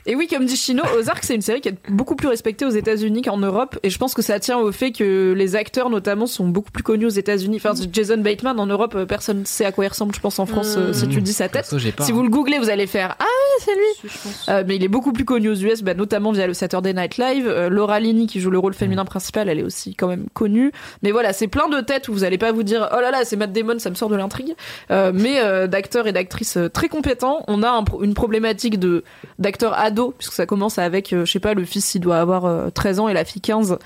Et oui, comme dit Chino, Ozark, c'est une série qui est beaucoup plus respectée aux États-Unis qu'en Europe. Et je pense que ça tient au fait que les acteurs, notamment, sont beaucoup plus connus aux États-Unis. Enfin, Jason Bateman, en Europe, euh, personne ne sait à quoi il ressemble, je pense, en France, euh, si tu dis sa tête.
Perso, j'ai pas.
Si vous le googlez, vous allez faire Ah, c'est lui Euh, Mais il est beaucoup plus connu aux US, bah, notamment via le Saturday Night Live. Euh, Laura Linney, qui joue le rôle féminin principal, elle est aussi quand même connue. Mais voilà, c'est plein de têtes où vous allez pas vous dire Oh là là, c'est Matt Damon, ça me sort de l'intrigue. Euh, mais euh, d'acteurs et d'actrices très compétents. On a un une problématique de d'acteurs ados, puisque ça commence avec, euh, je sais pas, le fils, il doit avoir euh, 13 ans et la fille 15.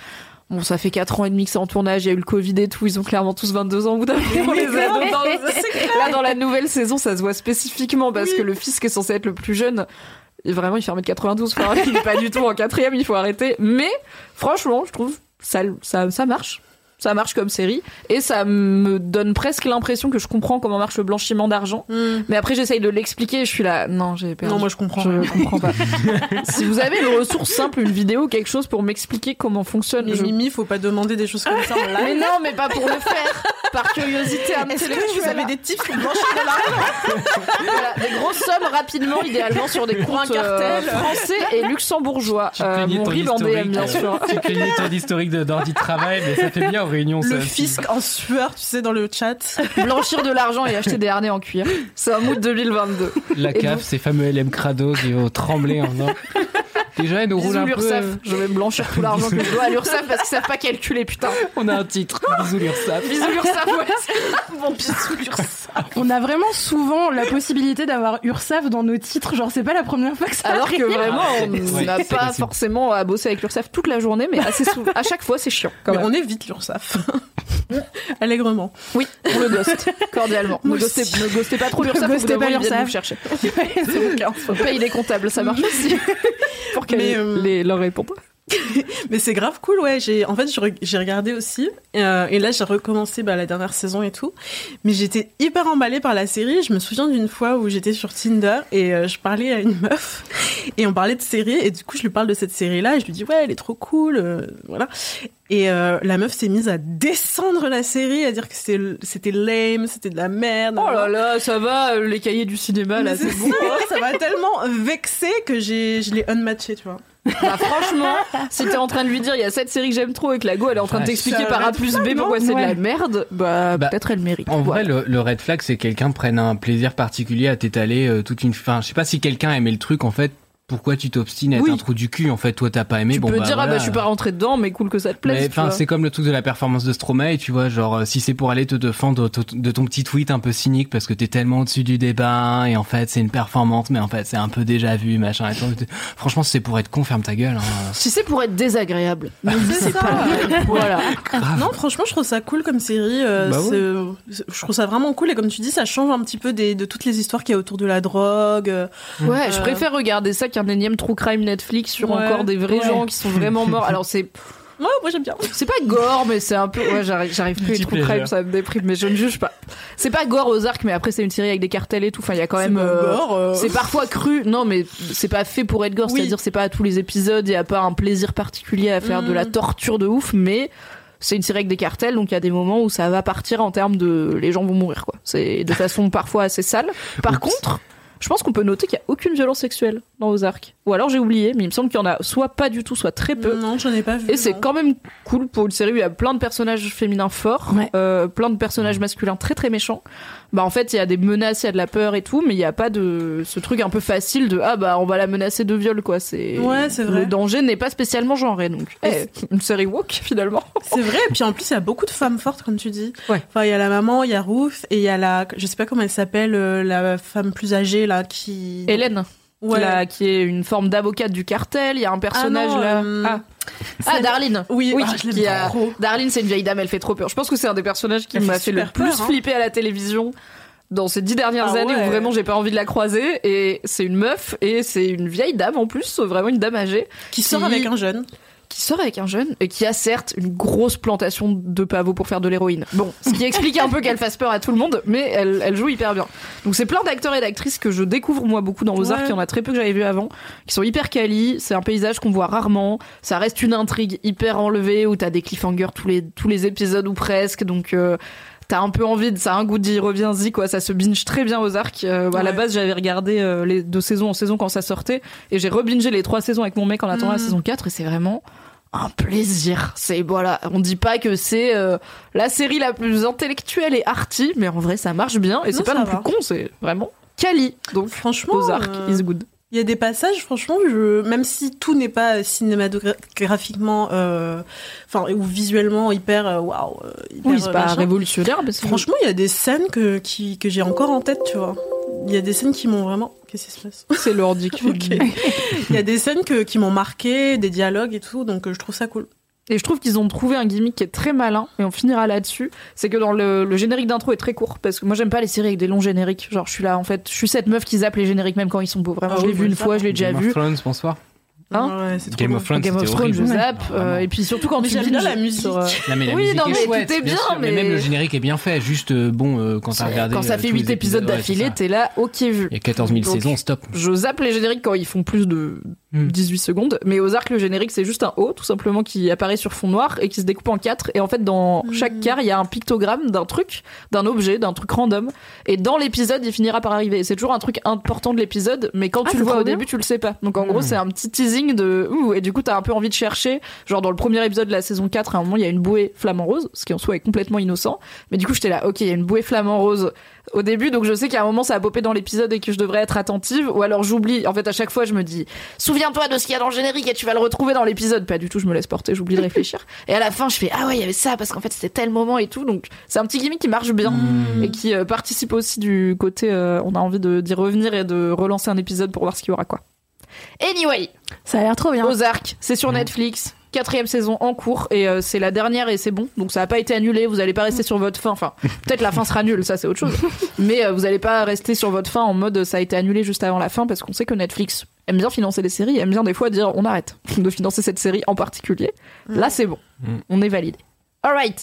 Bon, ça fait 4 ans et demi que c'est en tournage, il y a eu le Covid et tout, ils ont clairement tous 22 ans au bout d'un moment, les ados. Dans- Là, dans la nouvelle saison, ça se voit spécifiquement parce que le fils qui est censé être le plus jeune, et vraiment, il fait 1m92, enfin, il est pas du tout en quatrième, il faut arrêter. Mais, franchement, je trouve, ça, ça, ça marche. Ça marche comme série et ça me donne presque l'impression que je comprends comment marche le blanchiment d'argent.
Hmm.
Mais après j'essaye de l'expliquer, je suis là non, j'ai perdu.
Non, moi je comprends.
Je comprends pas. si vous avez une ressource simple, une vidéo, quelque chose pour m'expliquer comment fonctionne
Mais
je-
Mimi, faut pas demander des choses comme ça en
Mais non, mais pas pour le faire. Par curiosité
Est-ce que
intellectuelle.
vous avez des tips pour blanchir de l'argent
Voilà, des grosses sommes rapidement, idéalement sur des comptes euh,
cartel.
français et luxembourgeois.
Tu
Euh, mon RIB en DM, bien
euh,
sûr.
Tu plaignais ton historique d'ordi de travail, mais ça fait bien aux réunions. ça
Le fisc en sueur, tu sais, dans le chat.
Blanchir de l'argent et acheter des harnais en cuir. C'est un mood 2022.
La CAF,
donc-
ces fameux LM Crado qui vont trembler en disant. Déjà, ils nous roulent un peu.
Je vais me blanchir tout l'argent que je dois à l'URSSAF parce qu'ils savent pas calculer, putain.
On a un titre. Bisous l'URSSAF.
Bisous
On a vraiment souvent la possibilité d'avoir URSAF dans nos titres. Genre, c'est pas la première fois que ça
Alors que
arrive.
vraiment, on
Ouais,
n'a pas
possible.
forcément à bosser avec l'URSSAF toute la journée, mais assez souvent. À chaque fois, c'est chiant. Quand
Mais
même.
on évite l'URSAF. Allègrement.
Oui, on le ghost, cordialement. Ne ghostez, ne ghostez pas trop
Ne
l'URSSAF,
ghostez
vous
pas
vous chercher.
C'est mon cas.
On paye les comptables, ça marche aussi. Pour qu'elle
Mais, euh,
les, leur réponde.
Mais c'est grave cool, ouais. J'ai, en fait, j'ai regardé aussi. euh, et là, j'ai recommencé bah, la dernière saison et tout. Mais j'étais hyper emballée par la série. Je me souviens d'une fois où j'étais sur Tinder et euh, je parlais à une meuf. Et on parlait de série. Et du coup, je lui parle de cette série-là. Et je lui dis, ouais, elle est trop cool. euh, voilà. Et la meuf s'est mise à descendre la série, à dire que c'était, lame, c'était de la merde.
Oh là là, ça va, les cahiers du cinéma, là, c'est bon.
ça, ça m'a tellement vexé que j'ai, je l'ai unmatché, tu vois.
Bah, franchement, si t'es en train de lui dire, il y a cette série que j'aime trop et que la go, elle est en train de t'expliquer
C'est
par A plus B pourquoi c'est de la merde, bah,
Bah,
peut-être elle mérite.
En vrai, le, le red flag, c'est que quelqu'un prenne un plaisir particulier à t'étaler euh, toute une. Enfin, je sais pas si quelqu'un aimait le truc, en fait. Pourquoi tu t'obstines à être
Oui.
un trou du cul En fait, toi, t'as pas aimé.
tu
bon,
peux
bah,
dire, ah bah, je suis pas rentré dedans, mais cool que ça te plaise.
Enfin, c'est comme le truc de la performance de Stromae, tu vois, genre euh, si c'est pour aller te défendre de, ton petit tweet un peu cynique parce que t'es tellement au-dessus du débat et en fait c'est une performance, mais en fait c'est un peu déjà vu, machin. Et tout. Franchement, si c'est pour être con, ferme ta gueule. Hein.
Si c'est pour être désagréable, mais
C'est
pas. Voilà.
Non, franchement, je trouve ça cool comme série. euh,
Bah
Je trouve ça vraiment cool. Et comme tu dis, ça change un petit peu des, de toutes les histoires qu'il y a autour de la drogue. euh,
Ouais, je préfère regarder ça qu'un énième true crime Netflix sur
Ouais.
encore des vrais
Ouais.
gens qui sont vraiment morts. Alors c'est
Ouais, moi j'aime bien.
c'est pas gore, mais c'est un peu ouais j'arrive j'arrive plus
Guilty
true crime, ça me déprime, mais je ne juge pas. C'est pas gore aux arcs, mais après c'est une série avec des cartels et tout. Enfin il y a quand même.
C'est
euh,
gore, euh.
C'est parfois cru, non mais c'est pas fait pour être gore,
Oui.
c'est-à-dire c'est pas à tous les épisodes, il y a pas un plaisir particulier à faire de la
Mhm.
torture de ouf, mais c'est une série avec des cartels, donc il y a des moments où ça va partir en termes de les gens vont mourir quoi. C'est de façon parfois assez sale. Par
Oups.
contre, je pense qu'on peut noter qu'il y a aucune violence sexuelle dans Ozark. Ou alors j'ai oublié, mais il me semble qu'il y en a soit pas du tout, soit très peu.
Non, j'en ai pas vu.
Et c'est quand même cool pour une série où il y a plein de personnages féminins forts,
Ouais.
euh, plein de personnages masculins très très méchants. Bah en fait il y a des menaces, il y a de la peur et tout, mais il n'y a pas de ce truc un peu facile de ah bah on va la menacer de viol quoi. C'est
Ouais, c'est vrai.
Le danger n'est pas spécialement genré donc. Eh, une série woke finalement.
C'est vrai. Et puis en plus, il y a beaucoup de femmes fortes, comme tu dis.
Ouais.
Enfin, il y a la maman, il y a Ruth, et il y a la, je sais pas comment elle s'appelle, euh, la femme plus âgée là qui.
Hélène,
Ouais.
là, qui est une forme d'avocate du cartel, il y a un personnage
non,
là.
euh,
Ah. Ah, Darlene.
Oui,
Oui,
ah, je
qui a-
trop.
Darlene, c'est une vieille dame, elle fait trop peur. Je pense que c'est un des personnages qui m'a
fait
fait le plus
peur, hein.
flipper à la télévision dans ces dix dernières
Ah
années
ouais.
où vraiment j'ai pas envie de la croiser. Et c'est une meuf et c'est une vieille dame en plus, vraiment une dame âgée,
Qui sort avec un jeune.
Qui sort avec un jeune et qui a certes une grosse plantation de pavots pour faire de l'héroïne. Bon, ce qui explique un peu qu'elle fasse peur à tout le monde, mais elle, elle joue hyper bien. Donc c'est plein d'acteurs et d'actrices que je découvre moi beaucoup dans Ozark,
Ouais.
il y en a très peu que j'avais vu avant, qui sont hyper quali, c'est un paysage qu'on voit rarement, ça reste une intrigue hyper enlevée où t'as des cliffhangers tous les, tous les épisodes ou presque, donc... euh, T'as un peu envie de ça, a un goût d'y reviens-y quoi. Ça se binge très bien aux arcs. Euh, À la base, j'avais regardé euh, les deux saisons en saison quand ça sortait, et j'ai rebingé les trois saisons avec mon mec en attendant la
Mhm.
saison 4 et c'est vraiment un plaisir. C'est voilà, on dit pas que c'est euh, la série la plus intellectuelle et arty, mais en vrai ça marche bien et c'est pas non
va.
plus con, c'est vraiment quali. Donc
Franchement,
Ozark
euh,
is good.
Il y a des passages, franchement, je, même si tout n'est pas cinématographiquement, euh, enfin, ou visuellement hyper, euh, waouh, euh, hyper,
Oui, c'est
euh,
pas
machin.
révolutionnaire, c'est
Franchement, il y a des scènes que, qui, que j'ai encore en tête, tu vois. Il y a des scènes qui m'ont vraiment. Qu'est-ce qui se passe?
C'est l'ordi qui fait
Il y a des scènes que, qui m'ont marqué, des dialogues et tout, donc euh, je trouve ça cool.
Et je trouve qu'ils ont trouvé un gimmick qui est très malin, et on finira là-dessus. C'est que dans le, le générique d'intro est très court, parce que moi j'aime pas les séries avec des longs génériques. Genre je suis là, en fait, je suis cette meuf qui zappe les génériques même quand ils sont beaux. Vraiment,
Ah
je l'ai
oui,
vu
moi,
une
ça,
fois, je l'ai déjà
Game of
vu.
Thrones, bonsoir.
Hein
Ouais, c'est trop
Game
bien.
of Thrones,
Game of Thrones, je zappe. Euh, et puis surtout quand
Mais
tu
j'aime bien la musique.
sur, euh,
Non, mais la
Oui,
musique
non,
est
mais
chouette,
tout est bien, mais-
même le générique est bien fait. Juste, euh, bon, euh, quand t'as regardé.
Quand ça fait
tous
8
les
épisodes d'affilée, t'es là, ok vu.
Il y a 14 000
Donc,
saisons, stop.
Je zappe les génériques quand ils font plus de
Hmm.
18 secondes, mais aux arcs le générique c'est juste un O tout simplement qui apparaît sur fond noir et qui se découpe en quatre. Et en fait dans chaque quart il y a un pictogramme d'un truc, d'un objet, d'un truc random. Et dans l'épisode il finira par arriver. C'est toujours un truc important de l'épisode, mais quand
Ah,
tu le vois au
bien.
début tu le sais pas. Donc en
Hmm.
gros c'est un petit teasing de ouh et du coup t'as un peu envie de chercher. Genre dans le premier épisode de la saison 4 à un moment il y a une bouée flamant rose, ce qui en soi est complètement innocent. Mais du coup j'étais là ok il y a une bouée flamant rose au début, donc je sais qu'à un moment ça a popé dans l'épisode et que je devrais être attentive, ou alors j'oublie. En fait, à chaque fois, je me dis, souviens-toi de ce qu'il y a dans le générique et tu vas le retrouver dans l'épisode. Pas du tout, je me laisse porter, j'oublie de réfléchir. Et à la fin, je fais, ah ouais, il y avait ça parce qu'en fait c'était tel moment et tout. Donc c'est un petit gimmick qui marche bien et qui euh, participe aussi du côté, euh, on a envie de- d'y revenir et de relancer un épisode pour voir ce qu'il y aura quoi. Anyway,
Ça a l'air trop bien.
Ozark, c'est sur Netflix. Quatrième saison en cours et euh, c'est la dernière et c'est bon. Donc ça n'a pas été annulé. Vous allez pas rester sur votre fin. Enfin peut-être la fin sera nulle ça c'est autre chose. Mais euh, vous allez pas rester sur votre fin en mode ça a été annulé juste avant la fin parce qu'on sait que Netflix aime bien financer les séries aime bien des fois dire on arrête de financer cette série en particulier. Là c'est bon.
Mm.
on est validé. Alright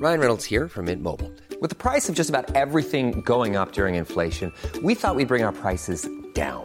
Ryan Reynolds here from Mint Mobile. With the price of just about everything going up during inflation, we thought we'd bring our prices down.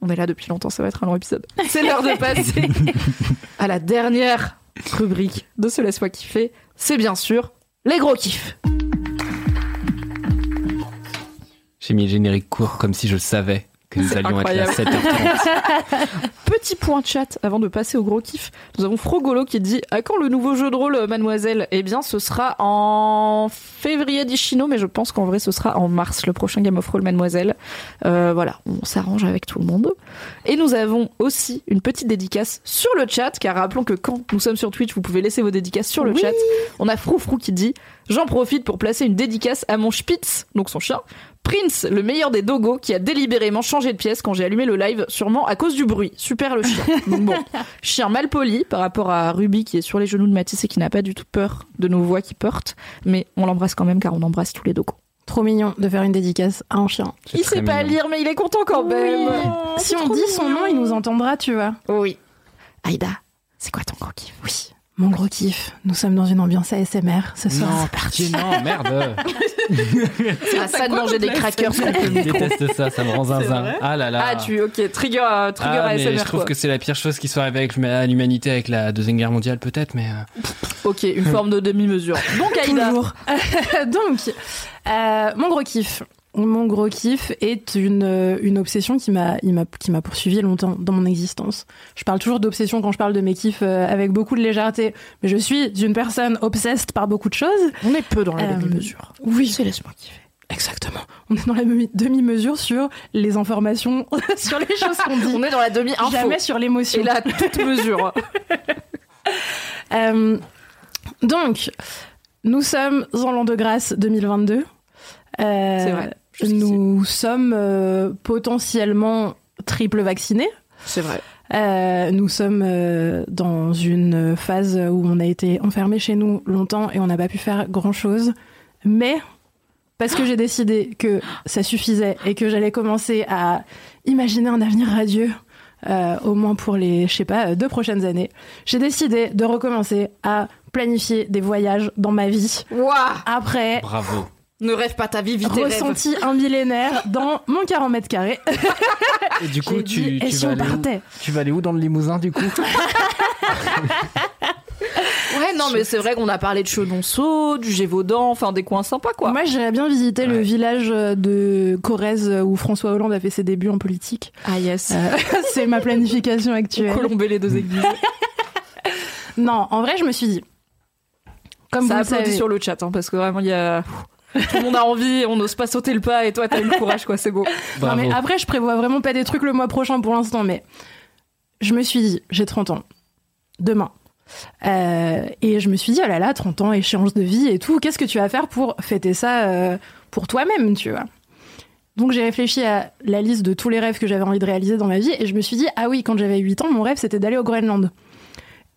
on est là depuis longtemps ça va être un long épisode. C'est l'heure de passer à la dernière rubrique de ce laisse-moi kiffer. C'est bien sûr les gros kiffs.
J'ai mis le générique court comme si je le savais que nous
C'est
allions être là à
incroyable.
7h30.
Petit point chat avant de passer au gros kiff. Nous avons Frogolo qui dit à quand le nouveau jeu de rôle, euh, mademoiselle? Eh bien, ce sera en février d'Ichino, mais je pense qu'en vrai, ce sera en mars, le prochain Game of Roll, mademoiselle. Euh, voilà, on s'arrange avec tout le monde. Et nous avons aussi une petite dédicace sur le chat, car rappelons que quand nous sommes sur Twitch, vous pouvez laisser vos dédicaces sur le chat. On a Froufrou qui dit J'en profite pour placer une dédicace à mon Spitz, donc son chien, Prince, le meilleur des dogos, qui a délibérément changé de pièce quand j'ai allumé le live, sûrement à cause du bruit. Super le chien. Donc bon, chien mal poli par rapport à Ruby qui est sur les genoux de Matisse et qui n'a pas du tout peur de nos voix qui portent, mais on l'embrasse quand même car on embrasse tous les dogos.
Trop mignon de faire une dédicace à un chien.
Il sait pas lire, mais il est content quand même.
si on dit son nom, il nous entendra, tu vois.
Oui. Aïda, c'est quoi ton gros kiff
Oui. Mon gros kiff, nous sommes dans une ambiance ASMR ce soir.
Non, parti, non, merde.
C'est à ça de manger des crackers
Je déteste ça, ça me rend zinzin. Ah là là.
Ah, tu, ok, trigger, euh, trigger
Ah, mais
ASMR
je trouve
quoi.
que c'est la pire chose qui soit arrivée avec à l'humanité avec la deuxième guerre mondiale peut-être, mais euh,
Ok, une forme de demi-mesure. Donc Aïda,
Toujours. Donc, euh, mon gros kiff. Mon gros kiff est une, euh, une obsession qui m'a, qui m'a poursuivi longtemps dans mon existence. Je parle toujours d'obsession quand je parle de mes kiffs euh, avec beaucoup de légèreté, mais je suis une personne obsessed par beaucoup de choses.
on est peu dans la
Euh,
demi-mesure.
Oui,
C'est laisse-moi kiffer.
exactement. On est dans la demi- demi-mesure sur les informations, sur les choses qu'on dit.
On est dans la demi-info.
Jamais sur l'émotion.
Et là, toute mesure.
Euh, donc, nous sommes en l'an de grâce 2022. Euh,
C'est vrai.
Nous sommes euh, potentiellement triple vaccinés.
C'est vrai.
Euh, nous sommes euh, dans une phase où on a été enfermés chez nous longtemps et on n'a pas pu faire grand chose. Mais parce que j'ai décidé que ça suffisait et que j'allais commencer à imaginer un avenir radieux, euh, au moins pour les, je sais pas, deux prochaines années, j'ai décidé de recommencer à planifier des voyages dans ma vie.
Waouh
Après
bravo.
Ne rêve pas ta vie, rêves.
ressenti un millénaire dans mon 40 mètres carrés.
Et du coup, tu,
dit,
tu
et si
vas
on
aller où
partait
Tu vas aller où dans le limousin du coup
Ouais, non, mais c'est vrai qu'on a parlé de Chenonceau, du Gévaudan, enfin des coins sympas, quoi.
Moi, j'irais bien visiter le village de Corrèze où François Hollande a fait ses débuts en politique.
Ah, yes.
Euh, c'est ma planification actuelle.
Colomber les deux églises.
Non, en vrai, je me suis dit. Comme
Ça
vous
applaudit
savez,
sur le chat, hein, parce que vraiment, il y a. Tout le monde a envie, on n'ose pas sauter le pas, et toi, t'as eu le courage, quoi, c'est beau.
Non, mais après, je prévois vraiment pas des trucs le mois prochain pour l'instant, mais je me suis dit, j'ai 30 ans. demain. Euh, et je me suis dit, oh là là, 30 ans, échéance de vie et tout, qu'est-ce que tu vas faire pour fêter ça euh, pour toi-même, tu vois? Donc j'ai réfléchi à la liste de tous les rêves que j'avais envie de réaliser dans ma vie et je me suis dit ah oui quand j'avais 8 ans mon rêve c'était d'aller au Groenland.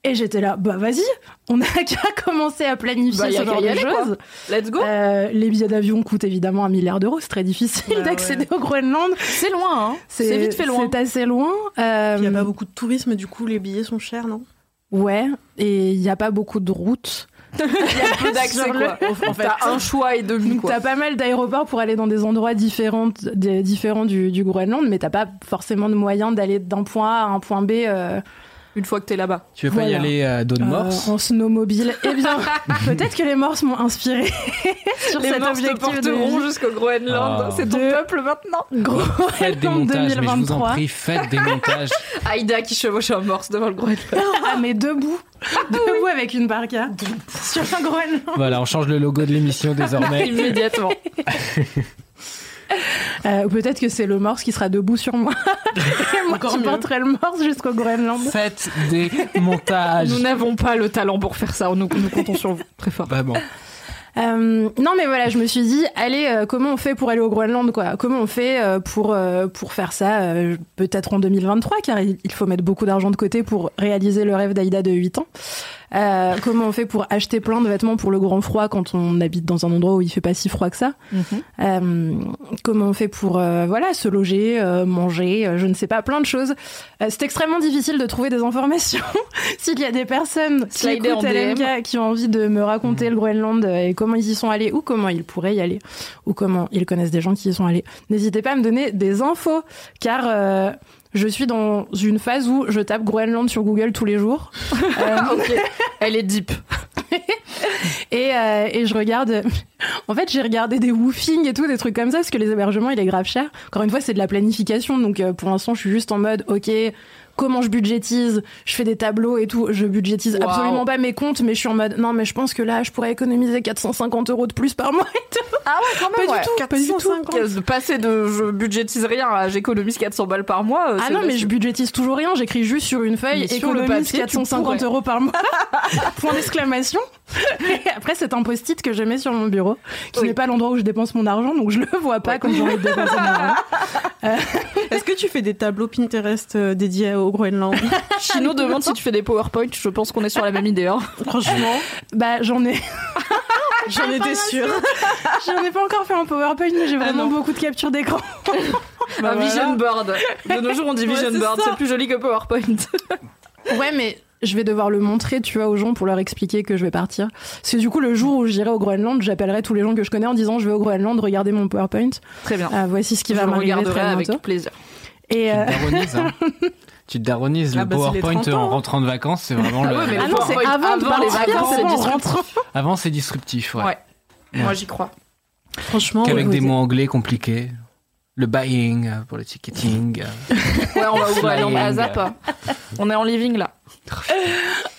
Et j'étais là bah vas-y, on a qu'à commencer à planifier
Bah,
ce genre de choses.
Let's go.
Euh, les billets d'avion coûtent évidemment un milliard d'euros, c'est très difficile
Bah
d'accéder au Groenland.
C'est loin, hein. C'est vite fait loin.
C'est assez loin. Euh,
Il n'y a pas beaucoup de tourisme, du coup, les billets sont chers, non?
Ouais, et il n'y a pas beaucoup de routes.
Il y a peu d'accès,
le-
quoi. En fait, t'as un choix et demi,
Donc
quoi.
t'as pas mal d'aéroports pour aller dans des endroits différents, des- différents du, du Groenland, mais t'as pas forcément de moyens d'aller d'un point A à un point B. euh,
Une fois que t'es là-bas.
Tu veux pas y aller à Dawn
euh,
Morse
en snowmobile. Eh bien, peut-être que les Morses m'ont inspiré sur
Les
cet
Morses te
objectif de
porteront
vie.
jusqu'au Groenland.
Ah.
C'est ton
De-
peuple maintenant.
Gros
Faites des
Groenland
montages, mais je vous en
2023.
prie, faites des montages.
Aïda qui chevauche un morse devant le Groenland.
Ah, mais debout. debout avec une parka. sur un Groenland.
Voilà, on change le logo de l'émission désormais.
Immédiatement.
Euh, ou peut-être que c'est le Morse qui sera debout sur moi. Et moi,
Encore
je porterai le Morse jusqu'au Groenland.
Faites des montages.
Nous n'avons pas le talent pour faire ça. Nous, nous comptons sur vous. Très fort.
Vraiment.
Euh, non mais voilà, je me suis dit, allez, euh, comment on fait pour aller au Groenland quoi? Comment on fait euh, pour euh, pour faire ça peut-être en 2023 car il il faut mettre beaucoup d'argent de côté pour réaliser le rêve d'Aïda de 8 ans. Euh, comment on fait pour acheter plein de vêtements pour le grand froid quand on habite dans un endroit où il fait pas si froid que ça Euh, Comment on fait pour euh, voilà se loger, manger, je ne sais pas, plein de choses. C'est extrêmement difficile de trouver des informations. S'il y a des personnes qui écoutent. LMK qui ont envie de me raconter le Groenland et comment ils y sont allés ou comment ils pourraient y aller ou comment ils connaissent des gens qui y sont allés, n'hésitez pas à me donner des infos car je suis dans une phase où je tape Groenland sur Google tous les jours. Euh.
Elle est deep.
et, euh, et je regarde. En fait, j'ai regardé des woofing et tout, des trucs comme ça, parce que les hébergements, il est grave cher. Encore une fois, c'est de la planification, donc euh, pour l'instant, je suis juste en mode, ok, comment je budgétise Je fais des tableaux et tout. Je budgétise
Wow.
absolument pas mes comptes, mais je suis en mode, non, mais je pense que là, je pourrais économiser 450 euros de plus par mois et tout.
Ah ouais, quand
Pas du tout, pas du tout.
De passer de je budgétise rien à j'économise 400 balles par mois. euh,
Ah non, mais je budgétise toujours rien. J'écris juste sur une feuille
Mais
et
sur le
économise
papier, tu
450
pourrais.
euros par mois. Point d'exclamation. Et après, c'est un post-it que je mets sur mon bureau, qui
Oui.
n'est pas l'endroit où je dépense mon argent, donc je le vois pas quand j'ai envie de dépenser mon argent.
Est-ce que tu fais des tableaux Pinterest euh, dédiés au Groenland?
Chino demande si tu fais des PowerPoint. Je pense qu'on est sur la même idée. hein.
Franchement,
Bah, j'en ai.
j'en étais sûre.
J'en ai pas encore fait un PowerPoint, mais j'ai vraiment
non.
beaucoup de captures d'écran.
un vision board. De nos jours, on dit vision
c'est
board. C'est plus joli que PowerPoint.
Ouais, mais je vais devoir le montrer, tu vois, aux gens pour leur expliquer que je vais partir. Parce que du coup, le jour où j'irai au Groenland, j'appellerai tous les gens que je connais en disant je vais au Groenland, regardez mon PowerPoint.
Très bien.
Ah, voici ce qui
Je
va m'arriver
regarderai
très
avec
bientôt.
plaisir.
Et
Tu
euh,
te daronises, hein. Tu te daronises.
Ah
le
bah, c'est
PowerPoint
30 ans,
en
hein.
rentrant de vacances, c'est vraiment le.
ouais, mais
ah
le
non, c'est avant de
avant les
partir,
vacances,
c'est
c'est disruptif.
Avant, c'est disruptif, ouais.
Ouais. Moi, j'y crois.
Franchement,
Qu'avec des mots anglais compliqués. Le buying euh, pour le ticketing. euh.
Ouais, on va. Groenland à Zap. On est en living là.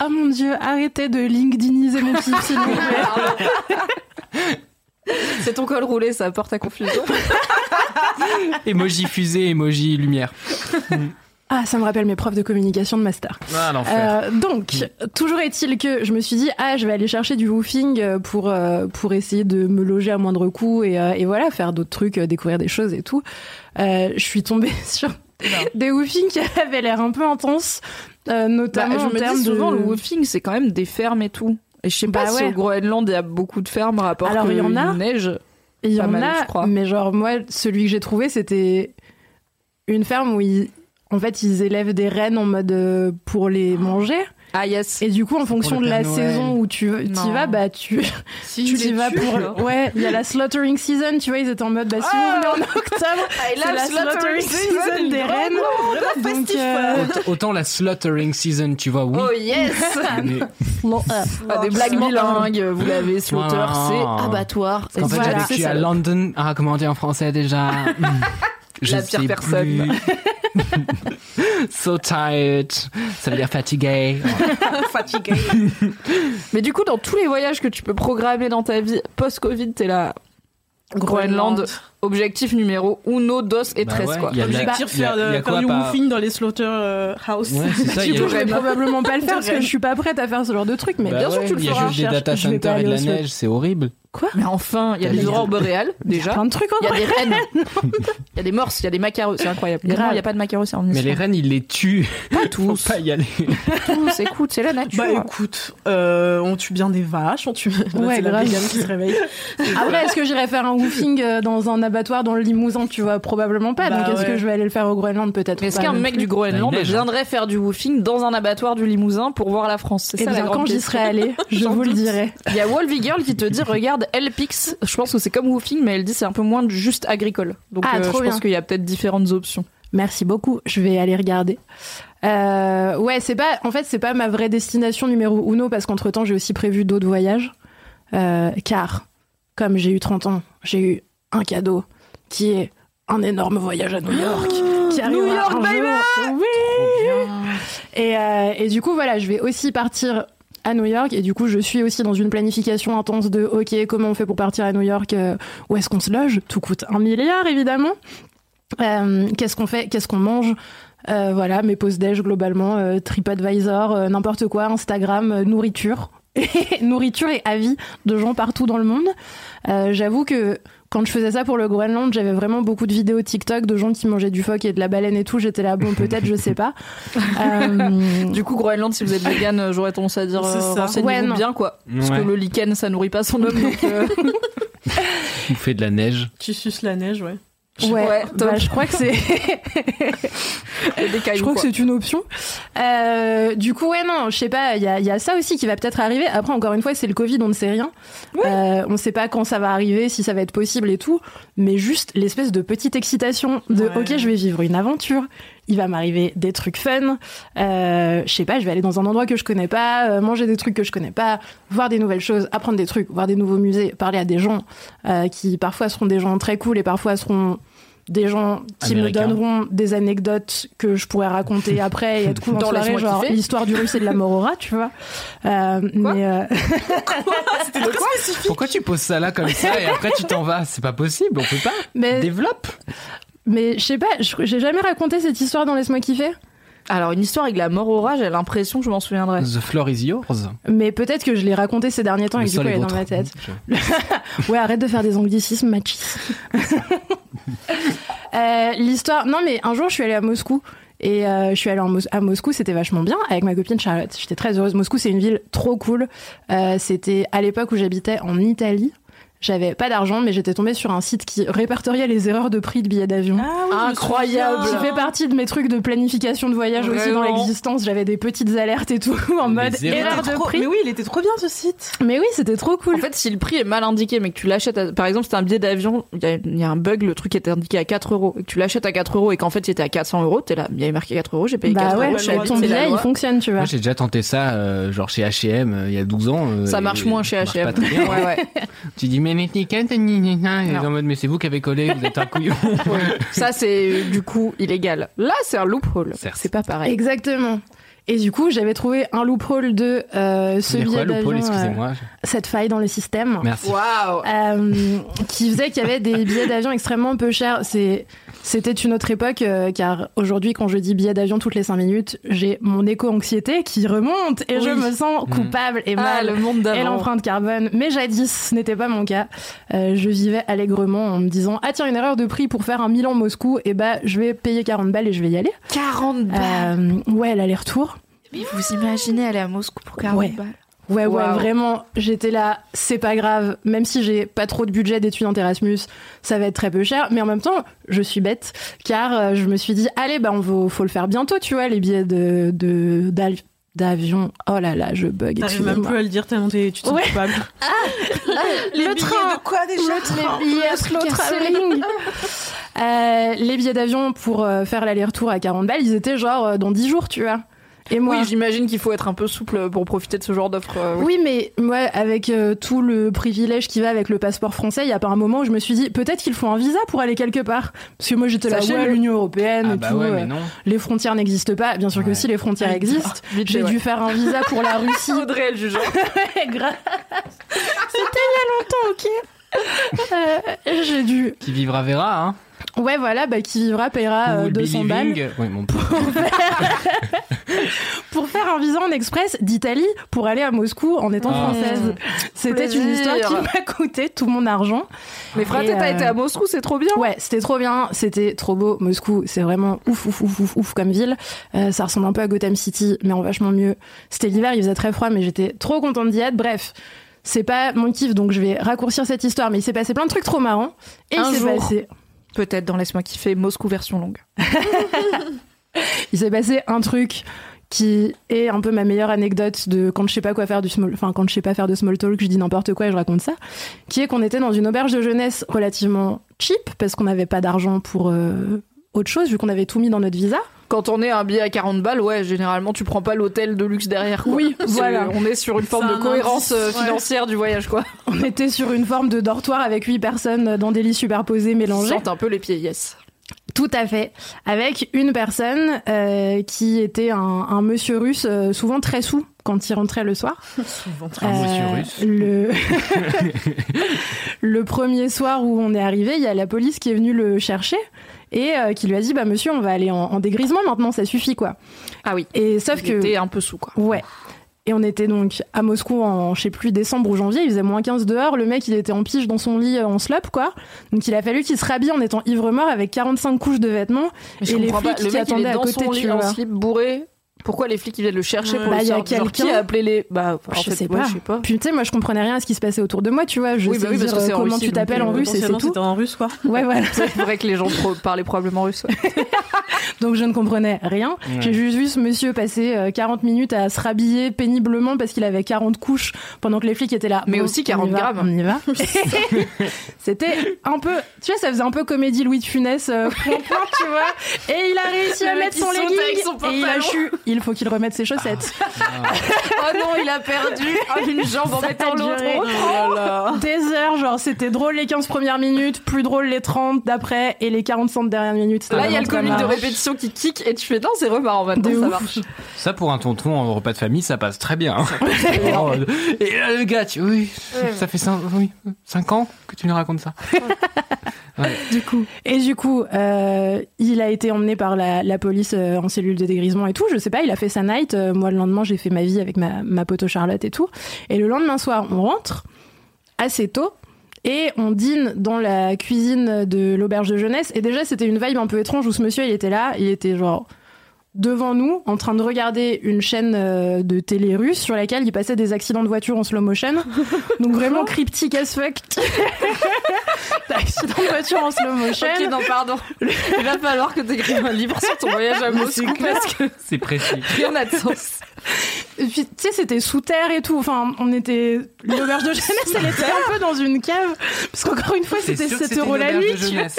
Ah mon dieu, arrêtez de LinkedIniser mon kiff, s'il vous plaît.
C'est ton col roulé, ça apporte à confusion.
Emoji fusée, emoji lumière.
Ah, ça me rappelle mes profs de communication de master.
Ah, l'enfer.
Euh, donc, toujours est-il que je me suis dit, ah, je vais aller chercher du woofing euh, pour, euh, pour essayer de me loger à moindre coût et, euh, et voilà, faire d'autres trucs, découvrir des choses et tout. Euh, je suis tombée sur des woofing qui avaient l'air un peu intenses, euh, notamment
Bah, je
en
me
termes
dis souvent,
de...
le woofing, c'est quand même des fermes et tout. Et je sais pas
Bah
si
ouais.
au Groenland, il y a beaucoup de fermes, rapport
Alors, il y en a.
neige.
Il y
Pas
en
mal,
a,
je crois.
mais genre moi, celui que j'ai trouvé, c'était une ferme où ils, en fait, ils élèvent des rennes en mode euh, pour les manger.
Ah yes.
Et du coup, en fonction de la
Noël.
saison où tu y vas, bah tu
Si
tu y vas pour ouais, il y a la slaughtering season, tu vois, ils étaient en mode bah si
Ah
vous venez en octobre,
I
c'est la slaughtering season des rennes. Donc euh,
Aut- Autant la slaughtering season, tu vois, oui.
Oh yes
mais-
Ah, Des blagues bilingues, vous l'avez, slaughter,
Ah.
c'est abattoir.
Fait,
Voilà. C'est
à. London. Ah, comment on dit en français déjà? Je
La pire
sais
personne.
plus. so tired. Ça veut dire fatigué.
fatigué.
Mais du coup, dans tous les voyages que tu peux programmer dans ta vie post-Covid, t'es là. Groenland, objectif numéro uno, dos et
Bah
tres
ouais,
quoi.
il y a de la-
Objectif
il y a-
faire,
il y a
faire du
pas-
woofing dans les slaughterhouse.
Ouais, ça, il y a-
Du coup, je vais
il y a-
probablement pas le faire parce que je suis pas prête à faire ce genre de truc, mais
Bah
bien sûr tu le
Il y a
feras.
juste des data centers et de la neige, c'est horrible.
Quoi
Mais enfin, il y a les aurores boréales déjà.
Plein de trucs en
Il y a des rennes. Il y a des morses, il y a des macareux, c'est incroyable. Il n'y a pas de macareux, c'est en
Mais les rennes, ils les tuent.
Pas
Faut
tous.
pas y aller.
tous, écoute, c'est la nature.
Bah écoute, euh, on tue bien des vaches, on tue.
Ouais,
c'est la
grave.
qui se réveille.
Après, est-ce que j'irai faire un woofing euh, dans un abattoir dans le Limousin Tu vois, probablement pas.
Bah
Donc, est-ce
ouais.
que je vais aller le faire au Groenland Peut-être.
Mais est-ce qu'un mec
plus.
du Groenland
Bah,
viendrait faire du woofing dans un abattoir du Limousin pour voir la France? C'est ça
bien, quand j'y
question.
serai allée, je vous le dirai.
Il y a Wolvie Girl qui te dit regarde Elpix. Je pense que c'est comme woofing, mais elle dit c'est un peu moins juste agricole. Donc
Ah,
euh,
trop
je
bien.
pense qu'il y a peut-être différentes options.
Merci beaucoup. Je vais aller regarder. Euh, ouais, c'est pas. En fait, c'est pas ma vraie destination numéro uno parce qu'entre temps, j'ai aussi prévu d'autres voyages. Euh, car, comme j'ai eu 30 ans, j'ai eu un cadeau qui est un énorme voyage à New York qui arrivera
New York,
un
baby
jour. Oui. Et, euh, et du coup, voilà, je vais aussi partir à New York et du coup, je suis aussi dans une planification intense de OK, comment on fait pour partir à New York euh, Où est-ce qu'on se loge? Tout coûte un milliard, évidemment. Euh, qu'est-ce qu'on fait? Qu'est-ce qu'on mange? Euh, Voilà, mes pauses déj globalement, TripAdvisor, n'importe quoi, Instagram, nourriture. nourriture et avis de gens partout dans le monde. J'avoue que quand je faisais ça pour le Groenland, j'avais vraiment beaucoup de vidéos TikTok de gens qui mangeaient du phoque et de la baleine et tout. J'étais là, bon, peut-être, je sais pas. Euh,
Du coup, Groenland, si vous êtes vegan, euh, j'aurais tendance à dire
C'est
euh,
ça.
renseignez-vous
Ouais,
bien quoi. Parce
Ouais.
que le lichen, ça nourrit pas son homme. Donc, euh,
de la neige.
Tu suces la neige, ouais.
Ouais, bah, je crois que c'est. Je crois que c'est une option. Euh, du coup, ouais, non, je sais pas, il y a, il y a ça aussi qui va peut-être arriver. Après, encore une fois, c'est le Covid, on ne sait rien. Euh, on ne sait pas quand ça va arriver, si ça va être possible et tout. Mais juste l'espèce de petite excitation de
Ouais.
OK, je vais vivre une aventure. Il va m'arriver des trucs fun. Euh, je sais pas, je vais aller dans un endroit que je connais pas, euh, manger des trucs que je connais pas, voir des nouvelles choses, apprendre des trucs, voir des nouveaux musées, parler à des gens euh, qui parfois seront des gens très cool et parfois seront des gens qui me donneront des anecdotes que je pourrais raconter après et être cool en
Dans
soirée, genre l'histoire du russe et de la morora, tu vois. Euh, mais euh,
Pourquoi tu poses ça là comme ça et après tu t'en vas? C'est pas possible, on peut pas.
mais
Développe.
Mais je sais pas, j'ai jamais raconté cette histoire dans Laisse-moi kiffer.
Alors, une histoire avec la mort au rat, j'ai l'impression que je m'en souviendrai.
The floor is yours.
Mais peut-être que je l'ai raconté ces derniers temps et
Le
que du coup elle est dans ma tête.
Je-
Ouais, arrête de faire des anglicismes, machis. Euh, L'histoire. Non, mais un jour, je suis allée à Moscou. Et euh, je suis allée en Mos- à Moscou, c'était vachement bien avec ma copine Charlotte. J'étais très heureuse. Moscou, c'est une ville trop cool. Euh, c'était à l'époque où j'habitais en Italie. J'avais pas d'argent, mais j'étais tombée sur un site qui répertoriait les erreurs de prix de billets d'avion.
Ah
Incroyable.
Qui fait partie de mes trucs de planification de voyage aussi dans l'existence. J'avais des petites alertes et tout en
Les
mode
erreurs.
erreur de
Trop-
prix.
Mais oui, il était trop bien ce site.
Mais oui, c'était trop cool.
En fait, si le prix est mal indiqué, mais que tu l'achètes, à- par exemple, c'est un billet d'avion, il y, a- il y a un bug, le truc était indiqué à 4 euros, et que tu l'achètes à 4 euros et qu'en fait il était à 400 euros, t'es là, il y avait marqué 4 euros, j'ai payé 4
bah ouais,
euros, savais
ton billet, il fonctionne, tu vois.
Moi j'ai déjà tenté ça, euh, genre chez H&M euh, il y a 12 ans. euh,
Ça
et
marche moins chez H&M. Ouais, ouais.
Tu dis mais
Non.
en mode mais c'est vous qui avez collé, vous êtes un couillon.
Ça, c'est du coup illégal. Là, c'est un loophole. C'est pas pareil.
Exactement. Et du coup, j'avais trouvé un loophole de euh, ce billet d'avion, euh, cette faille dans le système,
Merci.
Waouh
euh, qui faisait qu'il y avait des billets d'avion extrêmement peu chers. C'est c'était une autre époque, euh, car aujourd'hui, quand je dis billet d'avion toutes les 5 minutes, j'ai mon éco-anxiété qui remonte et je me sens coupable et
Ah,
mal.
le monde
et l'empreinte carbone. Mais jadis, ce n'était pas mon cas. Euh, je vivais allègrement en me disant Ah, tiens, une erreur de prix pour faire un Milan-Moscou, et bah, je vais payer 40 balles et je vais y aller.
40 balles.
Euh, ouais, l'aller-retour.
Mais vous imaginez aller à Moscou pour 40
Ouais.
balles
Ouais, ouais, vraiment, j'étais là, c'est pas grave, même si j'ai pas trop de budget d'étudiante Erasmus, ça va être très peu cher, mais en même temps, je suis bête, car euh, je me suis dit, allez, bah, on va, faut le faire bientôt, tu vois, les billets de, de, d'av- d'avion. Oh là là, je bug,
T'arrives même plus à le dire tellement tu te sens
Ouais.
coupable.
le train,
de quoi déjà
les billets slow traveling. Euh, les billets d'avion pour euh, faire l'aller-retour à 40 balles, ils étaient genre dans 10 jours, tu vois. Et moi,
Oui, j'imagine qu'il faut être un peu souple pour profiter de ce genre d'offre. euh, oui.
Oui, mais moi, avec euh, tout le privilège qui va avec le passeport français, il y a pas un moment où je me suis dit peut-être qu'il faut un visa pour aller quelque part. Parce que moi, j'étais là, ouais, l'Union européenne
Ah
et
bah
tout.
ouais,
euh,
mais non.
les frontières n'existent pas. Bien sûr que si, les frontières
Ah,
existent. J'ai dû faire un visa pour la Russie.
Audrey, elle jugeant.
Grave. C'était il y a longtemps, ok. Euh, j'ai dû.
Qui vivra verra, hein.
Ouais, voilà, bah, qui vivra paiera euh,
Ou le
200 balles
believing. Oui, mon
pour faire un visa en express d'Italie pour aller à Moscou en étant
Ah.
française. C'était une histoire qui m'a coûté tout mon argent.
Mais fraté,
Et,
t'as
euh,
été à Moscou, c'est trop bien.
Ouais, c'était trop bien, c'était trop beau. Moscou, c'est vraiment ouf, ouf, ouf, ouf, ouf comme ville. Euh, ça ressemble un peu à Gotham City, mais en vachement mieux. C'était l'hiver, il faisait très froid, mais j'étais trop contente d'y être. Bref, c'est pas mon kiff, donc je vais raccourcir cette histoire, mais il s'est passé plein de trucs trop marrants. Et
Un
il s'est
jour.
passé,
Peut-être dans Laisse-moi kiffer, Moscou version longue.
il s'est passé un truc qui est un peu ma meilleure anecdote de quand je sais pas quoi faire du small, enfin quand je sais pas faire de small talk, je dis n'importe quoi et je raconte ça, qui est qu'on était dans une auberge de jeunesse relativement cheap parce qu'on n'avait pas d'argent pour euh, autre chose vu qu'on avait tout mis dans notre visa.
Quand on est un billet à 40 balles, ouais, généralement, tu prends pas l'hôtel de luxe derrière. Quoi.
Oui, voilà.
On est sur une forme de
un
cohérence
indice,
euh,
ouais.
financière du voyage, quoi.
On était sur une forme de dortoir avec huit personnes dans des lits superposés mélangés.
Sente un peu les pieds, yes.
Tout à fait. Avec une personne euh, qui était un, un monsieur russe, euh, souvent très sous quand il rentrait le soir.
Souvent
Un monsieur russe.
Le... le premier soir où on est arrivé, il y a la police qui est venue le chercher et euh, qui lui a dit bah monsieur on va aller en, en dégrisement maintenant ça suffit quoi.
Ah oui.
Et sauf
Il
que
était un peu sous, quoi.
Ouais. Et on était donc à Moscou en, je sais plus, décembre ou janvier, il faisait moins 15 dehors, le mec il était en pige dans son lit euh, en slop quoi. Donc il a fallu qu'il se rhabille en étant ivre-mort avec 45 couches de vêtements
Mais
et les flics
pas. Le
qui
mec, il
attendaient
est
à
dans
côté,
son
tu
lit en
vois.
slip bourré. Pourquoi les flics ils viennent le chercher pour
Bah,
le
il y a
sortir Genre, Qui a appelé les Bah, en
je
fait,
sais
ouais,
pas.
je sais pas.
Puis tu sais, moi je comprenais rien à ce qui se passait autour de moi, tu vois. Je
Oui,
sais
bah oui, parce que
comment
Russie,
tu t'appelles en
euh,
russe et c'est tout.
c'était en russe, quoi.
Ouais, voilà.
C'est vrai que les gens parlaient probablement russe. ouais.
Donc je ne comprenais rien.
Ouais.
J'ai juste vu ce monsieur passer euh, 40 minutes à se rhabiller péniblement parce qu'il avait 40 couches pendant que les flics étaient là.
Mais
Bon,
aussi
on y
40
va,
grammes.
On y va. C'était un peu, tu vois, ça faisait un peu comédie Louis de Funès, euh, point, point, tu vois. Et il a réussi à mettre son legging
son
et il a chu. Il faut qu'il remette ses chaussettes.
oh non, il a perdu une jambe en
Ça a
mettant l'autre. Oh,
Des heures, genre c'était drôle les 15 premières minutes, plus drôle les 30 d'après et les 45 dernières minutes.
Là, il y a le comique de
très
répétition qui kick et tu fais non, c'est remarrant maintenant,
De
ça
ouf.
marche.
Ça, pour un tonton en repas de famille, ça passe très bien. hein. Oh, Et là, le gars, tu... oui, ça fait 5 oui, cinq ans que tu nous racontes ça.
du coup. Et du coup, euh, il a été emmené par la, la police euh, en cellule de dégrisement et tout. Je sais pas, il a fait sa night. Euh, moi, le lendemain, j'ai fait ma vie avec ma, ma pote Charlotte et tout. Et le lendemain soir, on rentre assez tôt. Et on dîne dans la cuisine de l'auberge de jeunesse. Et déjà, c'était une vibe un peu étrange où ce monsieur, il était là. Il était genre devant nous, en train de regarder une chaîne euh, de télé russe sur laquelle il passait des accidents de voiture en slow motion. Donc vraiment cryptique as fuck. Accident de voiture en slow motion.
Ok, non, pardon. Il va falloir que tu écrives un livre sur ton voyage à Moscou parce que
C'est précis.
rien n'a de sens.
Et puis, tu sais, c'était sous terre et tout. Enfin, on était. L'auberge de jeunesse, elle était un peu dans une cave. Parce qu'encore une fois, c'était
sûr que
7
c'était
euros la nuit.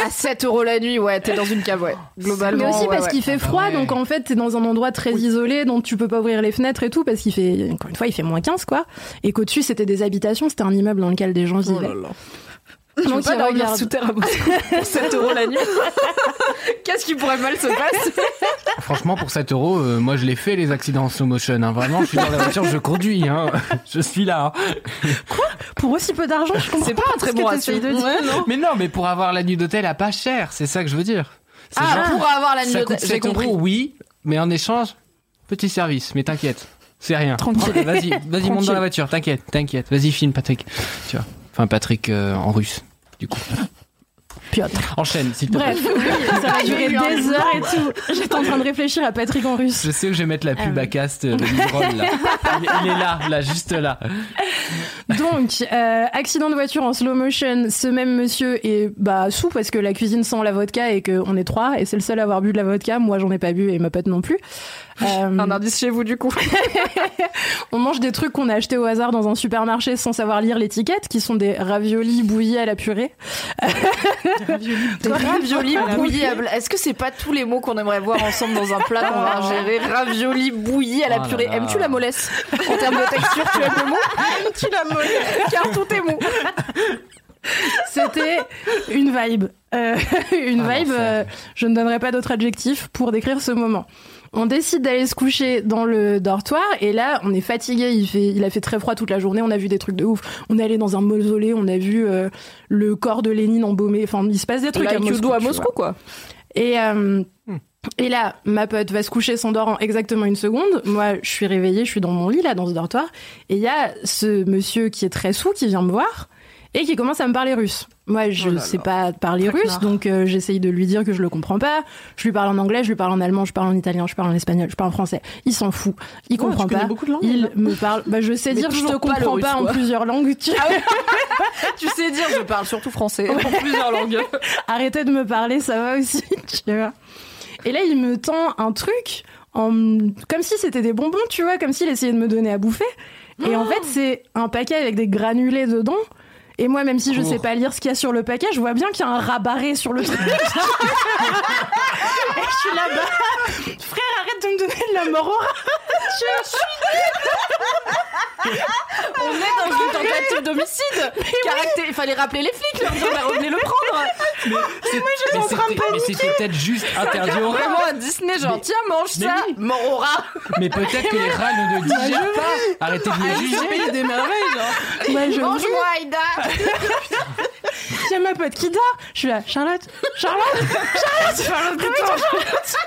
À 7 euros la nuit, ouais, t'es dans une cave, ouais. Globalement.
Mais aussi
ouais,
parce
ouais.
qu'il fait froid,
ouais.
donc en fait, t'es dans un endroit très isolé, donc tu peux pas ouvrir les fenêtres et tout, parce qu'il fait, encore une fois, il fait moins 15, quoi. Et qu'au-dessus, c'était des habitations, c'était un immeuble dans lequel des gens
Oh
vivaient.
là là. Je veux
Donc,
pas dormir
regarde.
sous terre à Moscou pour 7 euros la nuit. Qu'est-ce qui pourrait mal se passer
Franchement, pour 7 euros, euh, moi je l'ai fait les accidents en slow motion. hein. Vraiment, je suis dans la voiture, je conduis. Hein. Je suis là. hein.
Pour aussi peu d'argent, je comprends
C'est pas un très bon ratio.
t'essayes de dire.
Ouais, non.
Mais non, mais pour avoir la nuit d'hôtel à pas cher, c'est ça que je veux dire. C'est
Ah,
genre,
pour avoir la nuit
ça
d'hôtel,
coûte
j'ai
7
compris.
euros, oui, mais en échange, petit service. Mais t'inquiète, c'est rien.
Tranquille.
Vas-y, vas-y, monte dans la voiture. T'inquiète, t'inquiète. Vas-y, filme Patrick. Tu vois. Enfin, Patrick euh, en russe. Du coup.
Piotr.
Enchaîne, s'il te
Bref,
plaît.
oui, ça va durer des heures et tout. J'étais en train de réfléchir à Patrick en russe.
Je sais où je vais mettre la pub
Euh.
à cast euh, de là. Il, il est là, là, juste là.
Donc, euh, accident de voiture en slow motion, ce même monsieur est bah, sous parce que la cuisine sent la vodka et qu'on est trois et c'est le seul à avoir bu de la vodka. Moi, j'en ai pas bu et ma pote non plus. Euh,
Un indice chez vous, du coup.
on mange des trucs qu'on a achetés au hasard dans un supermarché sans savoir lire l'étiquette, qui sont des raviolis bouillis à la purée.
Des raviolis bouillis à bla- Est-ce que c'est pas tous les mots qu'on aimerait voir ensemble dans un plat qu'on va ingérer? Raviolis bouillis à la
Oh
purée. Aimes-tu la mollesse? En termes de texture, tu aimes le mot? Aimes-tu la mollesse? Car tout est mou.
C'était une vibe. Euh, une
Ah,
vibe, euh, je ne donnerai pas d'autre adjectif pour décrire ce moment. On décide d'aller se coucher dans le dortoir et là, on est fatigué. Il fait, il a fait très froid toute la journée. On a vu des trucs de ouf. On est allé dans un mausolée. On a vu euh, le corps de Lénine embaumé. Enfin, il se passe des trucs à Moscou.
à Moscou, quoi.
Et euh, et là, ma pote va se coucher, s'endort en exactement une seconde. Moi, je suis réveillée, je suis dans mon lit là, dans ce dortoir, et il y a ce monsieur qui est très sous qui vient me voir et qui commence à me parler russe. Moi, je
Oh là
sais
là.
pas parler russe, donc euh, j'essaye de lui dire que je le comprends pas. Je lui parle en anglais, je lui parle en allemand, je parle en italien, je parle en espagnol, je parle en français. Il s'en fout, il
Ouais,
comprend pas.
beaucoup de langues,
il me parle. Bah, je sais
Mais
dire je te
pas
comprends
russe,
pas en plusieurs langues. Tu...
Tu sais dire, je parle surtout français en plusieurs langues.
Arrêtez de me parler, ça va aussi, tu vois. Et là, il me tend un truc en... comme si c'était des bonbons, tu vois, comme s'il essayait de me donner à bouffer. Et en fait, c'est un paquet avec des granulés dedans. Et moi, même si je sais pas lire ce qu'il y a sur le paquet, je vois bien qu'il y a un rabarré sur le truc. et je suis là-bas. Frère, arrête de me donner de la mort au rat. Je suis
On est dans une tentative d'homicide. Il fallait rappeler les flics, leur dire, bah, revenez le prendre.
C'est-
moi, j'étais
mais
en train de
c'était- Mais c'était peut-être juste interdit aux rats.
Vraiment à Disney, genre,
Mais-
tiens, mange
mais
ça,
oui.
mort au rat.
Mais peut-être que les rats ne le digèrent pas. Arrêtez de les juger.
A des merveilles, genre.
Je
Mange-moi, Aïda.
Il y a ma pote qui dort. Je suis là, Charlotte, Charlotte, Charlotte, Charlotte, Charlotte. Charlotte,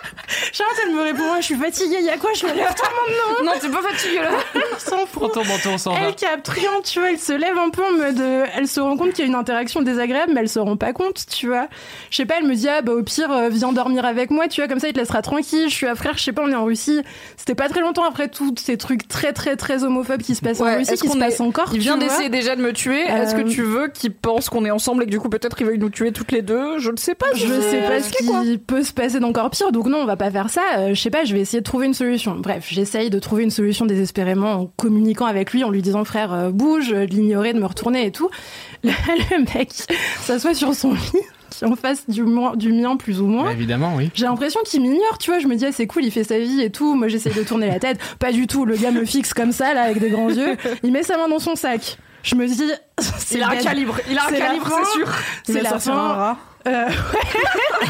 me répond, je suis fatiguée, il y a quoi Je me lève toi maintenant.
Non, t'es pas fatiguée là.
S'en fout.
Prends ton manteau, on s'en va.
Elle capte rien, tu vois, elle se lève un peu en mode. euh, elle se rend compte qu'il y a une interaction désagréable, mais elle se rend pas compte, tu vois. Je sais pas, elle me dit, ah bah au pire, euh, viens dormir avec moi, tu vois, comme ça il te laissera tranquille. Je suis à frère, je sais pas, on est en Russie. C'était pas très longtemps après tous ces trucs très très très homophobes qui se passent
Ouais,
en Russie, qui se
est-
passent encore.
Il vient d'essayer déjà de me tuer. Est-ce que
Euh,
tu veux qu'il pense qu'on est ensemble et que du coup peut-être il veuille nous tuer toutes les deux? Je ne sais pas.
Je sais pas ce
quoi.
qui peut se passer d'encore pire, donc non, on va pas faire ça. Euh, je sais pas, je vais essayer de trouver une solution. Bref, j'essaye de trouver une solution désespérément en communiquant avec lui, en lui disant frère, euh, bouge, de l'ignorer, de me retourner et tout. Le, le mec s'assoit sur son lit, qui est en face du, mien plus ou moins.
Bah, évidemment, oui.
J'ai l'impression qu'il m'ignore, tu vois. Je me dis, ah, c'est cool, il fait sa vie et tout. Moi, j'essaye de tourner la tête. Pas du tout. Le gars me fixe comme ça, là, avec des grands yeux. Il met sa main dans son sac. Je me dis, c'est
Il a un calibre. Il a un
C'est la
calibre, c'est sûr.
C'est la
un
fin.
rat.
Euh,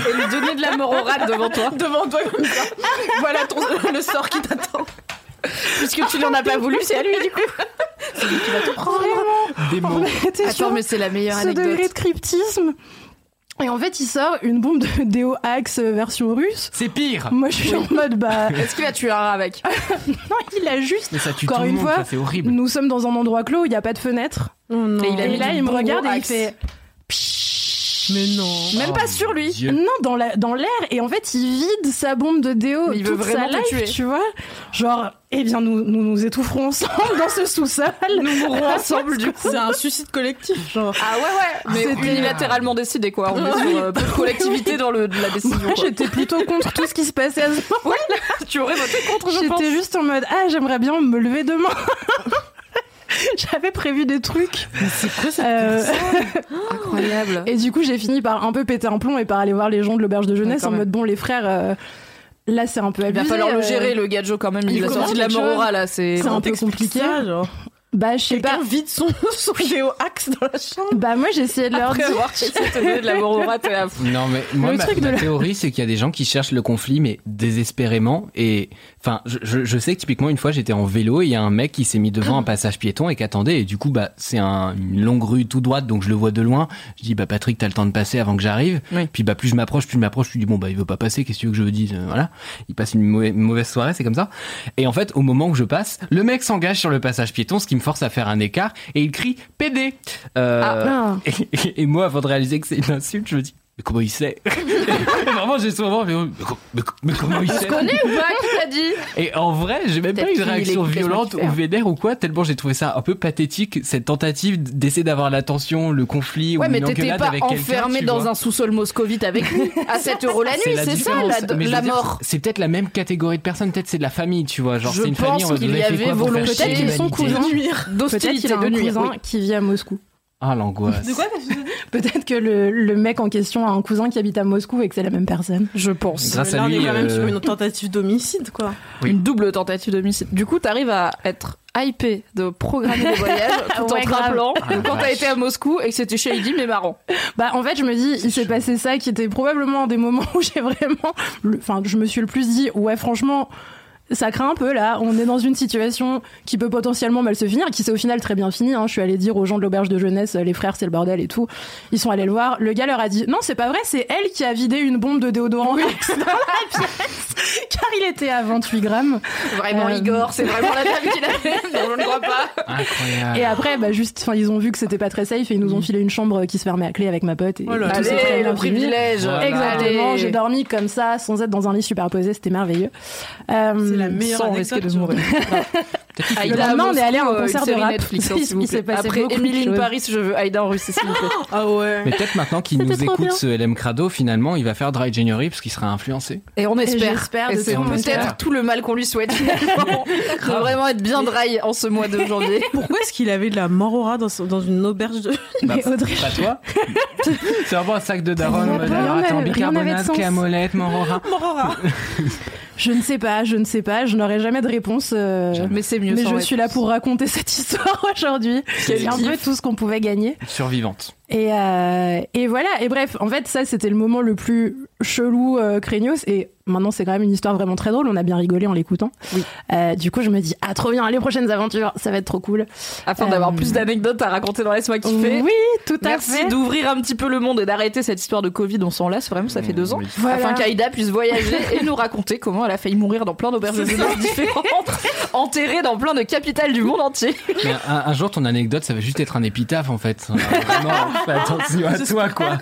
Et lui donner de la mort au rat devant toi.
Devant toi comme ça. voilà ton, le sort qui t'attend.
Puisque tu n'en as pas voulu, c'est à lui du coup. C'est lui qui va te prendre.
Des mots.
Attends, mais c'est la meilleure
ce
anecdote.
degré de cryptisme. Et en fait, il sort une bombe de Déo Axe version russe.
C'est pire.
Moi, je suis en mode, bah,
Est-ce qu'il a tué un rat avec
non, il a juste.
Mais ça tue
Encore
tout le
une
monde,
fois,
ça, horrible.
Nous sommes dans un endroit clos, il n'y a pas de fenêtre.
Oh non.
Et il a
Et
mis
là, il me regarde et il fait.
Mais non.
Même pas sur lui.
Dieu.
Non, dans la- dans l'air. Et en fait, il vide sa bombe de déo
Mais il veut
toute sa
vraiment
life,
tuer.
tu vois. Genre, eh bien, nous, nous nous étoufferons ensemble dans ce sous-sol.
Nous mourrons ensemble du coup.
C'est un suicide collectif, genre.
Ah ouais ouais, mais
C'était-
unilatéralement décidé quoi. On est sur euh, peu de collectivité dans le, de la décision.
Moi, j'étais plutôt contre tout ce qui se passait à ce moment.
tu aurais voté contre, je pense.
J'étais juste en mode, ah, j'aimerais bien me lever demain. J'avais prévu des trucs.
Mais c'est quoi cette
Euh,
Incroyable.
Et du coup, j'ai fini par un peu péter un plomb et par aller voir les gens de l'auberge de jeunesse
Ouais,
en
même.
mode, bon, les frères, euh, là, c'est un peu
Il
abusé.
va falloir le
euh,
gérer le gadjo quand même. Il,
il
a sorti de la rat là. C'est
un peu compliqué.
genre.
Bah, je sais pas.
Vide son, son géo axe dans la chambre.
Bah, moi, j'ai essayé de leur
Après
dire.
avoir de la mort au rat, t'es là.
Non, mais moi,
Le
ma,
truc de
ma
la-
théorie, c'est qu'il y a des gens qui cherchent le conflit, mais désespérément. Et enfin, je, je, je sais que typiquement, une fois, j'étais en vélo et il y a un mec qui s'est mis devant un passage piéton et qui attendait. Et du coup, bah, c'est un, une longue rue tout droite, donc je le vois de loin. Je dis, bah, Patrick, t'as le temps de passer avant que j'arrive.
Oui.
Puis, bah, plus je m'approche, plus je m'approche, je lui dis, bon, bah, il veut pas passer, qu'est-ce que tu veux que je me dise? Euh, Voilà. Il passe une mauvaise, mauvaise soirée, c'est comme ça. Et en fait, au moment où je passe, le mec s'engage sur le passage piéton, ce qui me force à faire un écart, et il crie PD. Euh,
Ah.
et, moi, avant de réaliser que c'est une insulte, je me dis, mais comment il sait Vraiment, j'ai souvent, mais, mais mais mais comment il sait
connaît ou pas Qui t'a dit
Et en vrai, j'ai même pas
Peut-être
eu de réaction violente ou vénère ou quoi, tellement j'ai trouvé ça un peu pathétique, cette tentative d'essayer d'avoir l'attention, le conflit
Ouais,
ou
mais t'étais pas
avec quelqu'un.
enfermé dans
vois.
un sous-sol moscovite avec lui à 7 euros la nuit, c'est ça la,
je
mort.
C'est peut-être la même catégorie de personnes, peut-être c'est de la famille, tu vois. Genre,
Je
c'est une famille, on va
y
chier
qu'ils sont cousins.
Nuire.
Peut-être qu'il
D'hostilité
a un
de nuire.
cousin
oui.
qui vit à Moscou.
Ah, l'angoisse.
De quoi
Peut-être que le, le mec en question a un cousin qui habite à Moscou et que c'est la même personne.
Je pense.
Grâce
Là,
à
on
lui,
est quand même
euh,
sur une tentative d'homicide, quoi.
Oui.
Une double tentative d'homicide. Du coup, t'arrives à être hypé de programmer des voyages tout
Ouais,
en te rappelant
Ah,
quand t'as été à Moscou et que c'était shady mais marrant.
Bah en fait je me dis il s'est passé ça qui était probablement un des moments où j'ai vraiment, le- enfin je me suis le plus dit ouais franchement ça craint un peu là. On est dans une situation qui peut potentiellement mal se finir, qui s'est au final très bien fini. Hein. Je suis allée dire aux gens de l'auberge de jeunesse, les frères c'est le bordel et tout. Ils sont allés le voir. Le gars leur a dit non c'est pas vrai, c'est elle qui a vidé une bombe de déodorant Axe dans la pièce, car il était à 28 grammes.
Vraiment
Euh,
Igor, c'est vraiment la dame qui l'a fait. Non, je ne crois pas.
Incroyable.
Et après, bah juste, enfin, ils ont vu que c'était pas très safe et ils nous ont filé une chambre qui se fermait à clé avec ma pote. Et
Oh là
tout très
Allez, le privilège.
Voilà.
Exactement. J'ai dormi comme ça, sans être dans un lit superposé. C'était merveilleux. Euh,
la meilleure
Sans risquer de mourir.
Le lendemain, on est allé à un
euh,
concert de rap.
Netflix,
Il
Après Emily in. Paris, je veux Aïda en Russie, s'il vous plaît.
Ah ouais.
Mais peut-être maintenant qu'il nous écoute,
bien.
ce LM Crado, finalement, il va faire Dry January parce qu'il sera influencé.
Et on espère. Et c'est peut-être tout le mal qu'on lui souhaite finalement. de vraiment être bien dry en ce mois de janvier.
Pourquoi est-ce qu'il avait de la morora dans, son- dans une auberge de...
Mais Audrey,
Pas toi C'est vraiment un sac de daron.
Rien
en mode,
n'avait-
alors, attends, bicarbonate, camolette, morora.
morora
je ne sais pas, je ne sais pas, je n'aurai jamais de réponse. euh,
Mais c'est mieux
mais
sans
je
réponse.
suis là pour raconter cette histoire aujourd'hui. C'est un peu tout ce qu'on pouvait gagner.
Survivante.
Et, euh, et voilà, et bref, en fait, ça c'était le moment le plus chelou, euh, craignos. Et maintenant, c'est quand même une histoire vraiment très drôle. On a bien rigolé en l'écoutant.
Oui.
Euh, du coup, je me dis, ah, trop bien, les prochaines aventures, ça va être trop cool.
Afin d'avoir
Euh,
plus d'anecdotes à raconter dans Laisse-moi kiffer.
Oui, tout à
Merci
fait.
d'ouvrir un petit peu le monde et d'arrêter cette histoire de Covid. On s'en lasse vraiment, ça fait deux ans.
Oui.
Voilà.
Afin qu'Aïda puisse voyager et nous raconter comment elle a failli mourir dans plein d'auberges de différentes, enterrée dans plein de capitales du monde entier.
Mais un, un jour, ton anecdote, ça va juste être un épitaphe, en fait. Vraiment, fais attention à toi, quoi.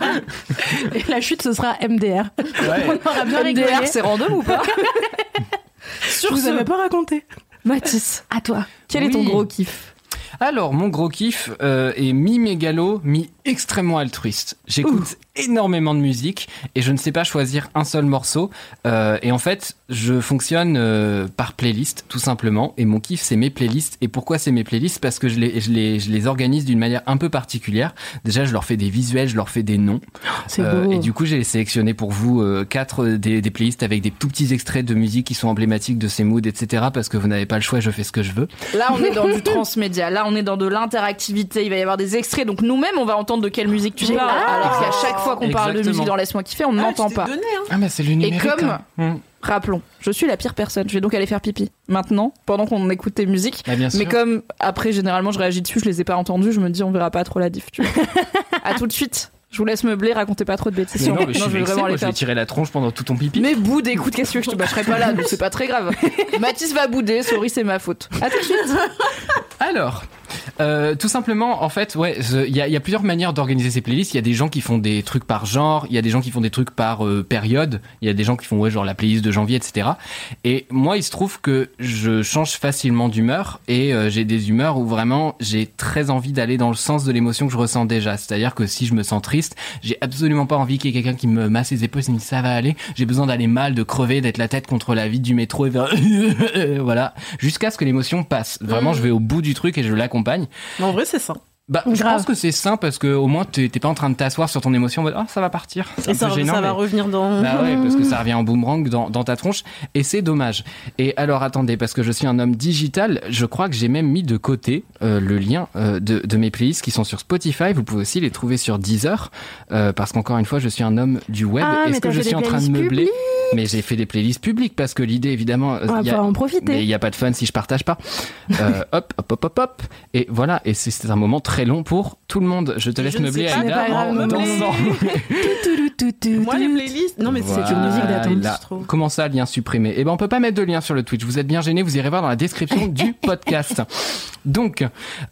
Et la chute, ce sera MDR.
Ouais.
On aura bien rigolé.
MDR, c'est random ou pas
Je
Sur
vous
ce,
avais pas raconté.
Mathis,
À toi.
quel est ton gros kiff?
Alors, mon gros kiff euh, est mi-mégalo, mi-extrêmement altruiste. J'écoute énormément de musique et je ne sais pas choisir un seul morceau. Euh, et en fait, je fonctionne euh, par playlist, tout simplement. Et mon kiff, c'est mes playlists. Et pourquoi c'est mes playlists? Parce que je les, je les, je les organise d'une manière un peu particulière. Déjà, je leur fais des visuels, je leur fais des noms.
C'est
Euh,
beau.
et du coup, j'ai sélectionné pour vous euh, quatre des, des playlists avec des tout petits extraits de musique qui sont emblématiques de ces moods, etc. Parce que vous n'avez pas le choix, je fais ce que je veux.
Là, on est dans du transmédia. Là, on est dans de l'interactivité. Il va y avoir des extraits. Donc, nous-mêmes, on va entendre de quelle musique tu parles. Alors qu'à chaque fois qu'on parle de musique dans Laisse-moi kiffer, on n'entend pas.
Donné, hein.
Ah, mais c'est le
Et
numérique.
comme,
hein. Mm.
rappelons, je suis la pire personne. Je vais donc aller faire pipi. Maintenant, pendant qu'on écoute tes musiques.
Bah, bien sûr.
Mais comme après, généralement, je réagis dessus, je les ai pas entendus, je me dis, on verra pas trop la diff. Tu vois. à tout de suite. Je vous laisse meubler, racontez pas trop de bêtises.
Mais non, mais je suis
vais
vexé,
vraiment
moi,
aller
je vais
faire.
tirer la tronche pendant tout ton pipi.
Mais boude, écoute, qu'est-ce que je te bâcherai pas là, donc c'est pas très grave. Mathis va bouder, sorry, c'est ma faute. À tout de suite.
Alors, euh, tout simplement, en fait, ouais, il y a, il y a plusieurs manières d'organiser ces playlists. Il y a des gens qui font des trucs par genre, il y a des gens qui font des trucs par euh, période, il y a des gens qui font ouais, genre la playlist de janvier, etc. Et moi, il se trouve que je change facilement d'humeur et euh, j'ai des humeurs où vraiment j'ai très envie d'aller dans le sens de l'émotion que je ressens déjà. C'est-à-dire que si je me sens triste, j'ai absolument pas envie qu'il y ait quelqu'un qui me masse les épaules et me dit ça va aller. J'ai besoin d'aller mal, de crever, d'être la tête contre la vitre du métro et faire voilà, jusqu'à ce que l'émotion passe. Vraiment, je vais au bout du truc et je l'accompagne.
En vrai, c'est ça.
Bah, je pense que c'est sain parce que au moins t'es pas en train de t'asseoir sur ton émotion en mode ah ça va partir.
Et ça,
gênant,
ça va
mais-
revenir dans...
Bah ouais, parce que ça revient en boomerang dans, dans ta tronche et c'est dommage. Et alors attendez, parce que je suis un homme digital, je crois que j'ai même mis de côté euh, le lien euh, de, de mes playlists qui sont sur Spotify. Vous pouvez aussi les trouver sur Deezer euh, parce qu'encore une fois, je suis un homme du web.
Ah, mais
Est-ce que je suis en train de meubler Mais j'ai fait des playlists publiques parce que l'idée évidemment,
On va en
mais
profiter.
il n'y a pas de fun si je partage pas. Hop, hop, hop, hop, hop. Et voilà, et c'est un moment très long pour tout le monde. Je te laisse
Je
meubler Aïda en dansant.
Moi, les playlists... Non, mais c'est une musique d'attente, je trouve.
Comment ça, lien supprimé? Eh ben, on peut pas mettre de lien sur le Twitch. Vous êtes bien gênés. Vous irez voir dans la description du podcast. Donc,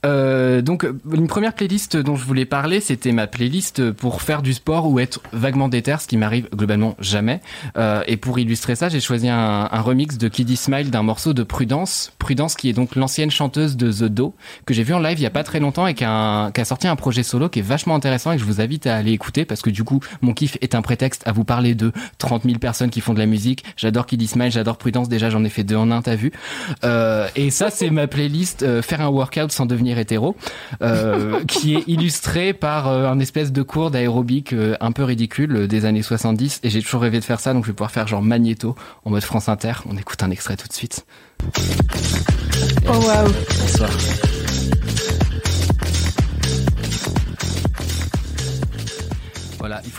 euh, donc, une première playlist dont je voulais parler, c'était ma playlist pour faire du sport ou être vaguement déter, ce qui m'arrive globalement jamais. Euh, et pour illustrer ça, j'ai choisi un, un remix de Kiddy Smile d'un morceau de Prudence. Prudence, qui est donc l'ancienne chanteuse de The Do, que j'ai vu en live il y a pas très longtemps et qui a, un- qui a sorti un projet solo qui est vachement intéressant et que je vous invite à aller écouter parce que du coup, mon kiff est un prétexte à vous parler de 30 000 personnes qui font de la musique. J'adore Kiddy Smile, j'adore Prudence. Déjà, j'en ai fait deux en un, t'as vu. Euh, et ça, c'est ma playlist euh, Faire un workout sans devenir hétéro, euh, qui est illustrée par euh, un espèce de cours d'aérobic euh, un peu ridicule euh, des années 70. Et j'ai toujours rêvé de faire ça, donc je vais pouvoir faire genre magnéto en mode France Inter. On écoute un extrait tout de suite.
Oh waouh.
Bonsoir.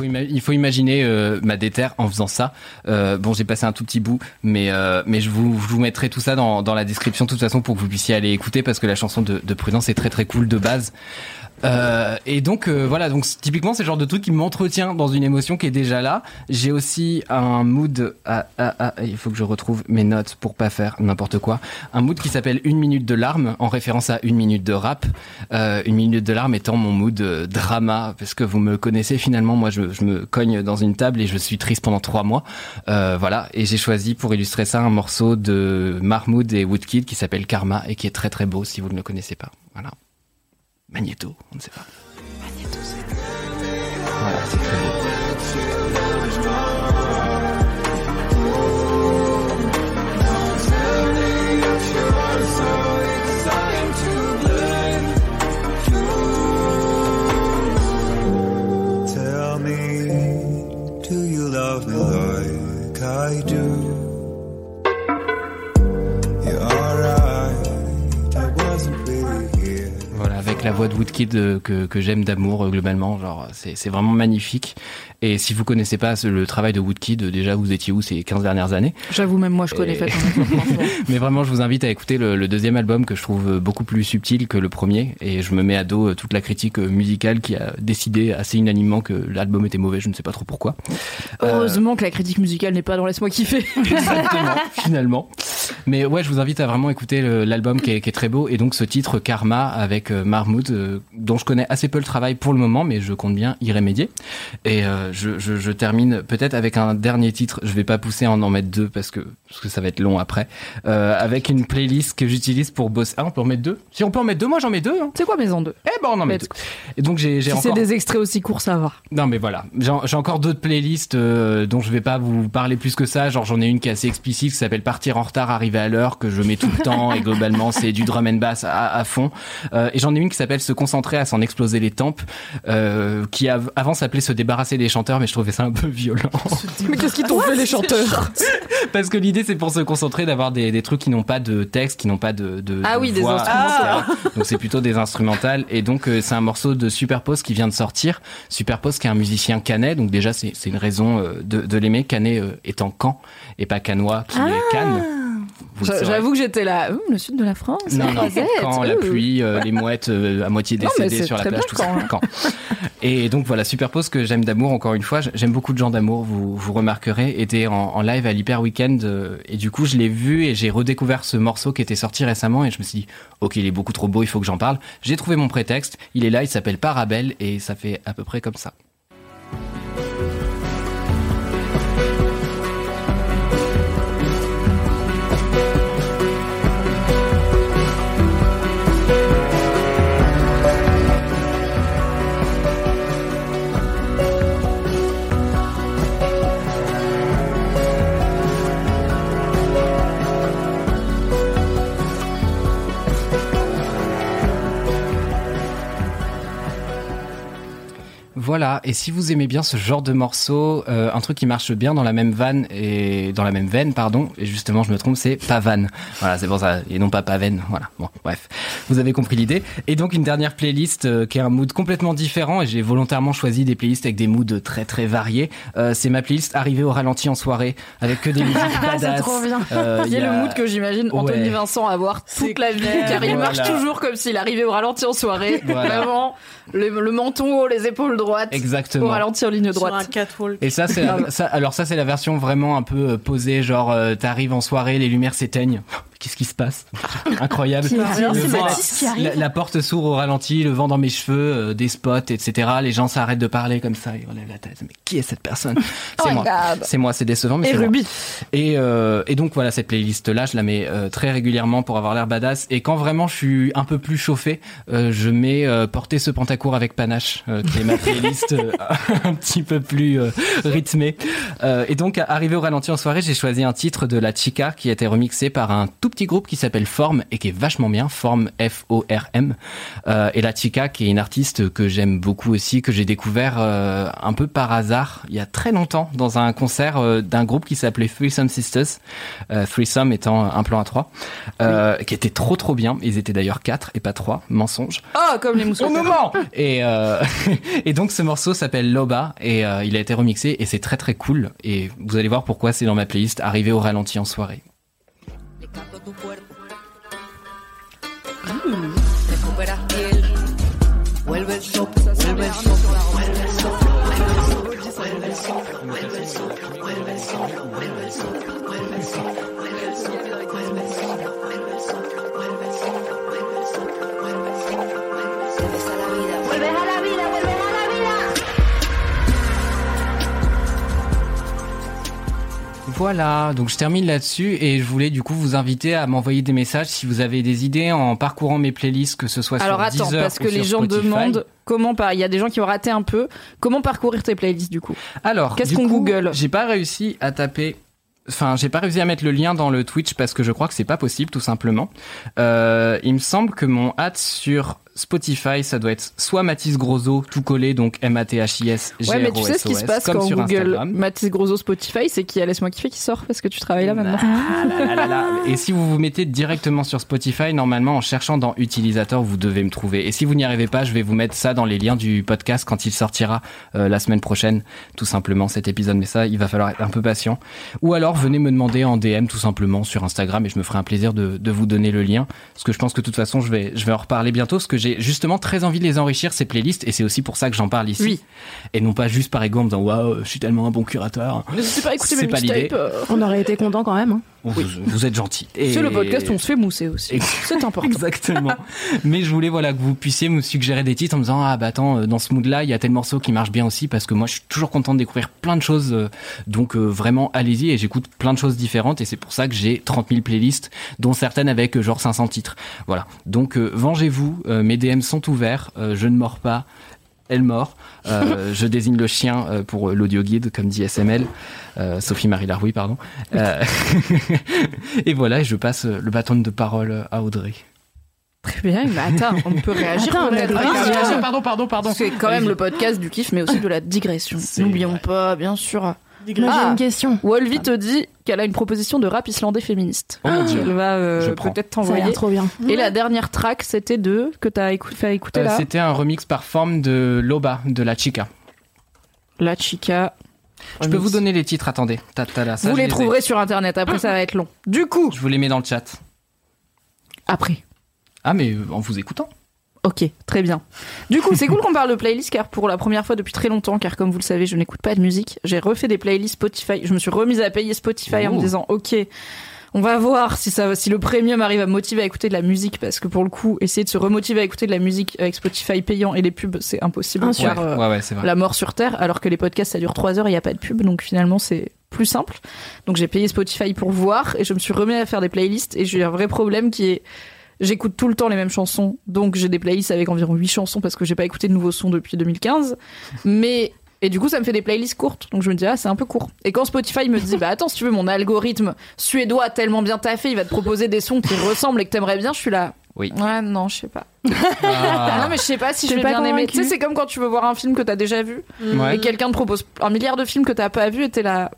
Il faut imaginer euh, ma déterre en faisant ça. Euh, bon, j'ai passé un tout petit bout, mais euh, mais je vous je vous mettrai tout ça dans dans la description de toute façon pour que vous puissiez aller écouter parce que la chanson de, de Prudence est très très cool de base. Euh, et donc euh, voilà, donc typiquement c'est le genre de truc qui m'entretient dans une émotion qui est déjà là. J'ai aussi un mood, ah, ah, ah, il faut que je retrouve mes notes pour pas faire n'importe quoi. Un mood qui s'appelle une minute de larmes en référence à une minute de rap. Euh, une minute de larmes étant mon mood euh, drama parce que vous me connaissez finalement, moi je, je me cogne dans une table et je suis triste pendant trois mois. Euh, voilà, et j'ai choisi pour illustrer ça un morceau de Mahmoud et Woodkid qui s'appelle Karma et qui est très très beau si vous ne le connaissez pas. Voilà. Magneto, on ne sait pas. Voilà, c'est très beau. Voix de Woodkid euh, que, que j'aime d'amour euh, globalement, genre c'est vraiment magnifique. Et si vous connaissez pas le travail de Woodkid, euh, déjà vous étiez où ces 15 dernières années?
J'avoue, même moi, je connais franchement.
Mais vraiment, je vous invite à écouter le, le deuxième album que je trouve beaucoup plus subtil que le premier. Et je me mets à dos toute la critique musicale qui a décidé assez unanimement que l'album était mauvais. Je ne sais pas trop pourquoi. Euh,
Heureusement que la critique musicale n'est pas dans Laisse-moi kiffer.
Exactement, finalement. Mais ouais, je vous invite à vraiment écouter l'album qui est, qui est très beau. Et donc ce titre Karma avec euh, Euh, dont je connais assez peu le travail pour le moment, mais je compte bien y remédier. Et euh, je, je, je termine peut-être avec un dernier titre. Je vais pas pousser à en en mettre deux parce que, parce que ça va être long après. Euh, avec une playlist que j'utilise pour bosser. Ah, on peut en mettre deux Si on peut en mettre deux, moi j'en mets deux. Hein.
C'est quoi Maison 2
Eh ben on en met deux. Et donc j'ai
Si c'est des extraits aussi courts, ça va.
Non mais voilà, j'ai encore d'autres playlists dont je vais pas vous parler plus que ça. Genre j'en ai une qui est assez explicite qui s'appelle Partir en retard, arriver à l'heure que je mets tout le temps et globalement c'est du drum and bass à, à fond. Et j'en ai une qui s'appelle Se concentrer à s'en exploser les tempes, euh, qui av- avant s'appelait Se débarrasser des chanteurs, mais je trouvais ça un peu violent.
Mais qu'est-ce qu'ils t'ont fait, les chanteurs
Parce que l'idée c'est pour se concentrer d'avoir des, des trucs qui n'ont pas de texte, qui n'ont pas de, de
Ah
de
oui, des instrumentales.
etc. Donc c'est plutôt des instrumentales et donc euh, c'est un morceau de Superpose qui vient de sortir. Superpose qui est un musicien canet, donc déjà c'est c'est une raison euh, de, de l'aimer. Canet euh, étant Caen et pas canois qui est Cannes.
J'avoue que j'étais là, Hum, le sud de la France,
Non, non, quand la pluie, euh, les mouettes euh, à moitié décédées sur la plage, tout ça. Et donc voilà, Superpose que j'aime d'amour, encore une fois. J'aime beaucoup de gens d'amour, vous, vous remarquerez, était en, en live à l'Hyper Weekend. euh, et du coup, je l'ai vu et j'ai redécouvert ce morceau qui était sorti récemment. Et je me suis dit, ok, il est beaucoup trop beau, il faut que j'en parle. J'ai trouvé mon prétexte, il est là, il s'appelle Parabelle et ça fait à peu près comme ça. Voilà, et si vous aimez bien ce genre de morceau, euh, un truc qui marche bien dans la même vanne et dans la même veine, pardon, et justement je me trompe, c'est pavane. Voilà, c'est pour ça, et non pas pavane. Voilà, bon, bref, vous avez compris l'idée. Et donc une dernière playlist euh, qui est un mood complètement différent, et j'ai volontairement choisi des playlists avec des moods très très variés. Euh, c'est ma playlist arrivée au ralenti en soirée, avec que des musiques badass.
C'est trop bien. Il y a le mood que j'imagine Anthony
Ouais.
Vincent avoir toute la vie, car il marche toujours comme s'il arrivait au ralenti en soirée.
Voilà.
Vraiment, le, le menton haut, les épaules droites.
Exactement.
Au ralenti en ligne
Sur un
droite.
catwalk.
Et ça, c'est la- ça, alors ça, c'est la version vraiment un peu euh, posée, genre euh, t'arrives en soirée, les lumières s'éteignent. Qu'est-ce qui se passe Incroyable. La, la porte s'ouvre au ralenti, le vent dans mes cheveux, euh, des spots, etc. Les gens s'arrêtent de parler comme ça, ils relèvent la tête. Mais qui est cette personne C'est
Oh
moi. C'est moi. C'est décevant, mais
Et
moi. Et, euh, et donc voilà, cette playlist-là, je la mets euh, très régulièrement pour avoir l'air badass. Et quand vraiment je suis un peu plus chauffé, je mets Porter ce pantacourt avec panache, qui est ma playlist un petit peu plus rythmée. Et donc, arrivé au ralenti en soirée, j'ai choisi un titre de La Chica qui a été remixé par un tout petit groupe qui s'appelle Form et qui est vachement bien, Form F-O-R-M. Euh, et la Chica qui est une artiste que j'aime beaucoup aussi, que j'ai découvert euh, un peu par hasard il y a très longtemps dans un concert euh, d'un groupe qui s'appelait Threesome Sisters. Threesome étant un plan à trois, qui était trop trop bien. Ils étaient d'ailleurs quatre et pas trois, mensonge.
Oh, comme les mousquetaires.
Au moment et, euh, et donc ce morceau s'appelle Loba et il a été remixé et c'est très très cool et vous allez voir pourquoi c'est dans ma playlist arrivé au ralenti en soirée.
Recuperas piel, vuelve el sol, vuelve el sol, vuelve el sol, vuelve el sol, vuelve el sol, vuelve el sol, vuelve el sol, vuelve el sol, vuelve el sol, vuelve el sol, vuelve el sol, vuelve el sol, vuelve el sol, vuelve el sol, vuelve el sol,
Voilà, donc je termine là-dessus et je voulais du coup vous inviter à m'envoyer des messages si vous avez des idées en parcourant mes playlists, que ce soit
Alors
sur
attends,
Deezer
parce
ou
que les gens
Spotify.
demandent comment par. Il y a des gens qui ont raté un peu. Comment parcourir tes playlists du coup?
Alors,
Qu'est-ce qu'on Google?
J'ai pas réussi à taper. Enfin, j'ai pas réussi à mettre le lien dans le Twitch parce que je crois que c'est pas possible, tout simplement. Euh, il me semble que mon hâte sur Spotify, ça doit être soit Mathis Grosso, tout collé, donc M-A-T-H-I-S, g
Ouais, mais tu sais ce qui se passe quand Google. Mathis Grosso Spotify, c'est qu'il y a Laisse-moi kiffer qui sort parce que tu travailles là maintenant.
Ah. Et si vous vous mettez directement sur Spotify, normalement, en cherchant dans utilisateur, vous devez me trouver. Et si vous n'y arrivez pas, je vais vous mettre ça dans les liens du podcast quand il sortira euh, la semaine prochaine, tout simplement, cet épisode. Mais ça, il va falloir être un peu patient. Ou alors, venez me demander en DM, tout simplement, sur Instagram, et je me ferai un plaisir de, de vous donner le lien. Parce que je pense que de toute façon, je vais, je vais en reparler bientôt, parce que j'ai justement très envie de les enrichir, ces playlists, et c'est aussi pour ça que j'en parle ici.
Oui.
Et non pas juste par ego en me disant, waouh, je suis tellement un bon curateur.
N'hésitez pas à écouter
C'est
mes
pas l'idée.
mixtapes.
On aurait été content quand même. hein.
Vous, vous êtes gentil. Et-
C'est le podcast où on se fait mousser aussi. C'est important.
Exactement. Mais je voulais voilà que vous puissiez me suggérer des titres en me disant ah bah attends euh, dans ce mood là il y a tel morceau qui marche bien aussi parce que moi je suis toujours content de découvrir plein de choses euh, donc euh, vraiment allez-y et j'écoute plein de choses différentes et c'est pour ça que j'ai 30 000 playlists dont certaines avec genre 500 titres. Voilà. Donc euh, vengez-vous, euh, mes DM sont ouverts, je ne mords pas. Elle mord. Euh, je désigne le chien euh, pour l'audio guide, comme dit SML. Euh, Sophie Marie Larouille, pardon. Euh, et voilà, je passe euh, le bâton de parole à Audrey.
Très bien, mais attends, on peut réagir.
Attends, on a-
Ah,
pardon, pardon, pardon.
C'est quand même le podcast du kiff, mais aussi de la digression. N'oublions pas, bien sûr.
Moi j'ai
Ah.
une question.
Wolvie te dit qu'elle a une proposition de rap islandais féministe.
Oh mon Dieu.
Elle va euh,
Je prends.
peut-être
Ça a l'air
t'envoyer.
trop bien.
Et la dernière track, c'était de que t'as écou- fait écouter
Euh,
là.
C'était un remix par forme de Loba, de la Chica.
La Chica.
Je peux vous donner les titres, attendez. Ta, ta, là, ça,
vous
je
les
ai.
trouverez sur internet. Après, ça va être long. Du coup,
Je vous les mets dans le chat.
après.
Ah, mais euh, en vous écoutant.
Ok, très bien. Du coup, c'est cool qu'on parle de playlist car pour la première fois depuis très longtemps, car comme vous le savez, je n'écoute pas de musique. J'ai refait des playlists Spotify. Je me suis remise à payer Spotify en me disant, ok, on va voir si ça, si le premium arrive à me motiver à écouter de la musique parce que pour le coup, essayer de se remotiver à écouter de la musique avec Spotify payant et les pubs, c'est impossible. Euh,
Ouais, ouais, vrai.
la mort sur terre, alors que les podcasts ça dure 3 heures et il n'y a pas de pub, donc finalement c'est plus simple. Donc j'ai payé Spotify pour voir et je me suis remis à faire des playlists et j'ai un vrai problème qui est j'écoute tout le temps les mêmes chansons, donc j'ai des playlists avec environ 8 chansons parce que j'ai pas écouté de nouveaux sons depuis 2015, mais et du coup, ça me fait des playlists courtes. Donc je me dis, ah, c'est un peu court. Et quand Spotify me dit, bah attends, si tu veux, mon algorithme suédois a tellement bien taffé, il va te proposer des sons qui ressemblent et que t'aimerais bien, je suis là.
Oui.
Ouais, non, je sais pas.
Ah.
non, mais je sais pas si je vais
pas
bien aimer. Tu sais, c'est comme quand tu veux voir un film que t'as déjà vu
Ouais.
et quelqu'un te propose un milliard de films que t'as pas vu et t'es là.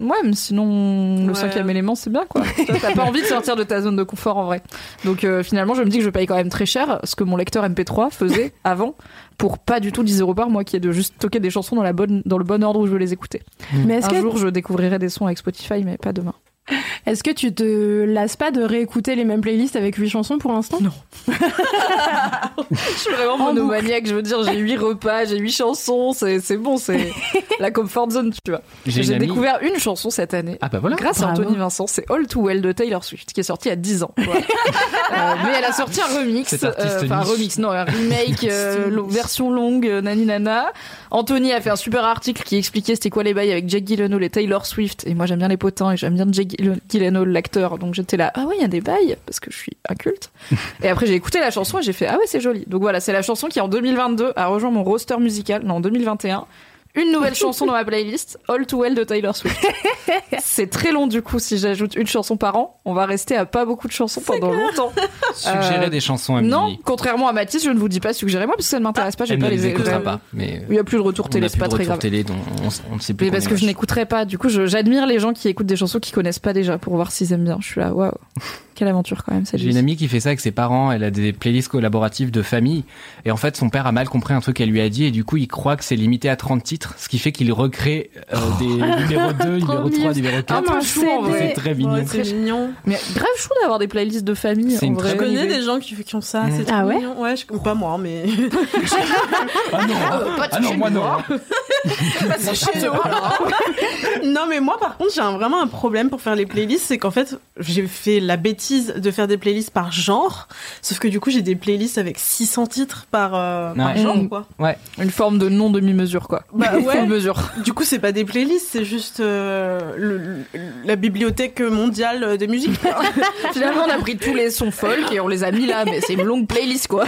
Ouais, mais sinon, le
Ouais.
cinquième élément, c'est bien, quoi. T'as pas envie de sortir de ta zone de confort, en vrai. Donc, euh, finalement, je me dis que je paye quand même très cher ce que mon lecteur MP3 faisait avant pour pas du tout 10 euros par mois, qui est de juste stocker des chansons dans, la bonne, dans le bon ordre où je veux les écouter.
Mais
Un
que,
jour, je découvrirai des sons avec Spotify, mais pas demain.
est-ce que tu te lasses pas de réécouter les mêmes playlists avec 8 chansons pour l'instant? Non.
Je suis vraiment
En
monomaniaque. Je veux dire, j'ai 8 repas, j'ai 8 chansons, c'est c'est bon, c'est la comfort zone, tu vois.
J'ai
découvert une chanson cette année.
Ah bah voilà.
Grâce à. Anthony Vincent, c'est All Too Well de Taylor Swift qui est sorti il y a 10 ans. Voilà. Euh, mais elle a sorti un remix, euh, enfin un remix, non, un remake, euh, version longue, euh, nani nana. Anthony a fait un super article qui expliquait c'était quoi les bails avec Jake Gyllenhaal et Taylor Swift. Et moi j'aime bien les potins et j'aime bien Jake Gyll- Gyllenhaal l'acteur, donc j'étais là ah ouais il y a des bails parce que je suis inculte. et après j'ai écouté la chanson et j'ai fait ah ouais c'est joli. Donc voilà c'est la chanson qui en 2022 a rejoint mon roster musical, non en 2021 une nouvelle chanson dans ma playlist, All Too Well de Taylor Swift. c'est très long du coup si j'ajoute une chanson par an. On va rester à pas beaucoup de chansons pendant longtemps.
Suggérer
Euh,
des chansons à.
Non, contrairement à Mathis, je ne vous dis pas suggérez-moi parce que ça ne m'intéresse pas. J'ai
Elle
pas
ne
les
les écoutera
euh,
pas. Mais
Il y a plus de retour télé,
a
c'est
plus
pas
de
très
retour
grave.
télé, donc on, on ne sait plus.
Mais parce que je n'écouterai pas. Du coup, j'admire les gens qui écoutent des chansons qu'ils connaissent pas déjà pour voir s'ils aiment bien. Je suis là, waouh, quelle aventure quand même
J'ai une amie qui fait ça avec ses parents. Elle a des playlists collaboratives de famille. Et en fait, son père a mal compris un truc qu'elle lui a dit. Et du coup, il croit que c'est limité à 30 titres. Ce qui fait qu'il recrée euh, des numéros 2, numéro 3, numéro 4.
Un peu chou en vrai.
C'est très mignon.
Ouais, c'est mignon.
Mais grave chou d'avoir des playlists de famille. En vrai.
Je connais
idée.
des gens qui, qui ont ça.
Mm.
C'est
Ah ouais
mignon. Ouais, je, pas moi, mais.
Ah non, ah non, moi non.
non, mais moi, par contre, j'ai vraiment un problème pour faire les playlists. C'est qu'en fait, j'ai fait la bêtise de faire des playlists par genre. Sauf que du coup, j'ai des playlists avec 600 titres par, euh, par
Ouais.
genre,
Mm.
quoi.
Ouais.
Une forme de non demi-mesure quoi.
Bah ouais.
Mesure.
Du coup, c'est pas des playlists, c'est juste euh, le- le- la bibliothèque mondiale de musique.
Finalement, on a pris tous les sons folk et on les a mis là, mais c'est une longue playlist quoi.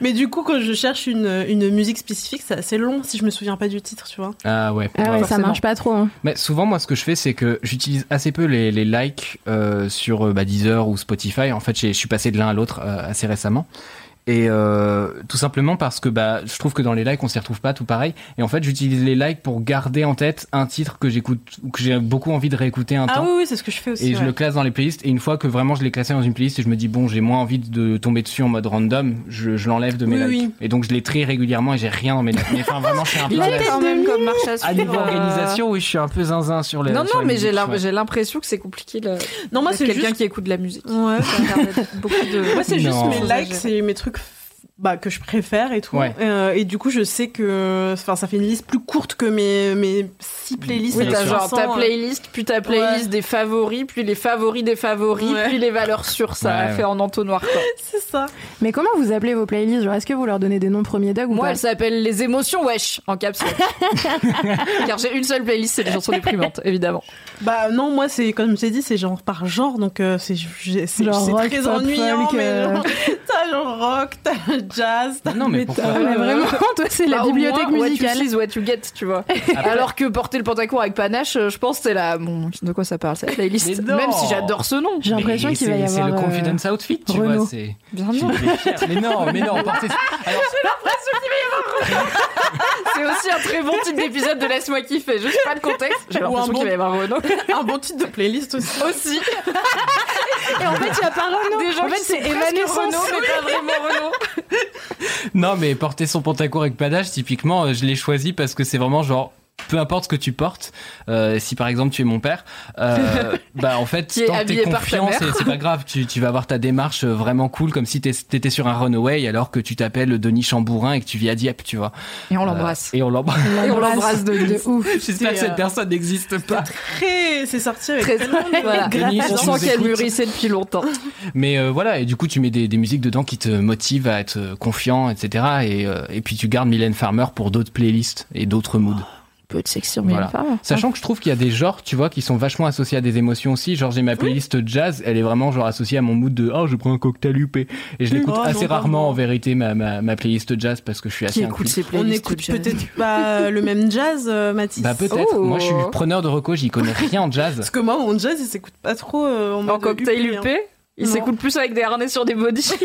Mais du coup, quand je cherche une, une musique spécifique, c'est assez long si je me souviens pas du titre, tu vois.
Ah ouais.
Ah ouais, ça marche pas trop. hein.
Mais souvent, moi, ce que je fais, c'est que j'utilise assez peu les, les likes euh, sur euh, bah, Deezer ou Spotify. En fait, je suis passé de l'un à l'autre euh, assez récemment. Et euh, tout simplement parce que bah, je trouve que dans les likes, on s'y retrouve pas tout pareil. Et en fait, j'utilise les likes pour garder en tête un titre que j'écoute ou que j'ai beaucoup envie de réécouter un
Ah
temps.
oui, oui, c'est ce que je fais aussi.
Et je
ouais.
le classe dans les playlists. Et une fois que vraiment je l'ai classé dans une playlist et je me dis, bon, j'ai moins envie de tomber dessus en mode random, je, je l'enlève de mes
Oui,
likes.
oui.
Et donc je les trie régulièrement et j'ai rien dans mes likes. Mais enfin, vraiment, je suis un peu.
Il
à
a
l'aise.
quand même comme marche à
À
suivre.
niveau
euh,
organisation, oui, je suis un peu zinzin sur les.
Non, non, mais j'ai l'impression que c'est compliqué. Le...
Non, moi, c'est
quelqu'un
juste-
qui écoute de la musique.
Ouais.
Beaucoup de.
Moi, c'est juste mes
à
likes, c'est mes trucs bah, que je préfère et tout.
Ouais.
Euh, et du coup, je sais que enfin, ça fait une liste plus courte que mes, mes six playlists.
Oui, t'as genre
500,
ta
euh.
playlist, puis ta playlist
Ouais.
des favoris, puis les favoris des favoris,
Ouais.
puis les valeurs sûres. Ça a fait en entonnoir, quoi.
C'est ça.
Mais comment vous appelez vos playlists? Genre, est-ce que vous leur donnez des noms premiers Doug ou
Moi,
pas
elle s'appelle Les émotions, wesh, en caps. Car j'ai une seule playlist, c'est les chansons déprimantes, évidemment.
Bah non, moi, c'est comme je t'ai dit, c'est genre par genre. Donc, euh, c'est très
pop,
ennuyant.
folk,
mais
euh.
genre, t'as genre rock, t'as jazz,
Non, mais
métal,
pourquoi
mais vraiment, toi, c'est la
Bah,
bibliothèque
moins,
musicale.
What you see is what you get, tu vois. Alors que porter le pantacourt avec panache, euh, je pense que c'est la. Bon, de quoi ça parle, cette playlist. Même si j'adore ce nom.
J'ai l'impression qu'il va y avoir.
C'est le
euh,
confidence outfit, tu
Renaud.
vois. C'est.
Bien sûr.
Mais non, mais non, portez. Alors,
C'est aussi un très bon titre d'épisode de Laisse-moi kiffer. Je sais pas le contexte. J'ai l'impression
bon-
qu'il va y avoir Renaud.
un bon titre de playlist aussi.
Aussi.
Et en fait, il y a pas Renaud.
Des gens
en fait, c'est.
Renaud, mais pas vraiment Renaud.
Non, mais porter son pantacourt avec panage, typiquement, euh, je l'ai choisi parce que c'est vraiment genre. Peu importe ce que tu portes, euh, si par exemple tu es mon père, euh, bah en fait, tant t'es confiant, c'est pas grave. Tu, tu vas avoir ta démarche euh, vraiment cool, comme si t'étais sur un runaway alors que tu t'appelles Denis Chambourin et que tu vis à Dieppe, tu vois.
Et on
Euh,
l'embrasse.
et on l'embrasse.
Et on l'embrasse de, de ouf.
J'espère que
C'est,
cette
euh,
personne n'existe pas.
Très, c'est sorti avec
Très-
tellement de
Voilà.
Denis,
On
nous
sent qu'elle mûrissait depuis longtemps.
Mais euh, voilà, et du coup, tu mets des, des musiques dedans qui te motivent à être confiant, etc. Et, euh, et puis tu gardes Mylène Farmer pour d'autres playlists et d'autres moods.
Peu de sexe sur
Voilà. Sachant que je trouve qu'il y a des genres, tu vois, qui sont vachement associés à des émotions aussi. Genre, j'ai ma playlist jazz, elle est vraiment genre associée à mon mood de oh, je prends un cocktail UP. Et je l'écoute
Oh,
assez rarement en vérité, ma, ma, ma playlist jazz, parce que je suis assez
Qui écoute
inculte.
ses
On écoute peut-être pas le même jazz, euh, Mathis.
Bah peut-être.
Oh.
Moi, je suis preneur de reco, j'y connais rien en jazz.
Parce que moi, mon jazz, il s'écoute pas trop euh, en,
cocktail
UP,
UP
hein.
Il s'écoute plus avec des harnais sur des body.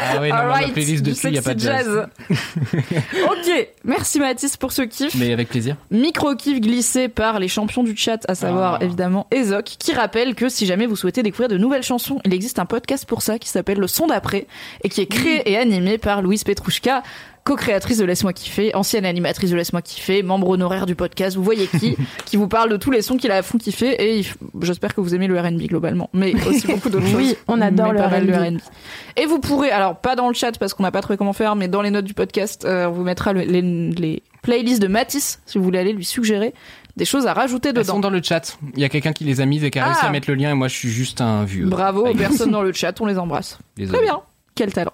Ah ouais, non, moi, ma playlist dessus, il y a pas de jazz.
ok, merci Mathis pour ce kiff.
Mais avec plaisir.
Micro-kiff glissé par les champions du chat, à savoir
Ah.
évidemment Ezok, qui rappelle que si jamais vous souhaitez découvrir de nouvelles chansons, il existe un podcast pour ça qui s'appelle Le Son d'après et qui est créé et animé par Louise Petrouchka, co-créatrice de Laisse-moi kiffer, ancienne animatrice de Laisse-moi kiffer, membre honoraire du podcast, vous voyez qui, qui vous parle de tous les sons qui la font kiffer et il f- j'espère que vous aimez le R&B globalement, mais aussi beaucoup d'autres
Oui,
choses.
on adore le R&B.
Et vous pourrez, alors pas dans le chat parce qu'on n'a pas trouvé comment faire, mais dans les notes du podcast, euh, on vous mettra le- les, les playlists de Matisse si vous voulez aller lui suggérer des choses à rajouter
Elles
dedans.
sont dans le chat. Il y a quelqu'un qui les a mises et qui a réussi
Ah.
à mettre le lien et moi je suis juste un vieux.
Bravo aux personnes dans le chat, on les embrasse.
Désolé.
Très bien, quel talent.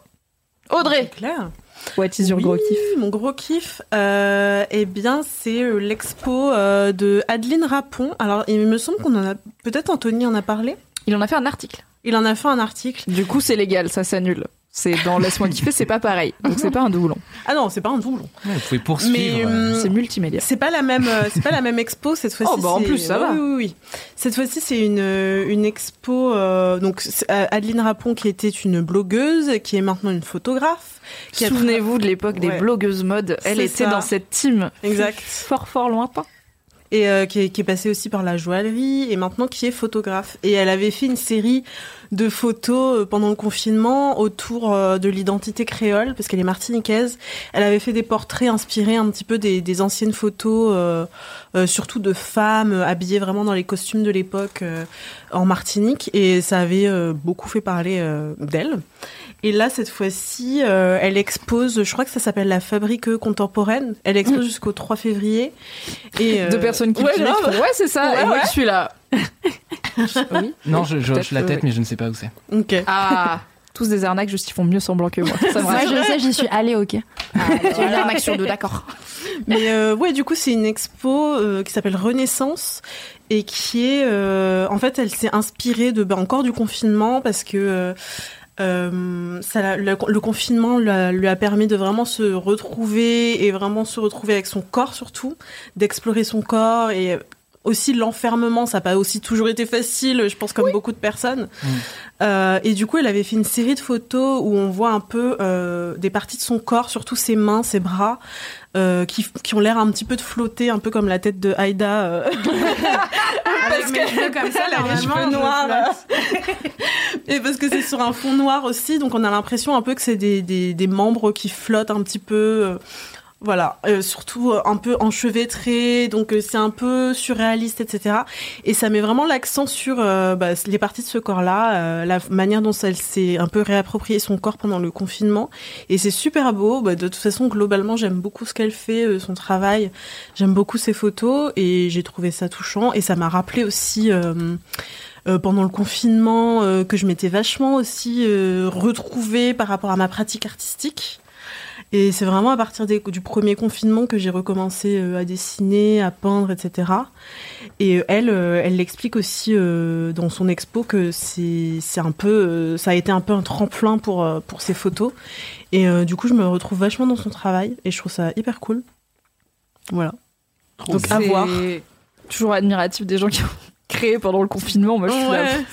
Audrey,
C'est clair.
what is your
Oui,
gros kiff
Mon gros kiff, euh, eh bien, c'est euh, l'expo euh, de Adeline Rapon. Alors, il me semble qu'on en a. Peut-être Anthony en a parlé.
Il en a fait un article.
Il en a fait un article.
Du coup, c'est légal, ça s'annule. C'est dans Laisse-moi kiffer, c'est pas pareil. Donc c'est pas un doublon.
Ah non, c'est pas un doublon.
Ouais, vous pouvez poursuivre.
Mais,
euh,
hum,
C'est multimédia.
C'est pas la même, euh, c'est pas la même expo cette fois-ci.
Oh, bah, en plus, ça va.
Oui, oui, oui. Cette fois-ci, c'est une euh, une expo. euh, donc euh, Adeline Rapon qui était une blogueuse, qui est maintenant une photographe.
Souvenez-vous de l'époque des blogueuses mode. Elle était
ça.
dans cette team.
Exact.
Fort, fort lointain.
Et euh, qui, est, passée aussi par la joaillerie et maintenant qui est photographe. Et elle avait fait une série de photos euh, pendant le confinement autour euh, de l'identité créole parce qu'elle est martiniquaise. Elle avait fait des portraits inspirés un petit peu des anciennes photos, euh, surtout de femmes euh, habillées vraiment dans les costumes de l'époque euh, en Martinique et ça avait euh, beaucoup fait parler euh, d'elle. Et là, cette fois-ci, euh, elle expose, je crois que ça s'appelle la Fabrique contemporaine. Elle expose jusqu'au 3 février. Et, euh,
Deux personnes qui
ouais,
font, Ouais, c'est ça.
Ouais,
et moi, je suis là. oui.
Non, je, je la tête,
oui.
mais je ne sais pas où c'est.
Ok.
Ah, tous des arnaques, juste ils font mieux semblant que moi. Ça me
Moi, je sais, j'y suis allée, ok.
Une arnaque sur deux, d'accord.
Mais euh, ouais, du coup, c'est une expo euh, qui s'appelle Renaissance et qui est, euh, en fait, elle s'est inspirée de bah, encore du confinement parce que euh, euh, ça, le, le confinement lui a, lui a permis de vraiment se retrouver et vraiment se retrouver avec son corps surtout, d'explorer son corps et aussi l'enfermement, ça n'a pas aussi toujours été facile, je pense comme beaucoup de personnes. Euh, et du coup, elle avait fait une série de photos où on voit un peu euh, des parties de son corps, surtout ses mains, ses bras, euh, qui, qui ont l'air un petit peu de flotter, un peu comme la tête de Aïda. euh.
Parce que comme ça,
Elle a les cheveux noirs. et parce que c'est sur un fond noir aussi, donc on a l'impression un peu que c'est des, des, des membres qui flottent un petit peu. Voilà, euh, surtout euh, un peu enchevêtrés, donc euh, c'est un peu surréaliste, etc. Et ça met vraiment l'accent sur euh, bah, les parties de ce corps-là, euh, la manière dont elle s'est un peu réapproprié son corps pendant le confinement. Et c'est super beau. Bah, de toute façon, globalement, j'aime beaucoup ce qu'elle fait, euh, son travail. J'aime beaucoup ses photos et j'ai trouvé ça touchant. Et ça m'a rappelé aussi. euh, pendant le confinement, euh, que je m'étais vachement aussi euh, retrouvée par rapport à ma pratique artistique. Et c'est vraiment à partir des- du premier confinement que j'ai recommencé euh, à dessiner, à peindre, etc. Et euh, elle, euh, elle l'explique aussi euh, dans son expo que c'est un peu, euh, ça a été un peu un tremplin pour euh, pour ses photos. Et euh, du coup, je me retrouve vachement dans son travail et je trouve ça hyper cool. Voilà. Donc à voir.
Toujours admiratif des gens qui ont créé pendant le confinement. Moi, je suis là.
Ouais.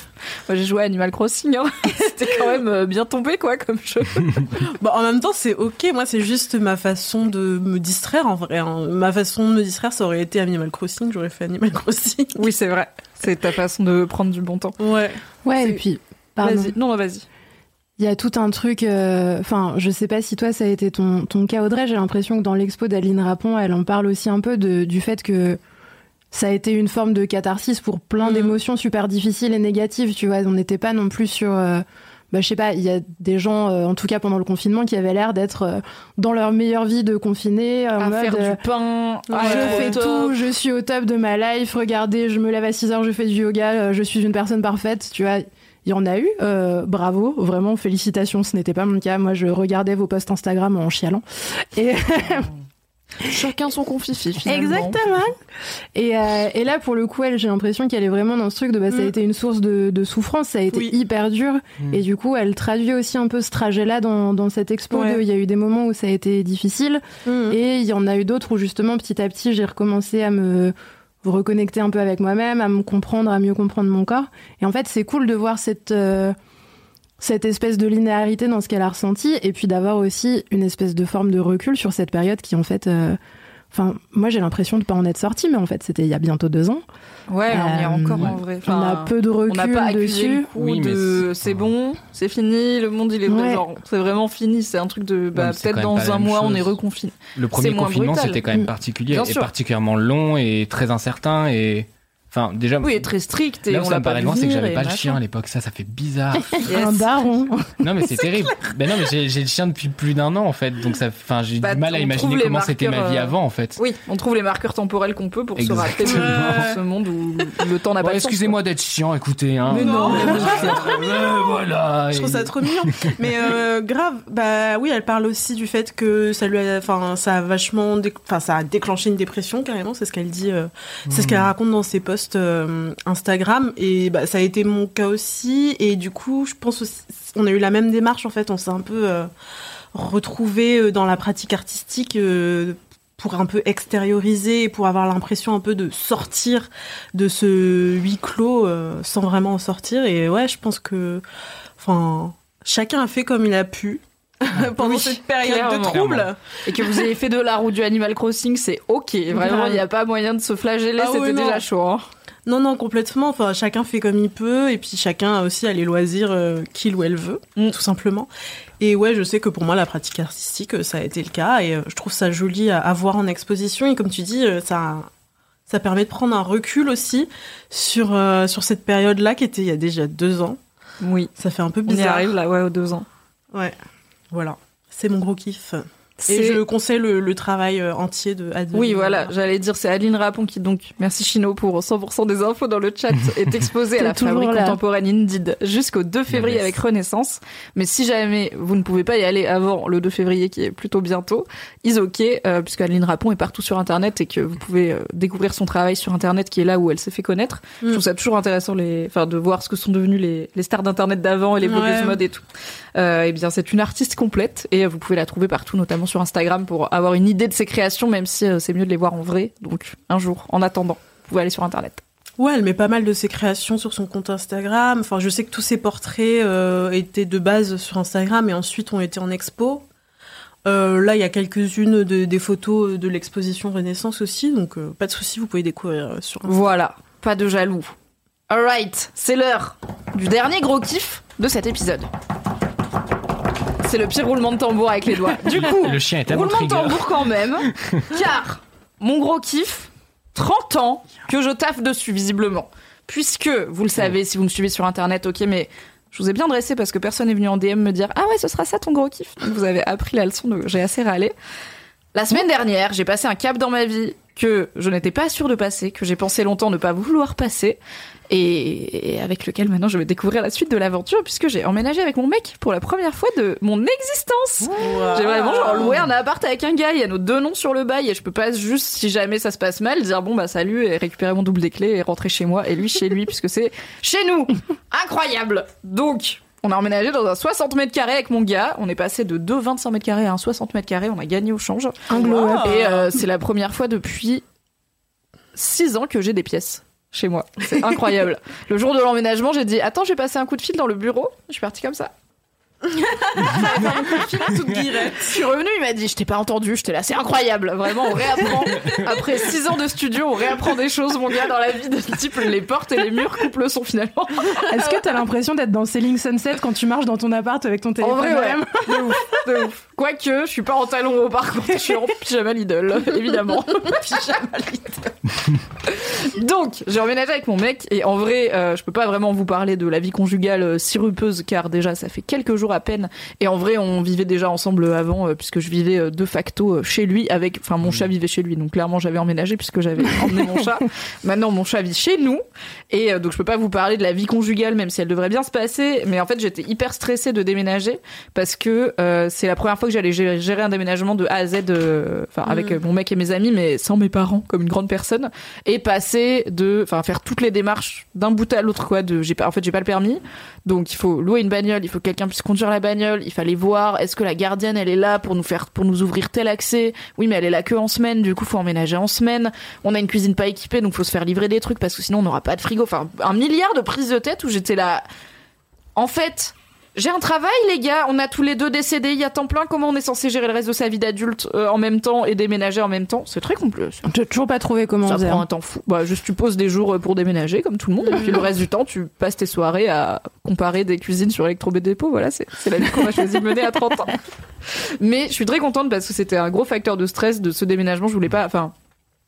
Moi, j'ai joué à Animal Crossing. hein. C'était quand même euh, bien tombé, quoi, comme jeu.
Bah, en même temps, c'est ok. Moi, c'est juste ma façon de me distraire en vrai. hein. Ma façon de me distraire, ça aurait été Animal Crossing. J'aurais fait Animal Crossing.
Oui, c'est vrai. C'est ta façon de prendre du bon temps.
Ouais.
Ouais, et puis, pardon.
Vas-y. Non, non, vas-y.
Il y a tout un truc, euh, enfin, je sais pas si toi ça a été ton, ton cas Audrey, j'ai l'impression que dans l'expo d'Aline Rapon, elle en parle aussi un peu de, du fait que ça a été une forme de catharsis pour plein
Mhm.
d'émotions super difficiles et négatives, tu vois. On n'était pas non plus sur. euh, bah, je sais pas, il y a des gens, euh, en tout cas pendant le confinement, qui avaient l'air d'être euh, dans leur meilleure vie de confiné, en
À
mode.
faire
euh,
du pain.
je fais tout, je suis au top de ma life. Regardez, je me lève à 6 heures, je fais du yoga, euh, je suis une personne parfaite. Tu vois, il y en a eu. euh, bravo, vraiment, félicitations. Ce n'était pas mon cas. Moi, je regardais vos posts Instagram en chialant. Et
Chacun son confifi, finalement.
Exactement. Et, euh, et là, pour le coup, elle, j'ai l'impression qu'elle est vraiment dans ce truc de bah, ça a
Mm.
été une source de, de souffrance, ça a été
Oui.
hyper dur.
Mm.
Et du coup, elle traduit aussi un peu ce trajet-là dans, dans cette expo.
Ouais.
de- Il y a eu des moments où ça a été difficile.
Mhm.
Et il y en a eu d'autres où justement petit à petit j'ai recommencé à me reconnecter un peu avec moi-même, à me comprendre, à mieux comprendre mon corps. Et en fait c'est cool de voir cette euh, cette espèce de linéarité dans ce qu'elle a ressenti et puis d'avoir aussi une espèce de forme de recul sur cette période qui en fait euh, Enfin, moi j'ai l'impression de pas en être sortie, mais en fait c'était il y a bientôt deux ans.
Ouais, on y est
Euh,
encore
ouais.
en vrai.
on a peu de recul
On n'a pas accusé
dessus.
le coup
Oui, mais
de c'est bon, c'est fini, le monde il est
Ouais.
genre c'est vraiment fini, c'est un truc de bah, peut-être dans un mois on est reconfiné.
Le premier confinement, c'était quand même
Mm.
particulier
Bien
et
sûr.
particulièrement long et très incertain et enfin déjà
Oui, et très strict et
là où
on
ça me paraît loin, c'est que j'avais pas le
machin.
chien à l'époque. Ça, ça fait bizarre.
Yes.
Un baron.
non, mais c'est terrible. Ben non, mais j'ai j'ai le chien depuis plus d'un an en fait, donc ça, enfin, j'ai
Bah,
du mal à imaginer comment c'était ma vie
euh,
avant en fait.
Oui, on trouve les marqueurs temporels qu'on peut pour se rappeler de ce monde où le temps n'a
Ouais,
pas de sens,
Excusez-moi d'être chiant, écoutez. Hein.
Mais non, mais
Euh, voilà.
Je trouve ça trop mignon. Mais euh, grave, bah oui, elle parle aussi du fait que ça lui a, enfin, ça a vachement, enfin, ça a déclenché une dépression carrément. C'est ce qu'elle dit, euh, c'est ce qu'elle raconte dans ses posts euh, Instagram et bah, ça a été mon cas aussi. Et du coup je pense aussi, on a eu la même démarche en fait. On s'est un peu euh, retrouvé euh, dans la pratique artistique pour un peu extérioriser pour avoir l'impression un peu de sortir de ce huis clos sans vraiment en sortir. Et ouais je pense que enfin chacun a fait comme il a pu pendant
Oui,
cette période de trouble
Et que vous ayez fait de la roue du Animal Crossing, c'est ok. Vraiment, il n'y a pas moyen de se flageller,
Ah
c'était déjà chaud. hein.
Non, non, complètement. Enfin, chacun fait comme il peut, et puis chacun a aussi a les loisirs euh, qu'il ou elle veut,
Mm.
tout simplement. Et ouais, je sais que pour moi, la pratique artistique, euh, ça a été le cas, et euh, je trouve ça joli à, à voir en exposition. Et comme tu dis, euh, ça, ça permet de prendre un recul aussi sur euh, sur cette période-là qui était il y a déjà deux ans.
Oui.
Ça fait un peu
On y
bizarre.
arrive là, ouais, aux deux ans.
Ouais, voilà. C'est mon gros kiff. Et je conseille le, le travail euh, entier de Adeline.
Oui, voilà, j'allais dire, c'est Adeline Rapon qui, donc, merci Chino pour 100% des infos dans le chat, est exposée à la fabrique
là.
contemporaine Indeed jusqu'au 2 février
Yes.
avec Renaissance. Mais si jamais vous ne pouvez pas y aller avant le 2 février, qui est plutôt bientôt, is ok, euh, puisque Adeline Rapon est partout sur Internet et que vous pouvez euh, découvrir son travail sur Internet, qui est là où elle s'est fait connaître. Je
Mm.
trouve ça toujours intéressant les, enfin, de voir ce que sont devenus les, les stars d'Internet d'avant et les blogueuses
Ouais.
mode et tout. Euh, et bien, c'est une artiste complète et euh, vous pouvez la trouver partout, notamment sur Instagram, pour avoir une idée de ses créations, même si euh, c'est mieux de les voir en vrai. Donc, un jour, en attendant, vous pouvez aller sur Internet.
Ouais, elle met pas mal de ses créations sur son compte Instagram. Enfin, je sais que tous ses portraits euh, étaient de base sur Instagram et ensuite ont été en expo. Euh, là, il y a quelques-unes de- des photos de l'exposition Renaissance aussi, donc euh, pas de souci, vous pouvez découvrir sur Instagram.
Voilà, pas de jaloux. Alright, c'est l'heure du dernier gros kiff de cet épisode. C'est le pire roulement de tambour avec les doigts. Du coup,
Le chien est
roulement de tambour quand même, car mon gros kiff, 30 ans que je taffe dessus visiblement. Puisque, vous le savez, si vous me suivez sur internet, ok, mais je vous ai bien dressé parce que personne n'est venu en DM me dire Ah ouais, ce sera ça ton gros kiff? Donc vous avez appris la leçon, donc j'ai assez râlé. La semaine dernière, j'ai passé un cap dans ma vie que je n'étais pas sûre de passer, que j'ai pensé longtemps ne pas vouloir passer, et, et avec lequel maintenant je vais découvrir la suite de l'aventure puisque j'ai emménagé avec mon mec pour la première fois de mon existence. J'ai vraiment genre loué un appart avec un gars, il y a nos deux noms sur le bail et je peux pas juste, si jamais ça se passe mal, dire bon bah salut et récupérer mon double des clés et rentrer chez moi et lui chez lui puisque c'est chez nous. Incroyable. Donc, on a emménagé dans un 60 mètres carrés avec mon gars. On est passé de deux 25 mètres carrés à un 60 mètres carrés. On a gagné au change.
Up.
Et euh, c'est la première fois depuis 6 ans que j'ai des pièces chez moi. C'est incroyable. le jour de l'emménagement, j'ai dit Attends, je vais passer un coup de fil dans le bureau. Je suis partie comme ça. Je suis revenue, il m'a dit Je t'ai pas entendu. Je t'ai là, c'est incroyable. Vraiment, on réapprend. Après 6 ans de studio, on réapprend des choses, mon gars, dans la vie de type les portes et les murs coupent le son finalement.
Est-ce que t'as l'impression d'être dans Selling Sunset quand tu marches dans ton appart avec ton téléphone
En vrai, ouais. De ouf, de ouf. Quoique, je suis pas en talons hauts par contre, je suis en pyjama Lidl, évidemment. pyjama Lidl. Donc, j'ai emménagé avec mon mec et en vrai, euh, je peux pas vraiment vous parler de la vie conjugale euh, sirupeuse car déjà ça fait quelques jours à peine et en vrai, on vivait déjà ensemble avant euh, puisque je vivais euh, de facto euh, chez lui avec enfin mon chat vivait chez lui. Donc clairement, j'avais emménagé puisque j'avais emmené mon chat. Maintenant, mon chat vit chez nous et euh, donc je peux pas vous parler de la vie conjugale même si elle devrait bien se passer, mais en fait, j'étais hyper stressée de déménager parce que euh, c'est la première fois que j'allais gérer, un déménagement de A à Z, euh, enfin avec euh, mon mec et mes amis, mais sans mes parents, comme une grande personne, et passer de, enfin faire toutes les démarches d'un bout à l'autre, quoi. De, j'ai pas, en fait, j'ai pas le permis, donc il faut louer une bagnole, il faut que quelqu'un puisse conduire la bagnole, il fallait voir, est-ce que la gardienne elle est là pour nous faire, pour nous ouvrir tel accès? Oui, mais elle est là que en semaine, du coup faut emménager en semaine. On a une cuisine pas équipée, donc faut se faire livrer des trucs parce que sinon on n'aura pas de frigo. Enfin, un milliard de prises de tête où j'étais là. En fait, j'ai un travail, les gars. On a tous les deux décédés. Il y a temps plein. Comment on est censé gérer le reste de sa vie d'adulte euh, en même temps et déménager en même temps? C'est très complexe.
J'ai toujours pas trouvé comment
Ça
on
prend
hein.
un temps fou. Bah, juste tu poses des jours euh, pour déménager comme tout le monde et puis le reste du temps tu passes tes soirées à comparer des cuisines sur Electro Dépôt. Voilà, c'est c'est la vie qu'on a choisi de mener à 30 ans. Mais je suis très contente parce que c'était un gros facteur de stress de ce déménagement. Je voulais pas, enfin,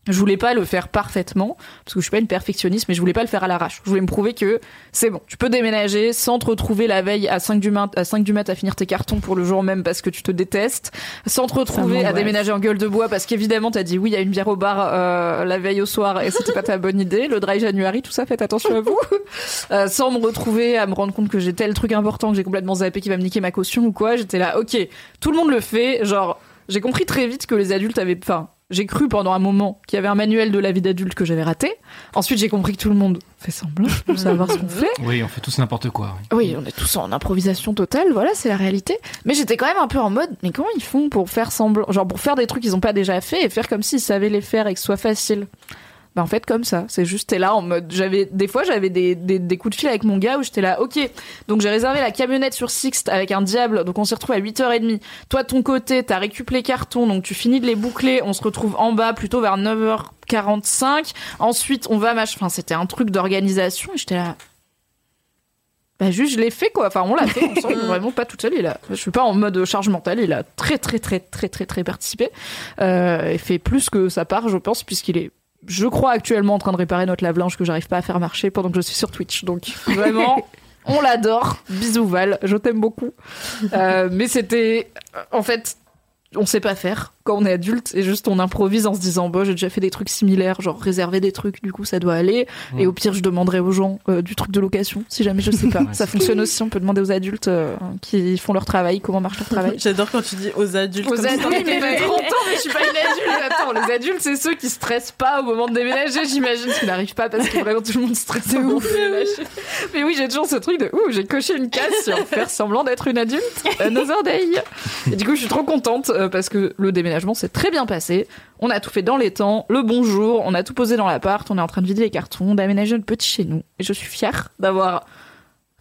je voulais pas le faire parfaitement parce que je suis pas une perfectionniste, mais je voulais pas le faire à l'arrache. Je voulais me prouver que c'est bon, tu peux déménager sans te retrouver la veille à 5 du mat, à 5 du mat à finir tes cartons pour le jour même parce que tu te détestes, sans te retrouver à déménager en gueule de bois parce qu'évidemment t'as dit oui, il y a une bière au bar euh, la veille au soir et c'était pas ta bonne idée. Le dry January, tout ça, faites attention à vous. Euh, sans me retrouver à me rendre compte que j'ai tel truc important que j'ai complètement zappé qui va me niquer ma caution ou quoi. J'étais là, ok, tout le monde le fait, genre. J'ai compris très vite que les adultes avaient, enfin, j'ai cru pendant un moment qu'il y avait un manuel de la vie d'adulte que j'avais raté. Ensuite, j'ai compris que tout le monde fait semblant de savoir ce qu'on fait.
Oui, on fait tous n'importe quoi. oui.
Oui, on est tous en improvisation totale, voilà, c'est la réalité. Mais j'étais quand même un peu en mode, mais comment ils font pour faire semblant, genre pour faire des trucs qu'ils ont pas déjà fait et faire comme s'ils savaient les faire et que ce soit facile? Bah en fait comme ça, c'est juste t'es là en mode j'avais des fois j'avais des, des, des coups de fil avec mon gars où j'étais là OK. Donc j'ai réservé la camionnette sur Sixte avec un diable. Donc on s'y retrouve à 8h30. Toi de ton côté, t'as récupéré les cartons donc tu finis de les boucler, on se retrouve en bas plutôt vers 9h45. Ensuite, on va mach enfin c'était un truc d'organisation et j'étais là bah juste je l'ai fait quoi. Enfin on l'a fait ensemble, vraiment pas toute seule. Il a, je suis pas en mode charge mentale. Il a très très très très très très participé. Euh, et fait plus que sa part, je pense, puisqu'il est, je crois actuellement en train de réparer notre lave-linge que j'arrive pas à faire marcher pendant que je suis sur Twitch. Donc vraiment. On l'adore, bisous Val, je t'aime beaucoup. Euh, mais c'était, en fait, on sait pas faire quand on est adulte et juste on improvise en se disant bah j'ai déjà fait des trucs similaires genre réserver des trucs du coup ça doit aller
Mm.
et au pire je demanderai aux gens euh, du truc de location si jamais je sais pas ça fonctionne aussi on peut demander aux adultes euh, qui font leur travail comment marche leur travail
J'adore quand tu dis aux adultes.
aux
comme
adultes, mais j'ai 30 ans, mais je suis pas une adulte. Attends, les adultes, c'est ceux qui stressent pas au moment de déménager, j'imagine, qui n'arrivent pas parce que vraiment tout le monde stresse de déménager. Mais oui, j'ai toujours ce truc de ouh, j'ai coché une case sur faire semblant d'être une adulte. Another day. Et du coup, je suis trop contente euh, parce que le déménagement s'est très bien passé. On a tout fait dans les temps, le bonjour, on a tout posé dans l'appart, on est en train de vider les cartons, d'aménager notre petit chez nous. Et je suis fière d'avoir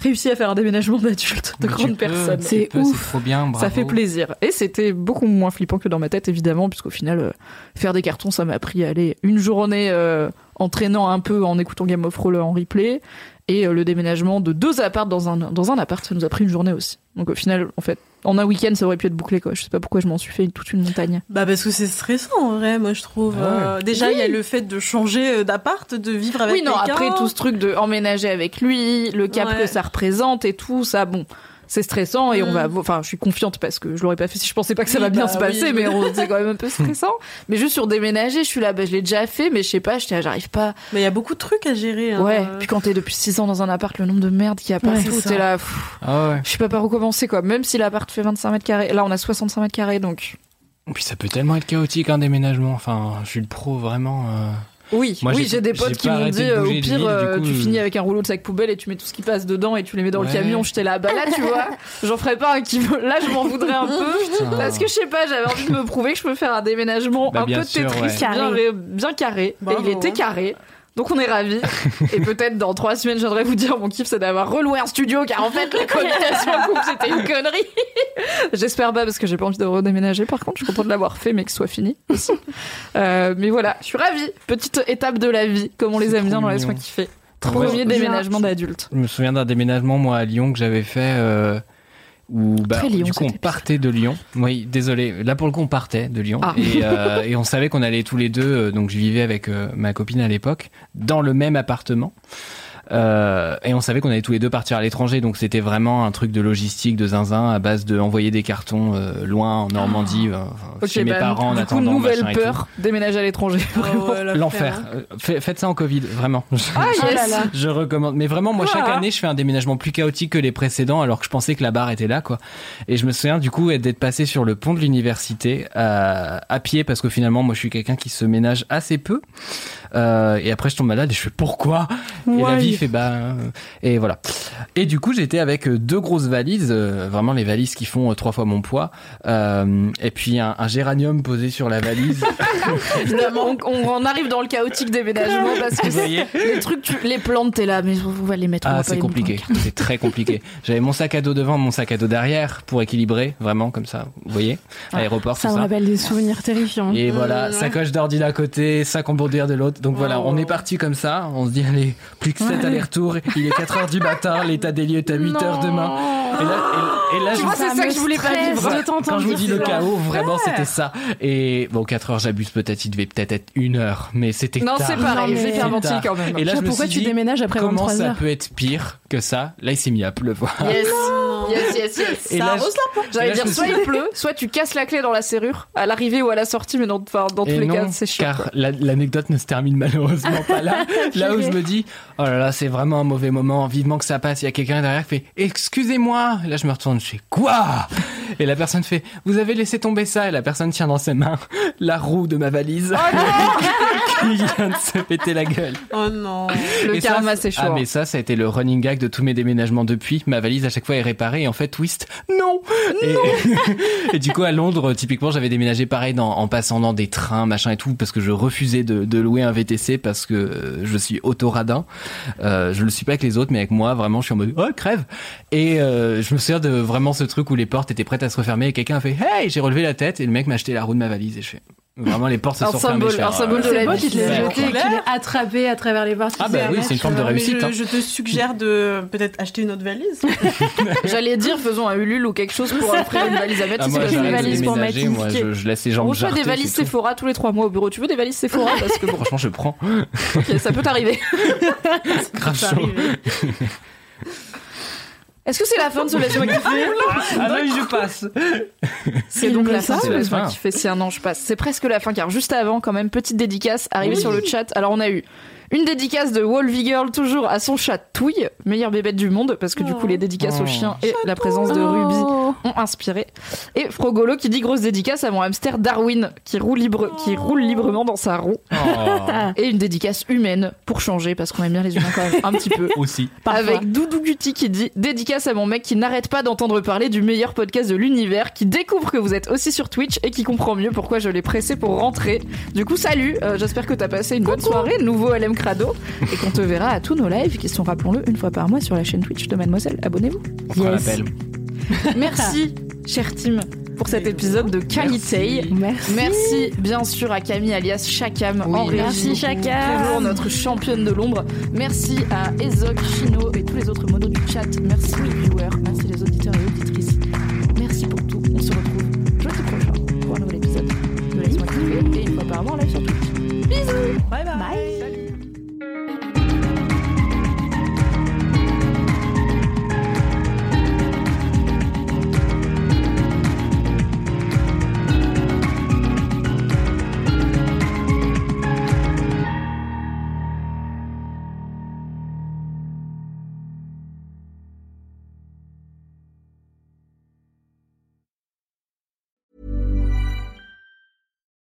réussi à faire un déménagement d'adulte, de
Mais
personnes.
tu
C'est ouf.
Trop bien, bravo.
Ça fait plaisir. Et c'était beaucoup moins flippant que dans ma tête, évidemment, puisqu'au final, euh, faire des cartons, ça m'a pris aller une journée euh, en traînant un peu, en écoutant Game of Thrones en replay. Et euh, le déménagement de deux apparts dans un, dans un appart, ça nous a pris une journée aussi. Donc au final, en fait, en un week-end, ça aurait pu être bouclé, quoi. Je sais pas pourquoi je m'en suis fait toute une montagne.
Bah parce que c'est stressant en vrai, moi je trouve.
Ah ouais.
Euh, déjà il y a le fait de changer euh, d'appart, de vivre avec
oui, non,
quelqu'un.
après tout ce truc de emménager avec lui, le cap
Ouais.
que ça représente et tout, ça, bon. C'est stressant et on
Mm.
va, enfin, je suis confiante parce que je l'aurais pas fait si je pensais pas que ça
Oui,
va bien
bah
se passer,
oui.
mais on- c'est quand même un peu stressant. mais juste sur déménager, je suis là, bah, je l'ai déjà fait, mais je sais pas, j'arrive pas.
Mais il y a beaucoup de trucs à gérer. hein.
Ouais. Puis quand t'es depuis 6 ans dans un appart, le nombre de merde qu'il y a partout, t'es là, pff,
Ah ouais.
je sais pas par où commencer, quoi. Même si l'appart fait 25 mètres carrés. Là, on a 65 mètres carrés, donc.
Puis ça peut tellement être chaotique un déménagement. Enfin, je suis le pro vraiment. euh.
Oui,
Moi,
oui,
j'ai-
des potes qui m'ont dit euh, au pire euh,
coup,
tu
euh.
finis avec un rouleau de sac poubelle et tu mets tout ce qui passe dedans et tu les mets dans le camion. J'étais là, bah là tu vois, j'en ferais pas un qui me- là je m'en voudrais un peu parce que je sais pas, j'avais envie de me prouver que je peux faire un déménagement
Bah,
un peu
sûr,
Tetris,
ouais.
bien,
Carré.
bien carré
Bravo,
et il était carré. Donc on est ravis. et peut-être dans trois semaines, je viendrai vous dire mon kiff, c'est d'avoir reloué un studio, car en fait la couple c'était une connerie. J'espère pas parce que j'ai pas envie de redéménager. Par contre, je suis contente de l'avoir fait, mais que ce soit fini aussi. Euh, mais voilà, je suis ravie. Petite étape de la vie, comme on les aime bien dans. Laisse-moi kiffer. Premier déménagement d'adulte.
Je me souviens d'un déménagement, moi, à Lyon, que j'avais fait. euh, où, bah,
Très Lyon,
du coup, on partait de Lyon. Oui, désolé. Là, pour le coup, on partait de Lyon.
Ah.
Et, euh, et on savait qu'on allait tous les deux. euh, donc, je vivais avec euh, ma copine à l'époque, dans le même appartement. Euh, et on savait qu'on allait tous les deux partir à l'étranger, donc c'était vraiment un truc de logistique, de zinzin, à base de envoyer des cartons euh, loin en Normandie, euh, chez mes
bah,
parents en
coup,
attendant.
nouvelle
machin
peur, déménager à l'étranger. Vraiment.
L'enfer. Euh, fait- faites ça en Covid, vraiment.
Ah, yes.
Oh.
Je recommande. Mais vraiment, moi, chaque année, je fais un déménagement plus chaotique que les précédents, alors que je pensais que la barre était là, quoi. Et je me souviens, du coup, d'être passé sur le pont de l'université à, à pied, parce que finalement, moi, je suis quelqu'un qui se ménage assez peu. Euh, et après, je tombe malade et je fais pourquoi? Et la vie fait bah. euh, Et voilà. Et du coup, j'étais avec euh, deux grosses valises, euh, vraiment les valises qui font euh, trois fois mon poids, euh, et puis un, un géranium posé sur la valise.
on, on en arrive dans le chaotique déménagement parce que
Vous voyez
les trucs, tu- les plantes, t'es là, mais on va les mettre. on
Ah, c'est compliqué. C'est très compliqué. J'avais mon sac à dos devant, mon sac à dos derrière pour équilibrer, vraiment comme ça. Vous voyez Aéroport,
Ça me rappelle des souvenirs terrifiants.
Et voilà,
ouais.
sacoche d'ordi d'un côté, sac en bordure de l'autre. Donc voilà, on est parti comme ça. On se dit, allez, plus que 7
Ouais.
allers-retours. Il est 4 heures du matin, l'état des lieux est à 8 heures demain. Et là, et, et là
Tu
je
vois, c'est ça que je voulais pas vivre.
de t'entendre
quand je vous dis le
ça.
chaos, vraiment, c'était ça. Et bon, 4 heures, j'abuse peut-être, il devait peut-être être une heure, mais c'était
Non, c'est pareil,
Non,
j'ai fait quand même.
Et là,
Je
me
pourquoi
suis
tu
dit,
déménages après
comment
23
ça
heures
peut être pire que ça Là, il s'est mis à pleuvoir.
Yes, yes, yes, yes.
Et et
J'allais dire, soit
suis-
il pleut, soit tu casses la clé dans la serrure, à l'arrivée ou à la sortie, mais dans, enfin, dans tous
Et
les
non,
cas, c'est chiant.
car l'anecdote ne se termine malheureusement pas là. là où je me dis, oh là là, c'est vraiment un mauvais moment, vivement que ça passe. Il y a quelqu'un derrière qui fait, excusez-moi. Là, je me retourne, je fais quoi? Et la personne fait, vous avez laissé tomber ça, et la personne tient dans ses mains la roue de ma valise. qui vient de se péter la gueule.
Oh non.
Le
Et
karma, c'est chaud.
Ah, mais ça, ça a été le running gag de tous mes déménagements depuis. Ma valise, à chaque fois, est réparée. Et en fait, twist, non! Et, et du coup, à Londres, typiquement, j'avais déménagé pareil dans, en passant dans des trains, machin et tout, parce que je refusais de, de louer un VTC parce que euh, je suis autoradin. Euh, je le suis pas avec les autres, mais avec moi, vraiment, je suis en mode, oh, crève! Et euh, je me souviens de vraiment ce truc où les portes étaient prêtes à se refermer et quelqu'un a fait, hey! J'ai relevé la tête et le mec m'a acheté la roue de ma valise et je fais, vraiment, les portes se
Un
sont
symbole- un
oh,
symbole de
C'est
la
beau
vie.
qu'il
Ouais.
jeté, qu'il attrapé à travers les portes.
Ah bah oui, c'est une forme de
Mais
réussite.
je,
hein.
je te suggère de peut-être acheter une autre valise.
J'allais dire, faisons un Ulule ou quelque chose pour offrir une valise à mettre.
Ah,
si
moi,
une valise pour mettre
moi,
une
je, je laisse les gens
On reçoit des valises. Sephora tous les trois mois au bureau. Tu veux des valises Sephora Parce que bon,
Franchement, je prends.
ok, ça peut t'arriver.
Grave chaud.
Est-ce que c'est la fin de ce laisse-moi kiffer
Ah non, je passe.
C'est donc la fin de laisse-moi kiffer. C'est un an, je passe. C'est presque la fin car juste avant, quand même, petite dédicace arrivée
Oui.
sur le chat. Alors on a eu une dédicace de Wolvie Girl toujours à son chat Touille, meilleure bébête du monde, parce que du coup les dédicaces
Oh.
aux chiens et la présence de Ruby ont inspiré. Et Frogolo qui dit grosse dédicace à mon hamster Darwin qui roule, libre, qui roule librement dans sa roue. Et une dédicace humaine pour changer parce qu'on aime bien les humains quand même un petit peu.
Aussi.
Avec Doudou Guti qui dit dédicace à mon mec qui n'arrête pas d'entendre parler du meilleur podcast de l'univers, qui découvre que vous êtes aussi sur Twitch et qui comprend mieux pourquoi je l'ai pressé pour rentrer. Du coup, salut, euh, j'espère que t'as passé une bonne soirée, nouveau LM Crado, et qu'on te verra à tous nos lives qui sont, rappelons-le, une fois par mois sur la chaîne Twitch de Mademoiselle. Abonnez-vous.
L'appel.
Merci, cher team, pour cet épisode de qualité.
Merci.
Merci, bien sûr, à Camille alias Chakam en régie.
Merci, Chakam.
Toujours notre championne de l'ombre. Merci à Ezoc, Chino et tous les autres monos du chat. Merci les viewers. Merci les auditeurs et auditrices. Merci pour tout. On se retrouve jeudi prochain pour un nouvel épisode de Laisse-moi kiffer et une fois par mois en live sur Twitch. Bisous
Bye bye.